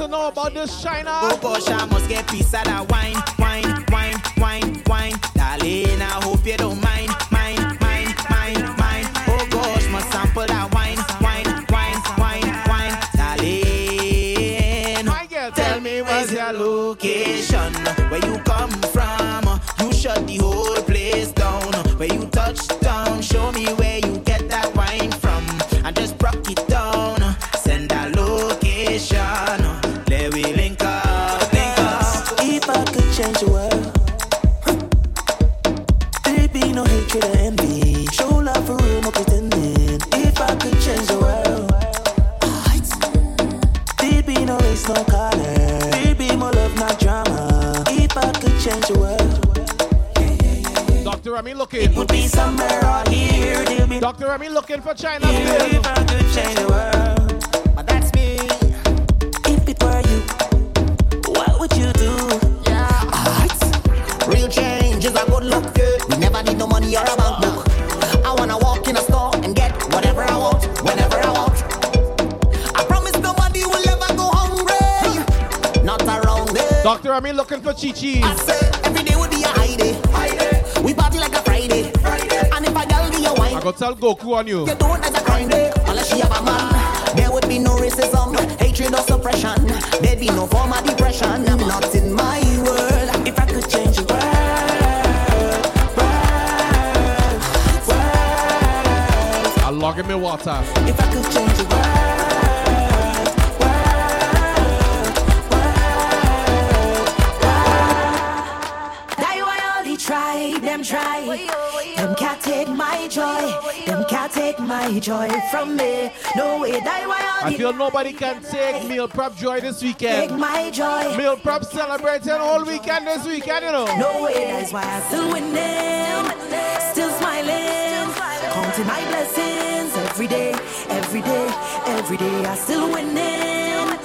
Speaker 3: to
Speaker 7: know about this China.
Speaker 16: Oh gosh, I must get piece of that wine, wine, wine, wine, wine. Darling, I hope
Speaker 3: Remy looking.
Speaker 13: would be somewhere out here. They'll be
Speaker 3: Dr. Remy looking for China still.
Speaker 13: if I could change the world. But that's me. If it were you, what would you do?
Speaker 7: Alright. Real change is a good look. We never need no money or a bank book. I wanna walk in a store and get whatever I want, whenever I want. I promise nobody will ever go hungry. Not around there.
Speaker 3: Dr. Remy looking for Chi Chi.
Speaker 7: I say every day would be a high day. We party like Friday. And if a girl give you wine,
Speaker 3: I go tell Goku on you.
Speaker 7: you do it as a crime day. Unless she have a man, there would be no racism, hatred or suppression. There'd be no form of depression. Not in my world.
Speaker 13: If I could change the world,
Speaker 3: log in my water.
Speaker 13: if I could change the world,
Speaker 15: That why all they try, my joy. Them can't take my joy from me. No way. That why
Speaker 3: I feel nobody can take meal prep joy this weekend.
Speaker 15: take my joy.
Speaker 3: Meal prep celebrating all weekend this weekend, you know.
Speaker 15: No way. That's why I still winning, still smiling, counting my blessings every day, every day, every day. I still winning,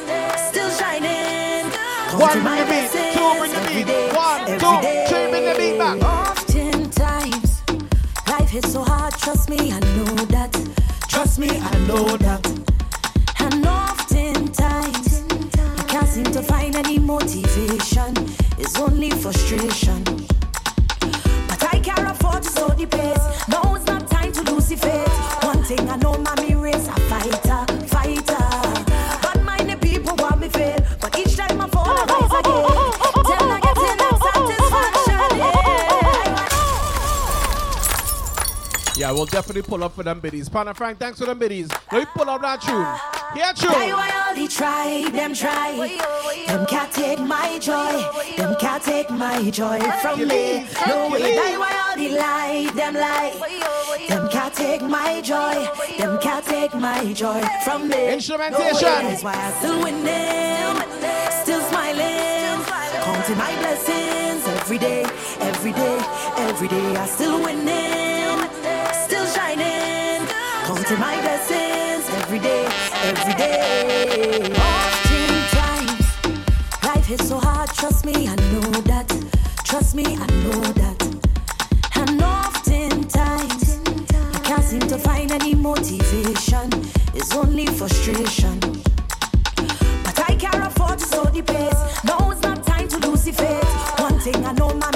Speaker 15: still shining.
Speaker 3: One
Speaker 15: counting my
Speaker 3: bring the beat,
Speaker 15: blessings
Speaker 3: two bring the
Speaker 15: every
Speaker 3: beat,
Speaker 15: day,
Speaker 3: one,
Speaker 15: every
Speaker 3: two,
Speaker 15: day.
Speaker 3: three bring
Speaker 15: hits so hard. Trust me, I know that. Trust me, I know that. And oftentimes, I can't seem to find any motivation. It's only frustration. But I can't afford to slow the pace. No, it's not time to lose the faith. One thing I know, mommy
Speaker 3: We'll definitely pull up for them biddies. Partner Frank, thanks for them biddies. Let me pull up that tune. Here,
Speaker 15: Why,
Speaker 3: tune.
Speaker 15: all they try, them try. Them can't take my joy. Them can't take my joy from me. No way. All they lie, them lie. Them can't take my joy. Them can't take my joy from me.
Speaker 3: Instrumentation.
Speaker 15: That's why I still winning, still smiling, counting my blessings every day, every day, every day. I still winning, counting my blessings every day, every day. Oftentimes, life hits so hard. Trust me, I know that. Trust me, I know that. And oftentimes, I can't seem to find any motivation. It's only frustration. But I can't afford to slow the pace. No, it's not time to lose the faith. One thing I know, mommy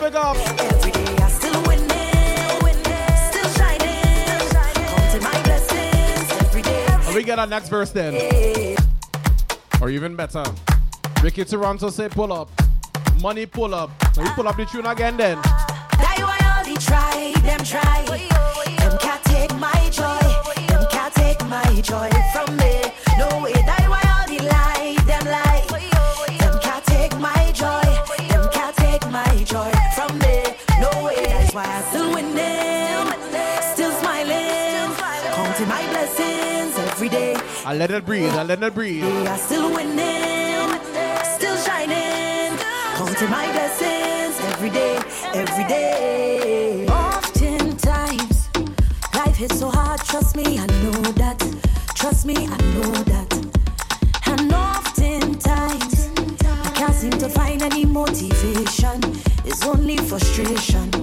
Speaker 3: Reynolds, big up.
Speaker 15: Every day I still winning, still shining, counting my blessings every day.
Speaker 3: And we get our next verse then. Or even better. Ricky Toronto say pull up. Money pull up. So we pull up the tune again then.
Speaker 15: That all they try, them try. Them can't take my joy. Them can't take my joy from me. I
Speaker 3: let it breathe. I let it breathe.
Speaker 15: I still winning, still shining, counting my blessings every day, every day. Oftentimes, life hits so hard. Trust me, I know that. Trust me, I know that. And oftentimes, I can't seem to find any motivation. It's only frustration.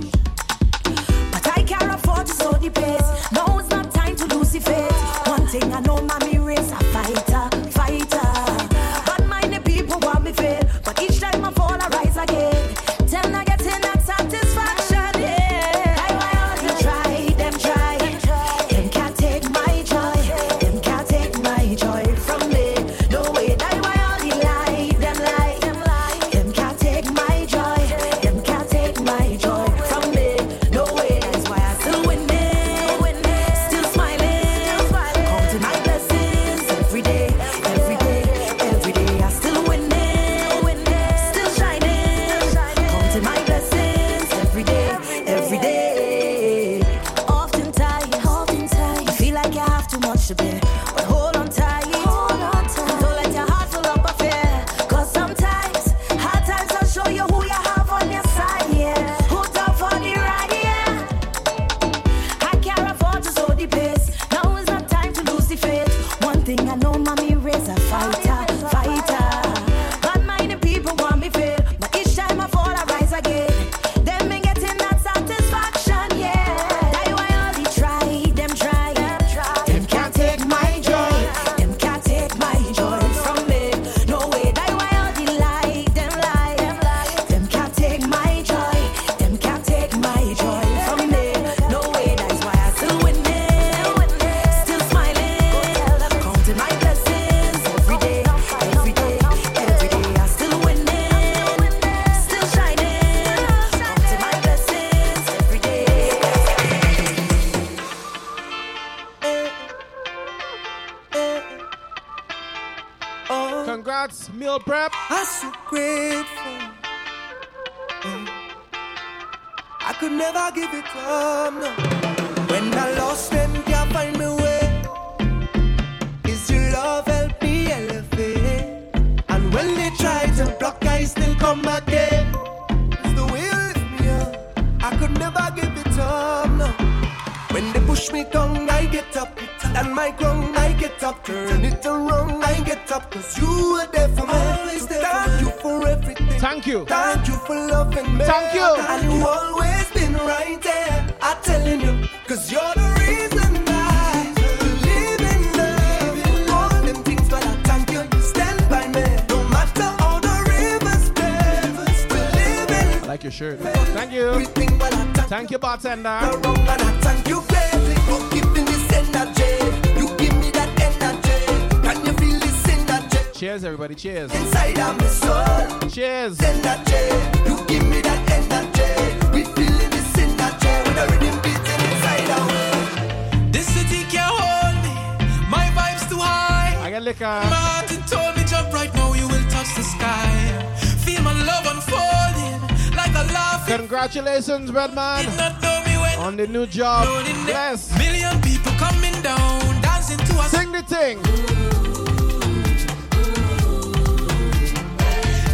Speaker 3: Congratulations, Redman. On the new job. Bless.
Speaker 13: Million people coming down, dancing to us.
Speaker 3: Sing the thing.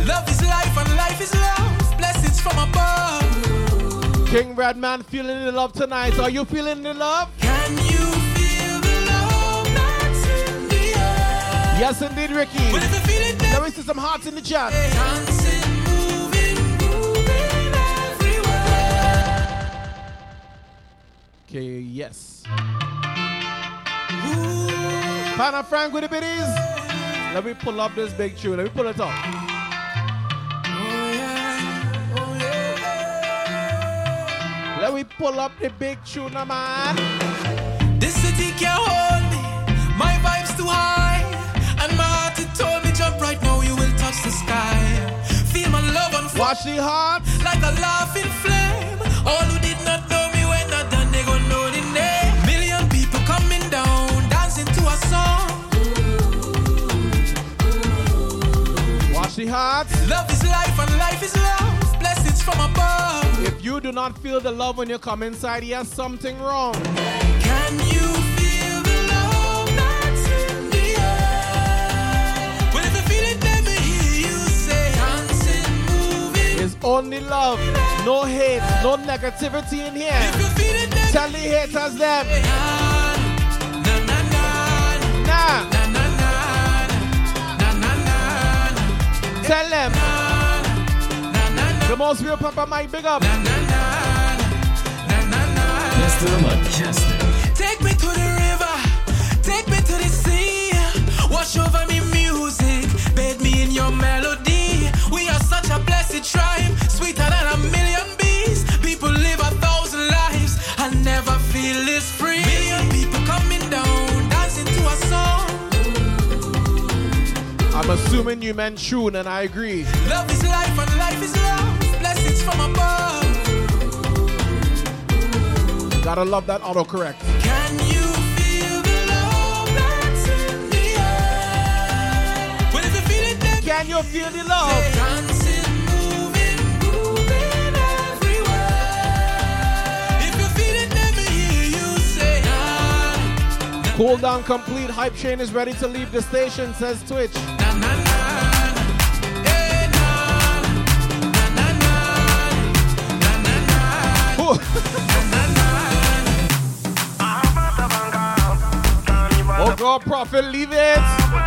Speaker 13: Love is life and life is love. Blessings from above.
Speaker 3: King Redman feeling the love tonight. Are you feeling the love?
Speaker 13: Can you feel the love in the?
Speaker 3: Yes, indeed, Ricky.
Speaker 13: Well, if you feel it, then
Speaker 3: Let me see some hearts in the chat.
Speaker 13: dancing,
Speaker 3: Okay, yes. Pana Frank with the biddies. Let me pull up this big tune. Let me pull it up. Let me pull up the big tune, man.
Speaker 13: This city can't hold me. My vibe's too high. And my heart it told me jump right now, you will touch the sky. Feel my love unfold.
Speaker 3: Watch the heart.
Speaker 13: Like a laughing flame. All who
Speaker 3: Heart.
Speaker 13: Love is life and life is love. Blessings from above.
Speaker 3: If you do not feel the love when you come inside, yes, something wrong.
Speaker 13: Can you feel the love that's in the air? Well, if you feel it, let me hear you say, dancing, moving.
Speaker 3: It's only love, no hate, no negativity in here.
Speaker 13: If you feel it,
Speaker 3: Tell the haters them.
Speaker 13: na na na
Speaker 3: Nah. Tell them. The most real Papa Mike, big up.
Speaker 1: Mr. Mejustik.
Speaker 13: Take me to the river, take me to the sea. Wash over me music, bathe me in your melody. We are such a blessed tribe,
Speaker 3: I'm assuming you meant tune, and I agree.
Speaker 13: Love is life and life is love. Blessings from above.
Speaker 3: Gotta love that autocorrect.
Speaker 13: Can you feel the love that's in the air? Well, if you feel it, then
Speaker 3: Can you feel the love?
Speaker 13: dancing, moving, moving everywhere. If you feel it, let me hear you say,
Speaker 3: Cool down complete. Hype chain is ready to leave the station, says Twitch. Oh God, prophet, leave it.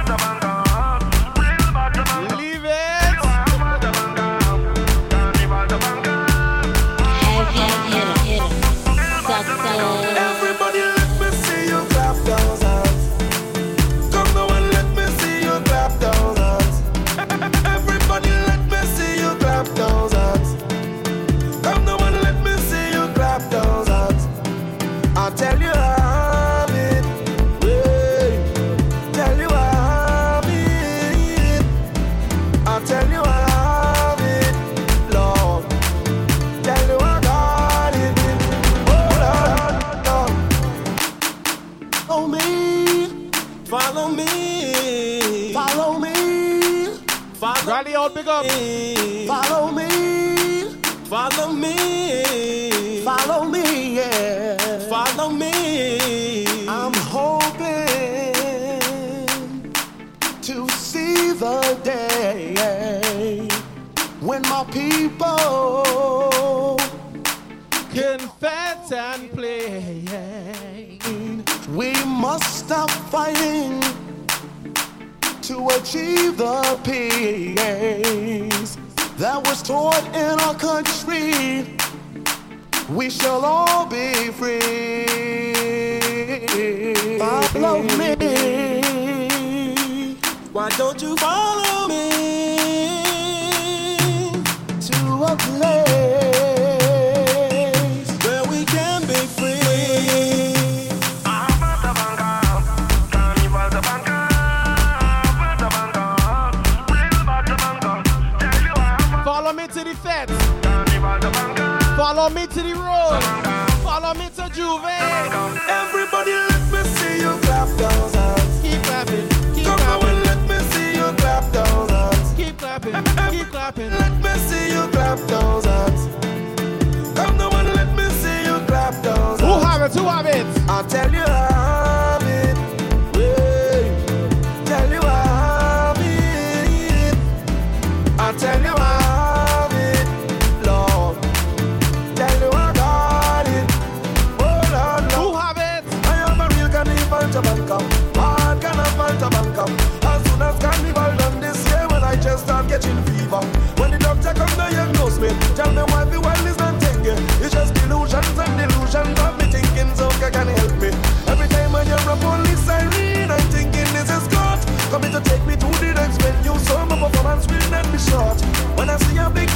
Speaker 3: up.
Speaker 6: Follow me.
Speaker 27: Follow me.
Speaker 6: Follow me, yeah.
Speaker 27: Follow me.
Speaker 6: I'm hoping to see the day when my people
Speaker 3: can fight and play.
Speaker 6: We must stop fighting to achieve the peace that was taught in our country, we shall all be free. Follow me.
Speaker 27: Why don't you follow
Speaker 3: Follow me to the road. Follow me to J'ouvert.
Speaker 27: Everybody, let me see you clap those hands.
Speaker 3: Keep clapping. Keep
Speaker 27: Come
Speaker 3: clapping.
Speaker 27: and let me see you clap those hands.
Speaker 3: Keep clapping. Keep clapping.
Speaker 27: Let me see you clap those hands. Come on, let me see you clap those hands.
Speaker 3: Who have it? Who have it?
Speaker 27: I'll tell you.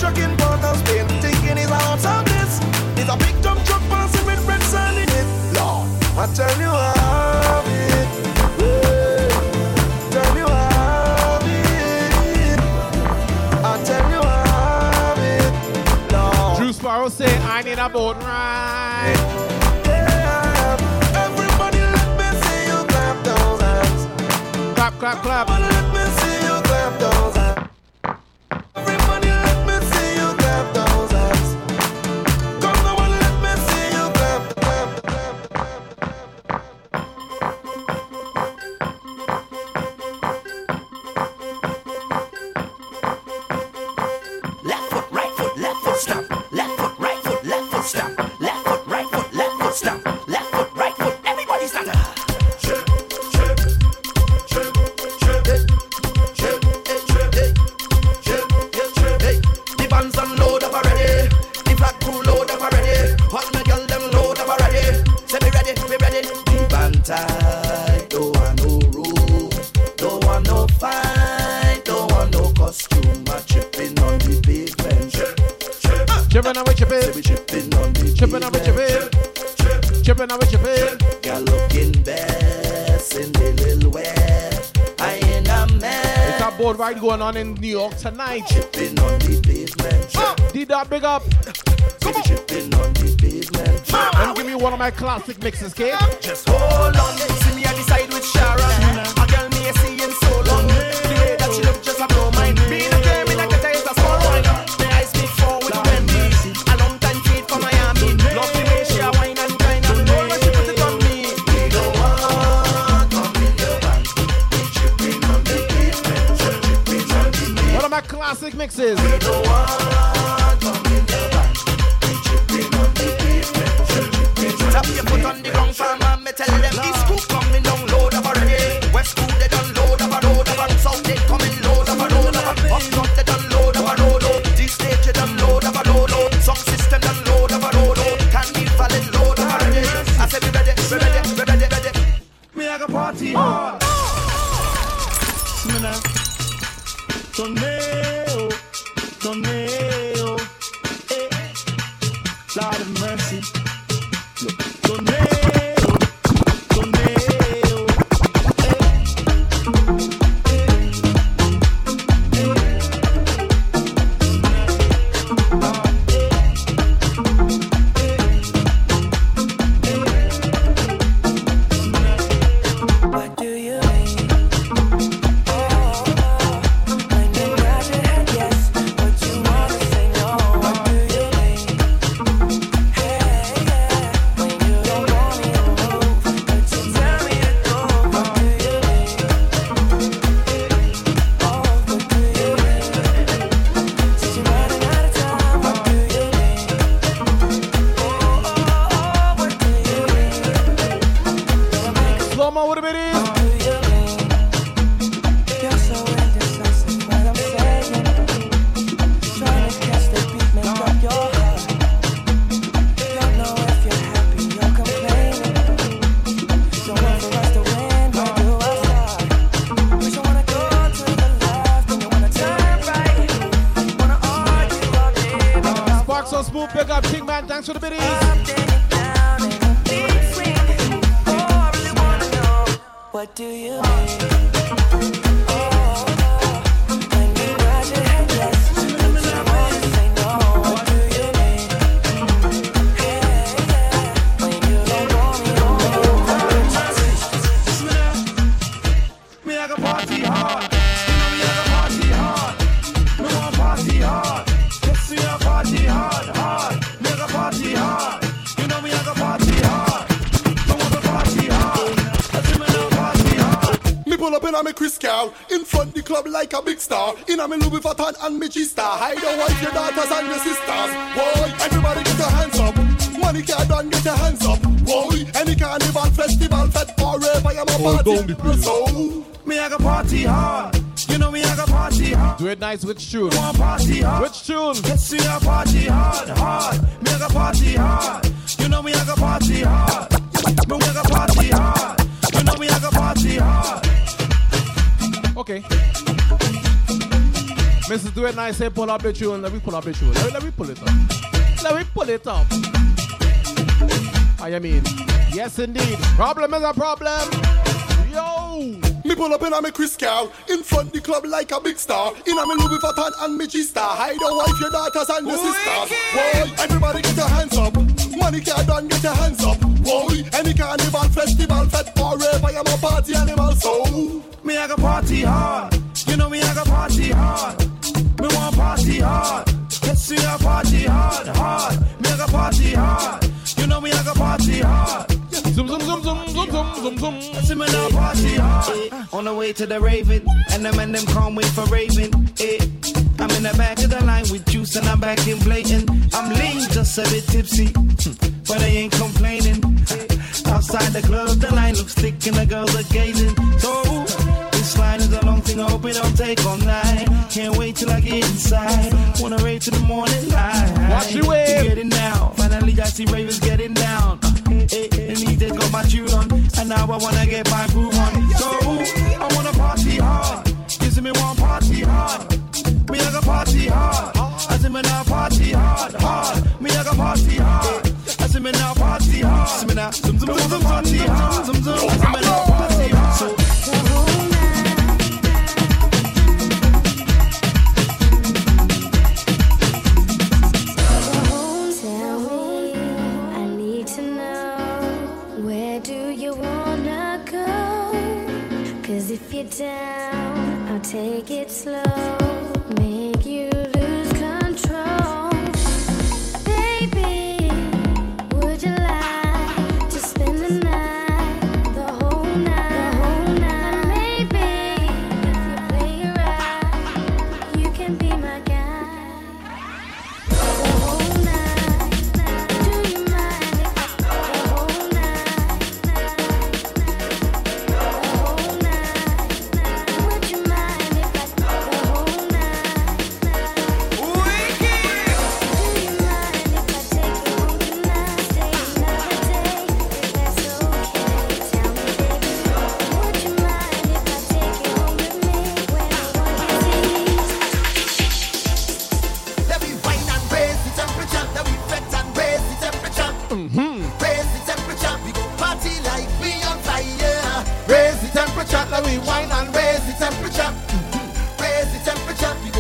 Speaker 27: shook in port of Spain, of this. It's a big dump truck passing with red sand in it. Lord, I tell you I have it.
Speaker 3: Drew Sparrow say, I need a boat ride.
Speaker 27: Yeah. Everybody let me see you clap those hands.
Speaker 3: Clap, clap, clap. going on in New York tonight.
Speaker 27: Tripping on the pavement.
Speaker 3: Uh, did that big up.
Speaker 27: Come on. Tripping on the.
Speaker 3: And give me one of my classic mixes, okay?
Speaker 27: Just hold on. A me
Speaker 6: Louis Vuitton and me G-Star Hide your wife, your daughters and your sisters Boy, everybody get your hands up Money can't done, get your hands up Boy, any carnival, festival, fed forever I'm a
Speaker 3: Hold
Speaker 6: party
Speaker 3: down the place.
Speaker 6: So,
Speaker 38: Me I go party hard. You know me I go party hard.
Speaker 3: Do it nice, with tune? Pull up the tune. Let me pull up the tune. Let me, let me pull it up. Let me pull it up. I mean, yes indeed. Problem is a problem. Yo!
Speaker 6: Me pull up in a me Chris Cow In front the club like a big star In a me Louis Vuitton and me G-Star Hide your wife, your daughters and your sisters Boy, everybody get your hands up Money can't done, get your hands up Boy, any carnival, festival, fed forever I'm a party animal, so
Speaker 38: Me I go party hard. Party. On the way to the Raven, and them and them can't wait for Raven. Eh. I'm in the back of the line with juice and I'm back in blatant. I'm lean, just a bit tipsy, but I ain't complaining. Outside the club, the line looks thick and the girls are gazing. So this line is a long thing, I hope it don't take all night. Can't wait till I get inside. Wanna rave to the morning I wanna get my groove
Speaker 39: like
Speaker 7: we on fire. Raise the temperature. Let me wine and raise the temperature. Raise the temperature.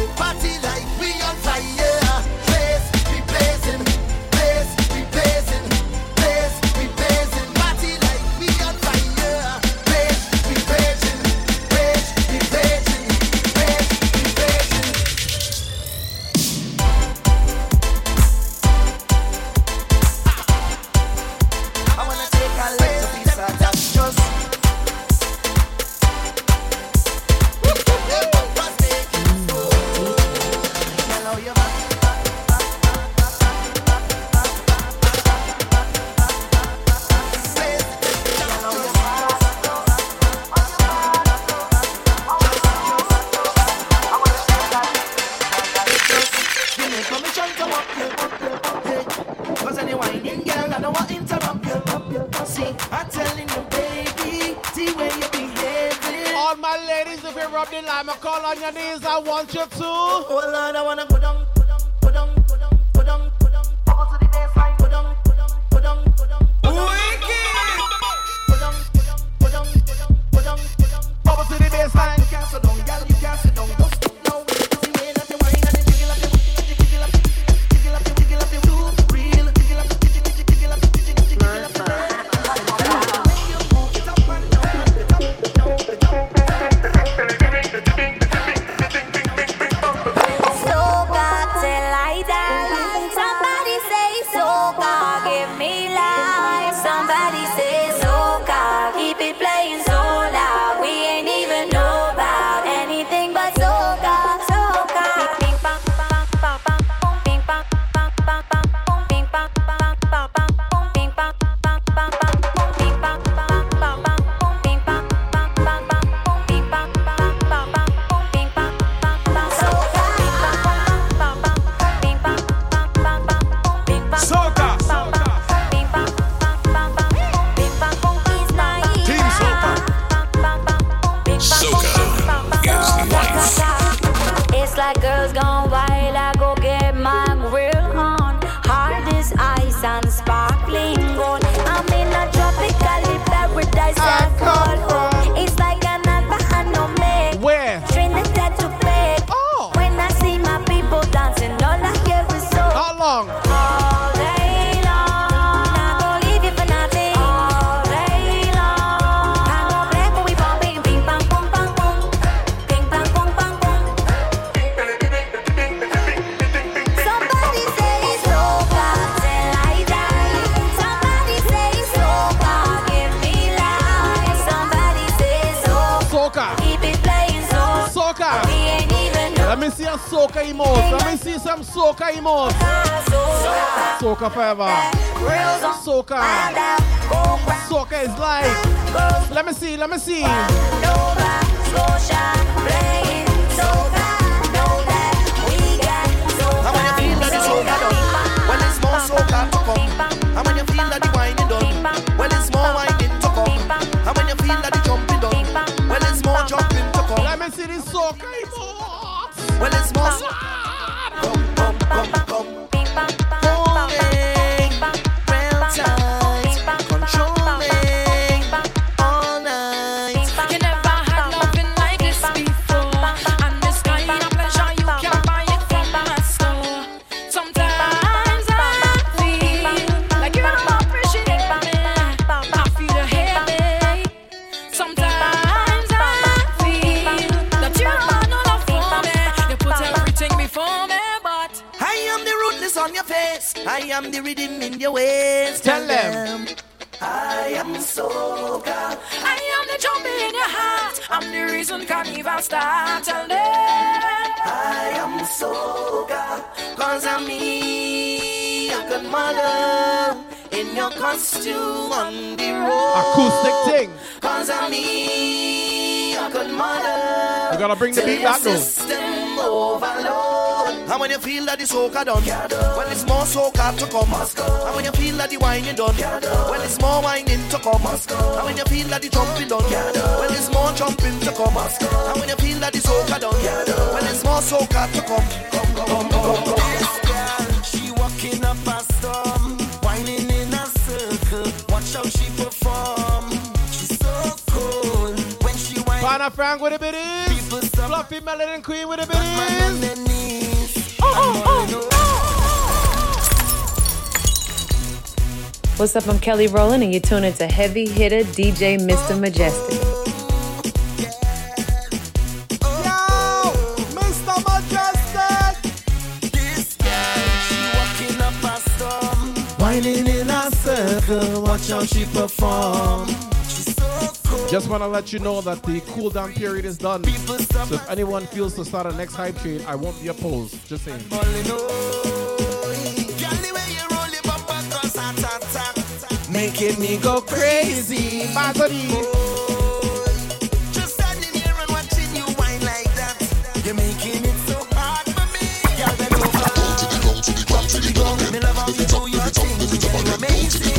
Speaker 40: Kelly Rowland, and you're tuning into Heavy Hitter DJ Mr.
Speaker 7: Mejustik.
Speaker 41: Winding in a circle, watch how she perform.
Speaker 3: Just want to let you know that the cool down period is done. So if anyone feels to start a next hype train, I won't be opposed. Just saying.
Speaker 41: making me go crazy. Bagody.
Speaker 7: Oh, just standing here and watching you whine like that. You're making it so hard for me. Girl, bend over. Go to the ground, to the ground, to the ground. Me love how you do your
Speaker 3: thing. You're amazing.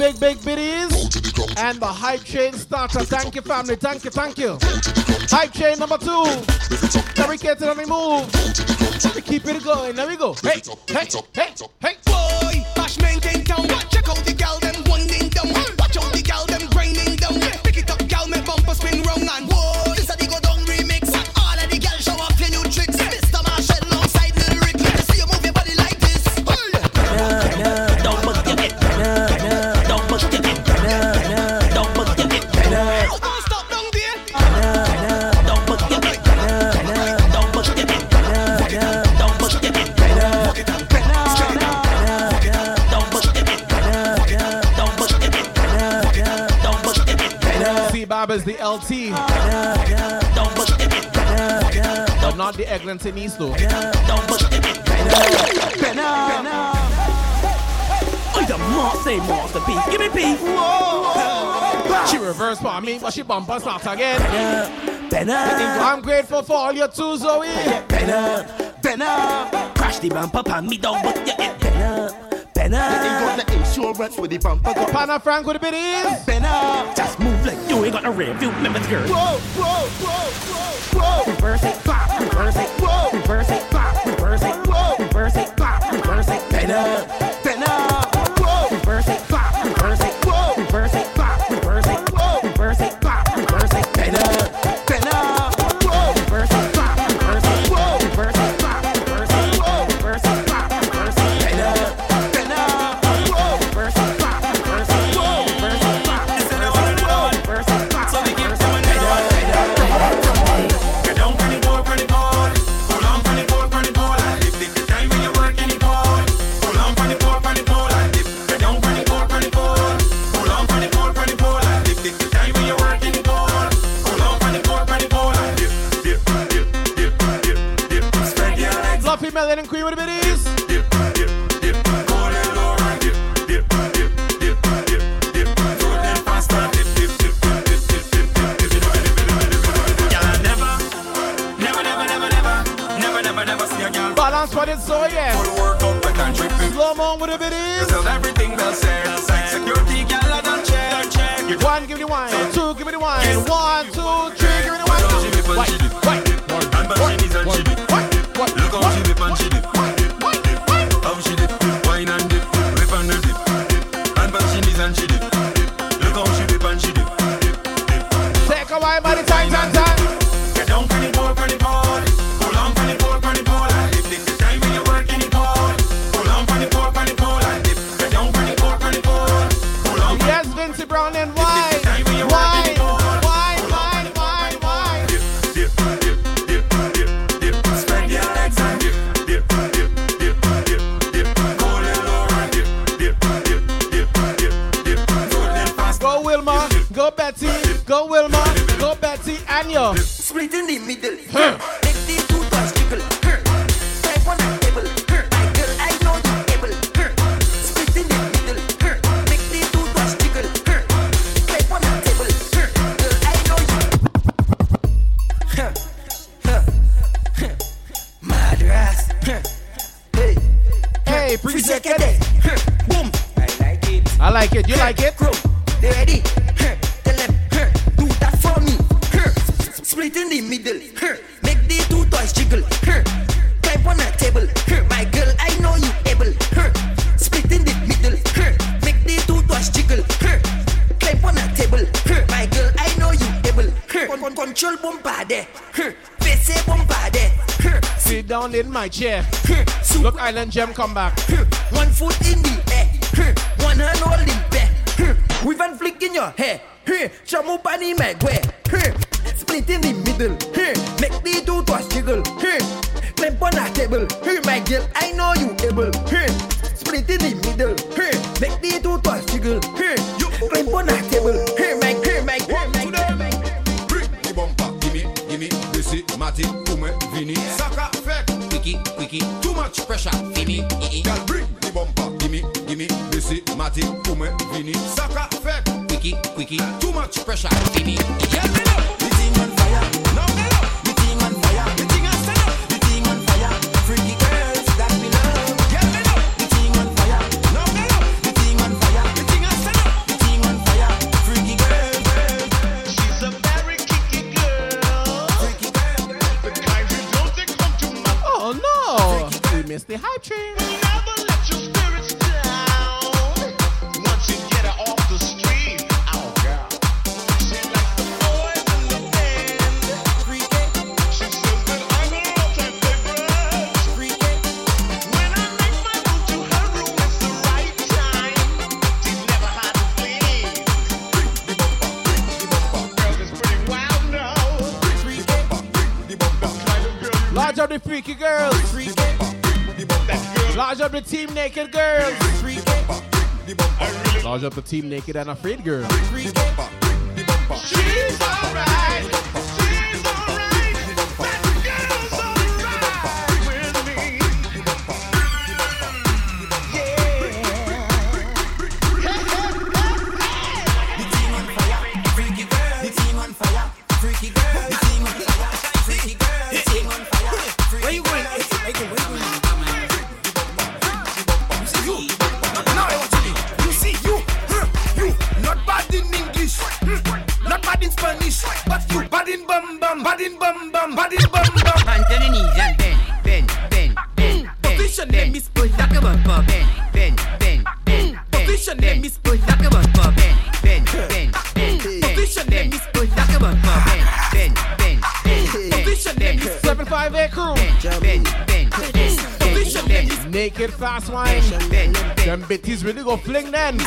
Speaker 3: big, big biddies. And the hype chain starter. Thank you, family. Thank you, thank you. Hype chain number two. Fabricated on the move. Keep it going. There we go. Hey, hey, hey.
Speaker 7: Eglin in East though.
Speaker 42: Oh, the mark, say beat. Give me beef. Whoa.
Speaker 7: She reversed for me, but she bump us out again.
Speaker 42: Better.
Speaker 7: I'm grateful for all your tools, Zoe.
Speaker 42: Better. Better. Crash the bumper, pan me down, but you get better. Benna.
Speaker 43: You ain't got the insurance with the bumper. Got
Speaker 7: Pana Frank with the biddies.
Speaker 42: Benna. Just move like you ain't got a rear view members, girl.
Speaker 43: Whoa, whoa, whoa, whoa, whoa.
Speaker 42: Reverse it reverse it,
Speaker 43: whoa,
Speaker 42: reverse it, bop, reverse it,
Speaker 43: whoa,
Speaker 42: reverse it, bop, reverse it,
Speaker 7: bang. Silent Gem come back. Team Naked Girls. Large up the Team Naked and Afraid Girls.
Speaker 3: She's alright.
Speaker 7: bet he's really gonna fling then.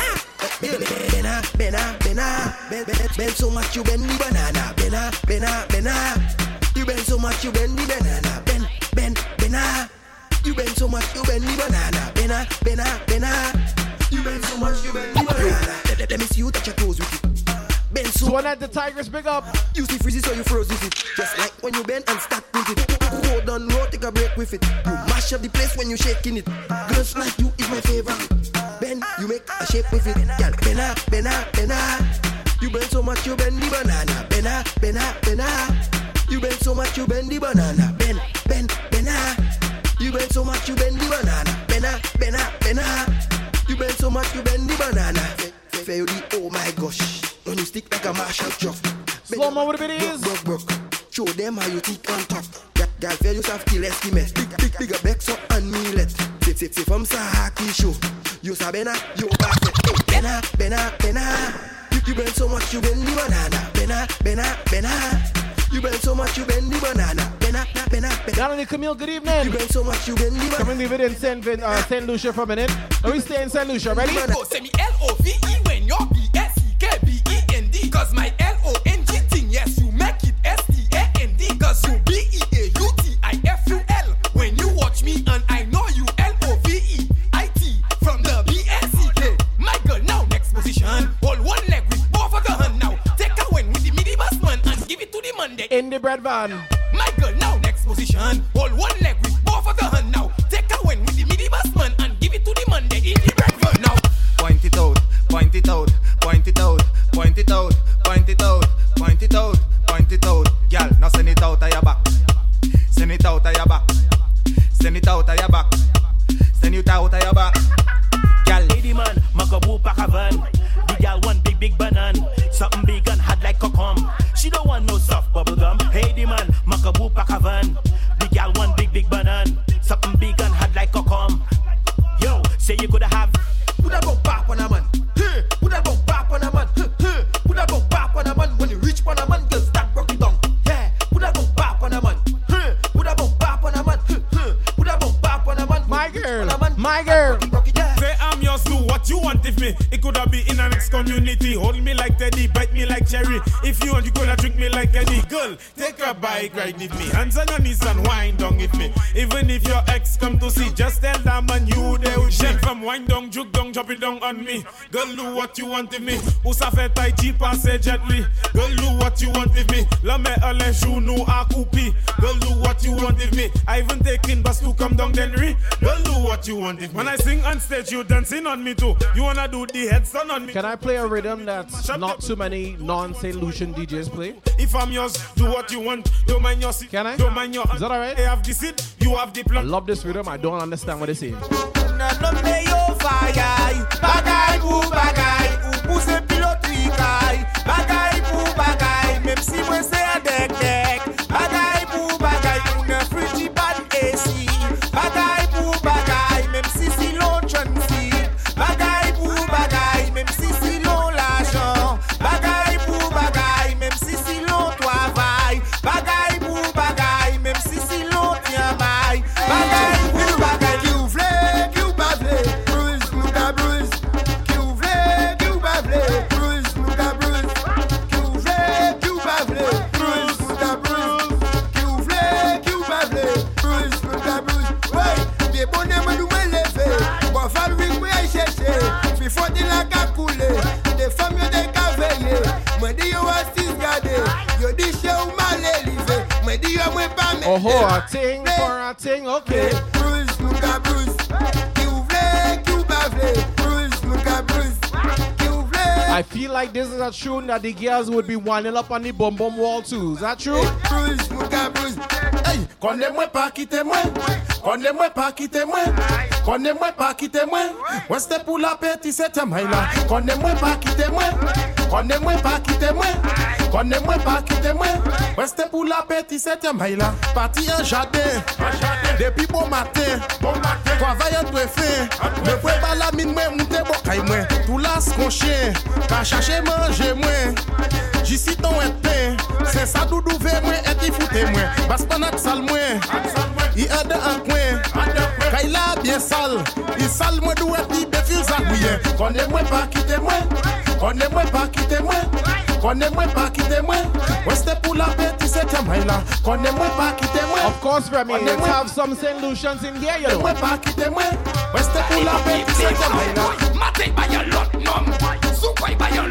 Speaker 7: Good evening.
Speaker 44: You been so much, you
Speaker 7: been leaving. Leave it in Saint, Vin, uh, Saint Lucia for a minute. Are we staying in Saint Lucia? Ready?
Speaker 33: Go, send me L O V E when you're B S E K B E N D. Cause my L O N G thing, yes, you make it Cause you B E A U T I F U L. When you watch me and I know you L O V E I T from the
Speaker 7: B S E K.
Speaker 33: My girl, now next position. Hold one leg with both of the hand now. Take a win with the man and give it to the Monday. In the bread van. on
Speaker 3: me.
Speaker 7: Can I play a rhythm that's not too many non St. Lucian DJs play?
Speaker 3: If I'm yours, do what you want. Don't mind your seat.
Speaker 7: Can I?
Speaker 3: Don't mind your.
Speaker 7: Is that alright?
Speaker 3: I have the seat, you have the plan.
Speaker 7: I love this rhythm. I don't understand what it is. True that the girls would be winding up on the bum bum wall too. Is that true?
Speaker 33: Hey, Kone mwen pa kite mwen Mwen
Speaker 45: ste pou la peti sete may la. Pati an jade Depi bon maten Travay an twe fe Mwen pwe bala min mwen mwen te bokay mwen. Tou las konche Pa chache manje mwen. Jisi ton etpe Se sa doudou ve mwen eti fute mwen. Baspan ak sal mwen I ade an kwen. Kay la bien sal I sal mwen dou eti befil zagouye Kone mwen pa kite mwen Kone mwen pa kite mwen. Connais-moi pas quitter moi. Ouais, c'était pour la petite septième maille là. Connais-moi pas quitter moi.
Speaker 3: Of course, Remy, let's have some solutions in here, you know.
Speaker 45: Connais-moi pas quitter moi. Ouais, c'était pour la petite septième maille là.
Speaker 46: Maté by a lot num. Sukwai by a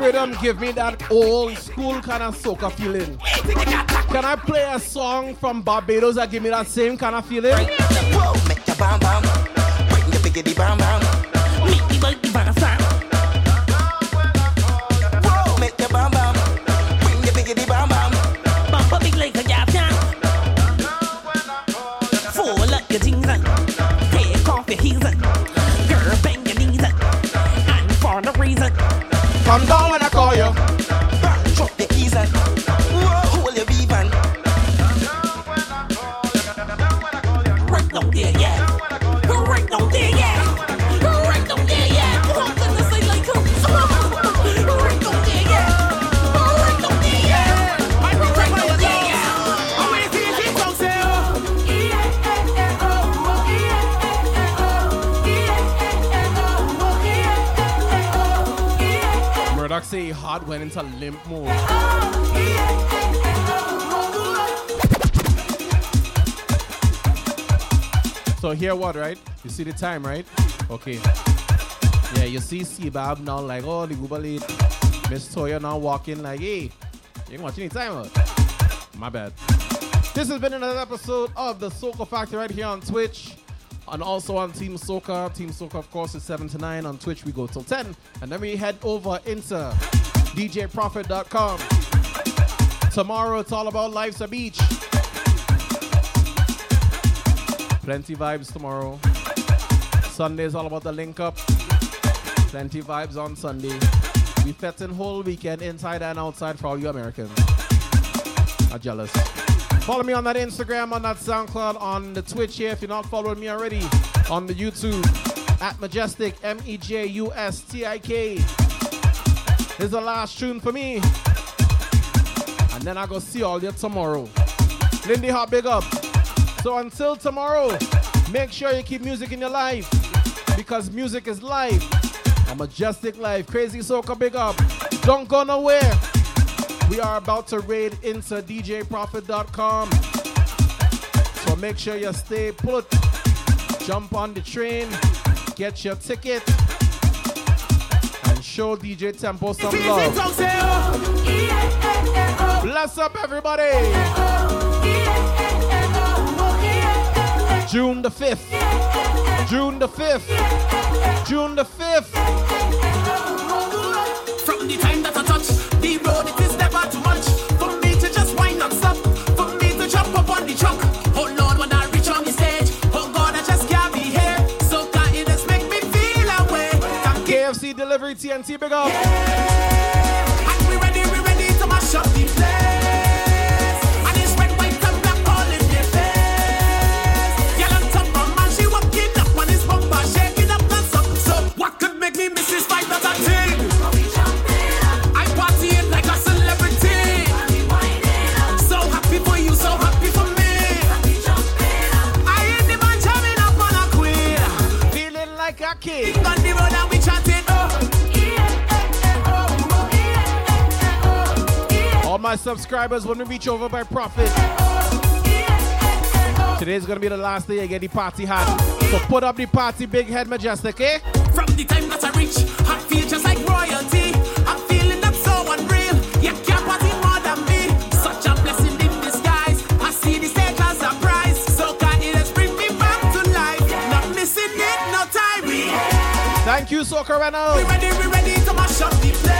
Speaker 3: rhythm give me that old school kind of soca feeling. Can I play a song from Barbados that give me that same kind of feeling? Into limp mode. So here what, right? You see the time, right? Okay. Yeah, you see Sebab now like, oh, the Google late. Miss Toya now walking like, hey, you ain't watching any time out. My bad. This has been another episode of the Soca Factory right here on Twitch. And also on Team Soca. Team Soca, of course, is 7 to 9. On Twitch, we go till 10. And then we head over into DJProfit.com. Tomorrow, it's all about Life's a Beach. Plenty vibes tomorrow. Sunday is all about the link up. Plenty vibes on Sunday. We fetting whole weekend inside and outside for all you Americans. Not jealous. Follow me on that Instagram, on that SoundCloud, on the Twitch here if you're not following me already. On the YouTube at Mejustik M E J U S T I K. This is the last tune for me. And then I go see all you tomorrow. Lindy Hop, big up. So until tomorrow, make sure you keep music in your life because music is life. A majestic life. Crazy Soca, big up. Don't go nowhere. We are about to raid into DJProfit.com. So make sure you stay put. Jump on the train. Get your ticket. Show DJ Tempo some love. Bless up, everybody. June the 5th. June the 5th. June the 5th. Delivery TNT, big up.
Speaker 13: And
Speaker 3: my subscribers when we reach over by profit. Today's gonna be the last day I get the party hot. So put up the party big head majestic, eh?
Speaker 13: From the time that I reach, I feel just like royalty. I'm feeling that's so unreal. You can't party more than me. Such a blessing in disguise. I see the stage as a prize. So can it has bring me back to life. Not missing it, no time.
Speaker 3: Thank you, Soca Reynolds.
Speaker 13: we ready, we ready to mash up the place.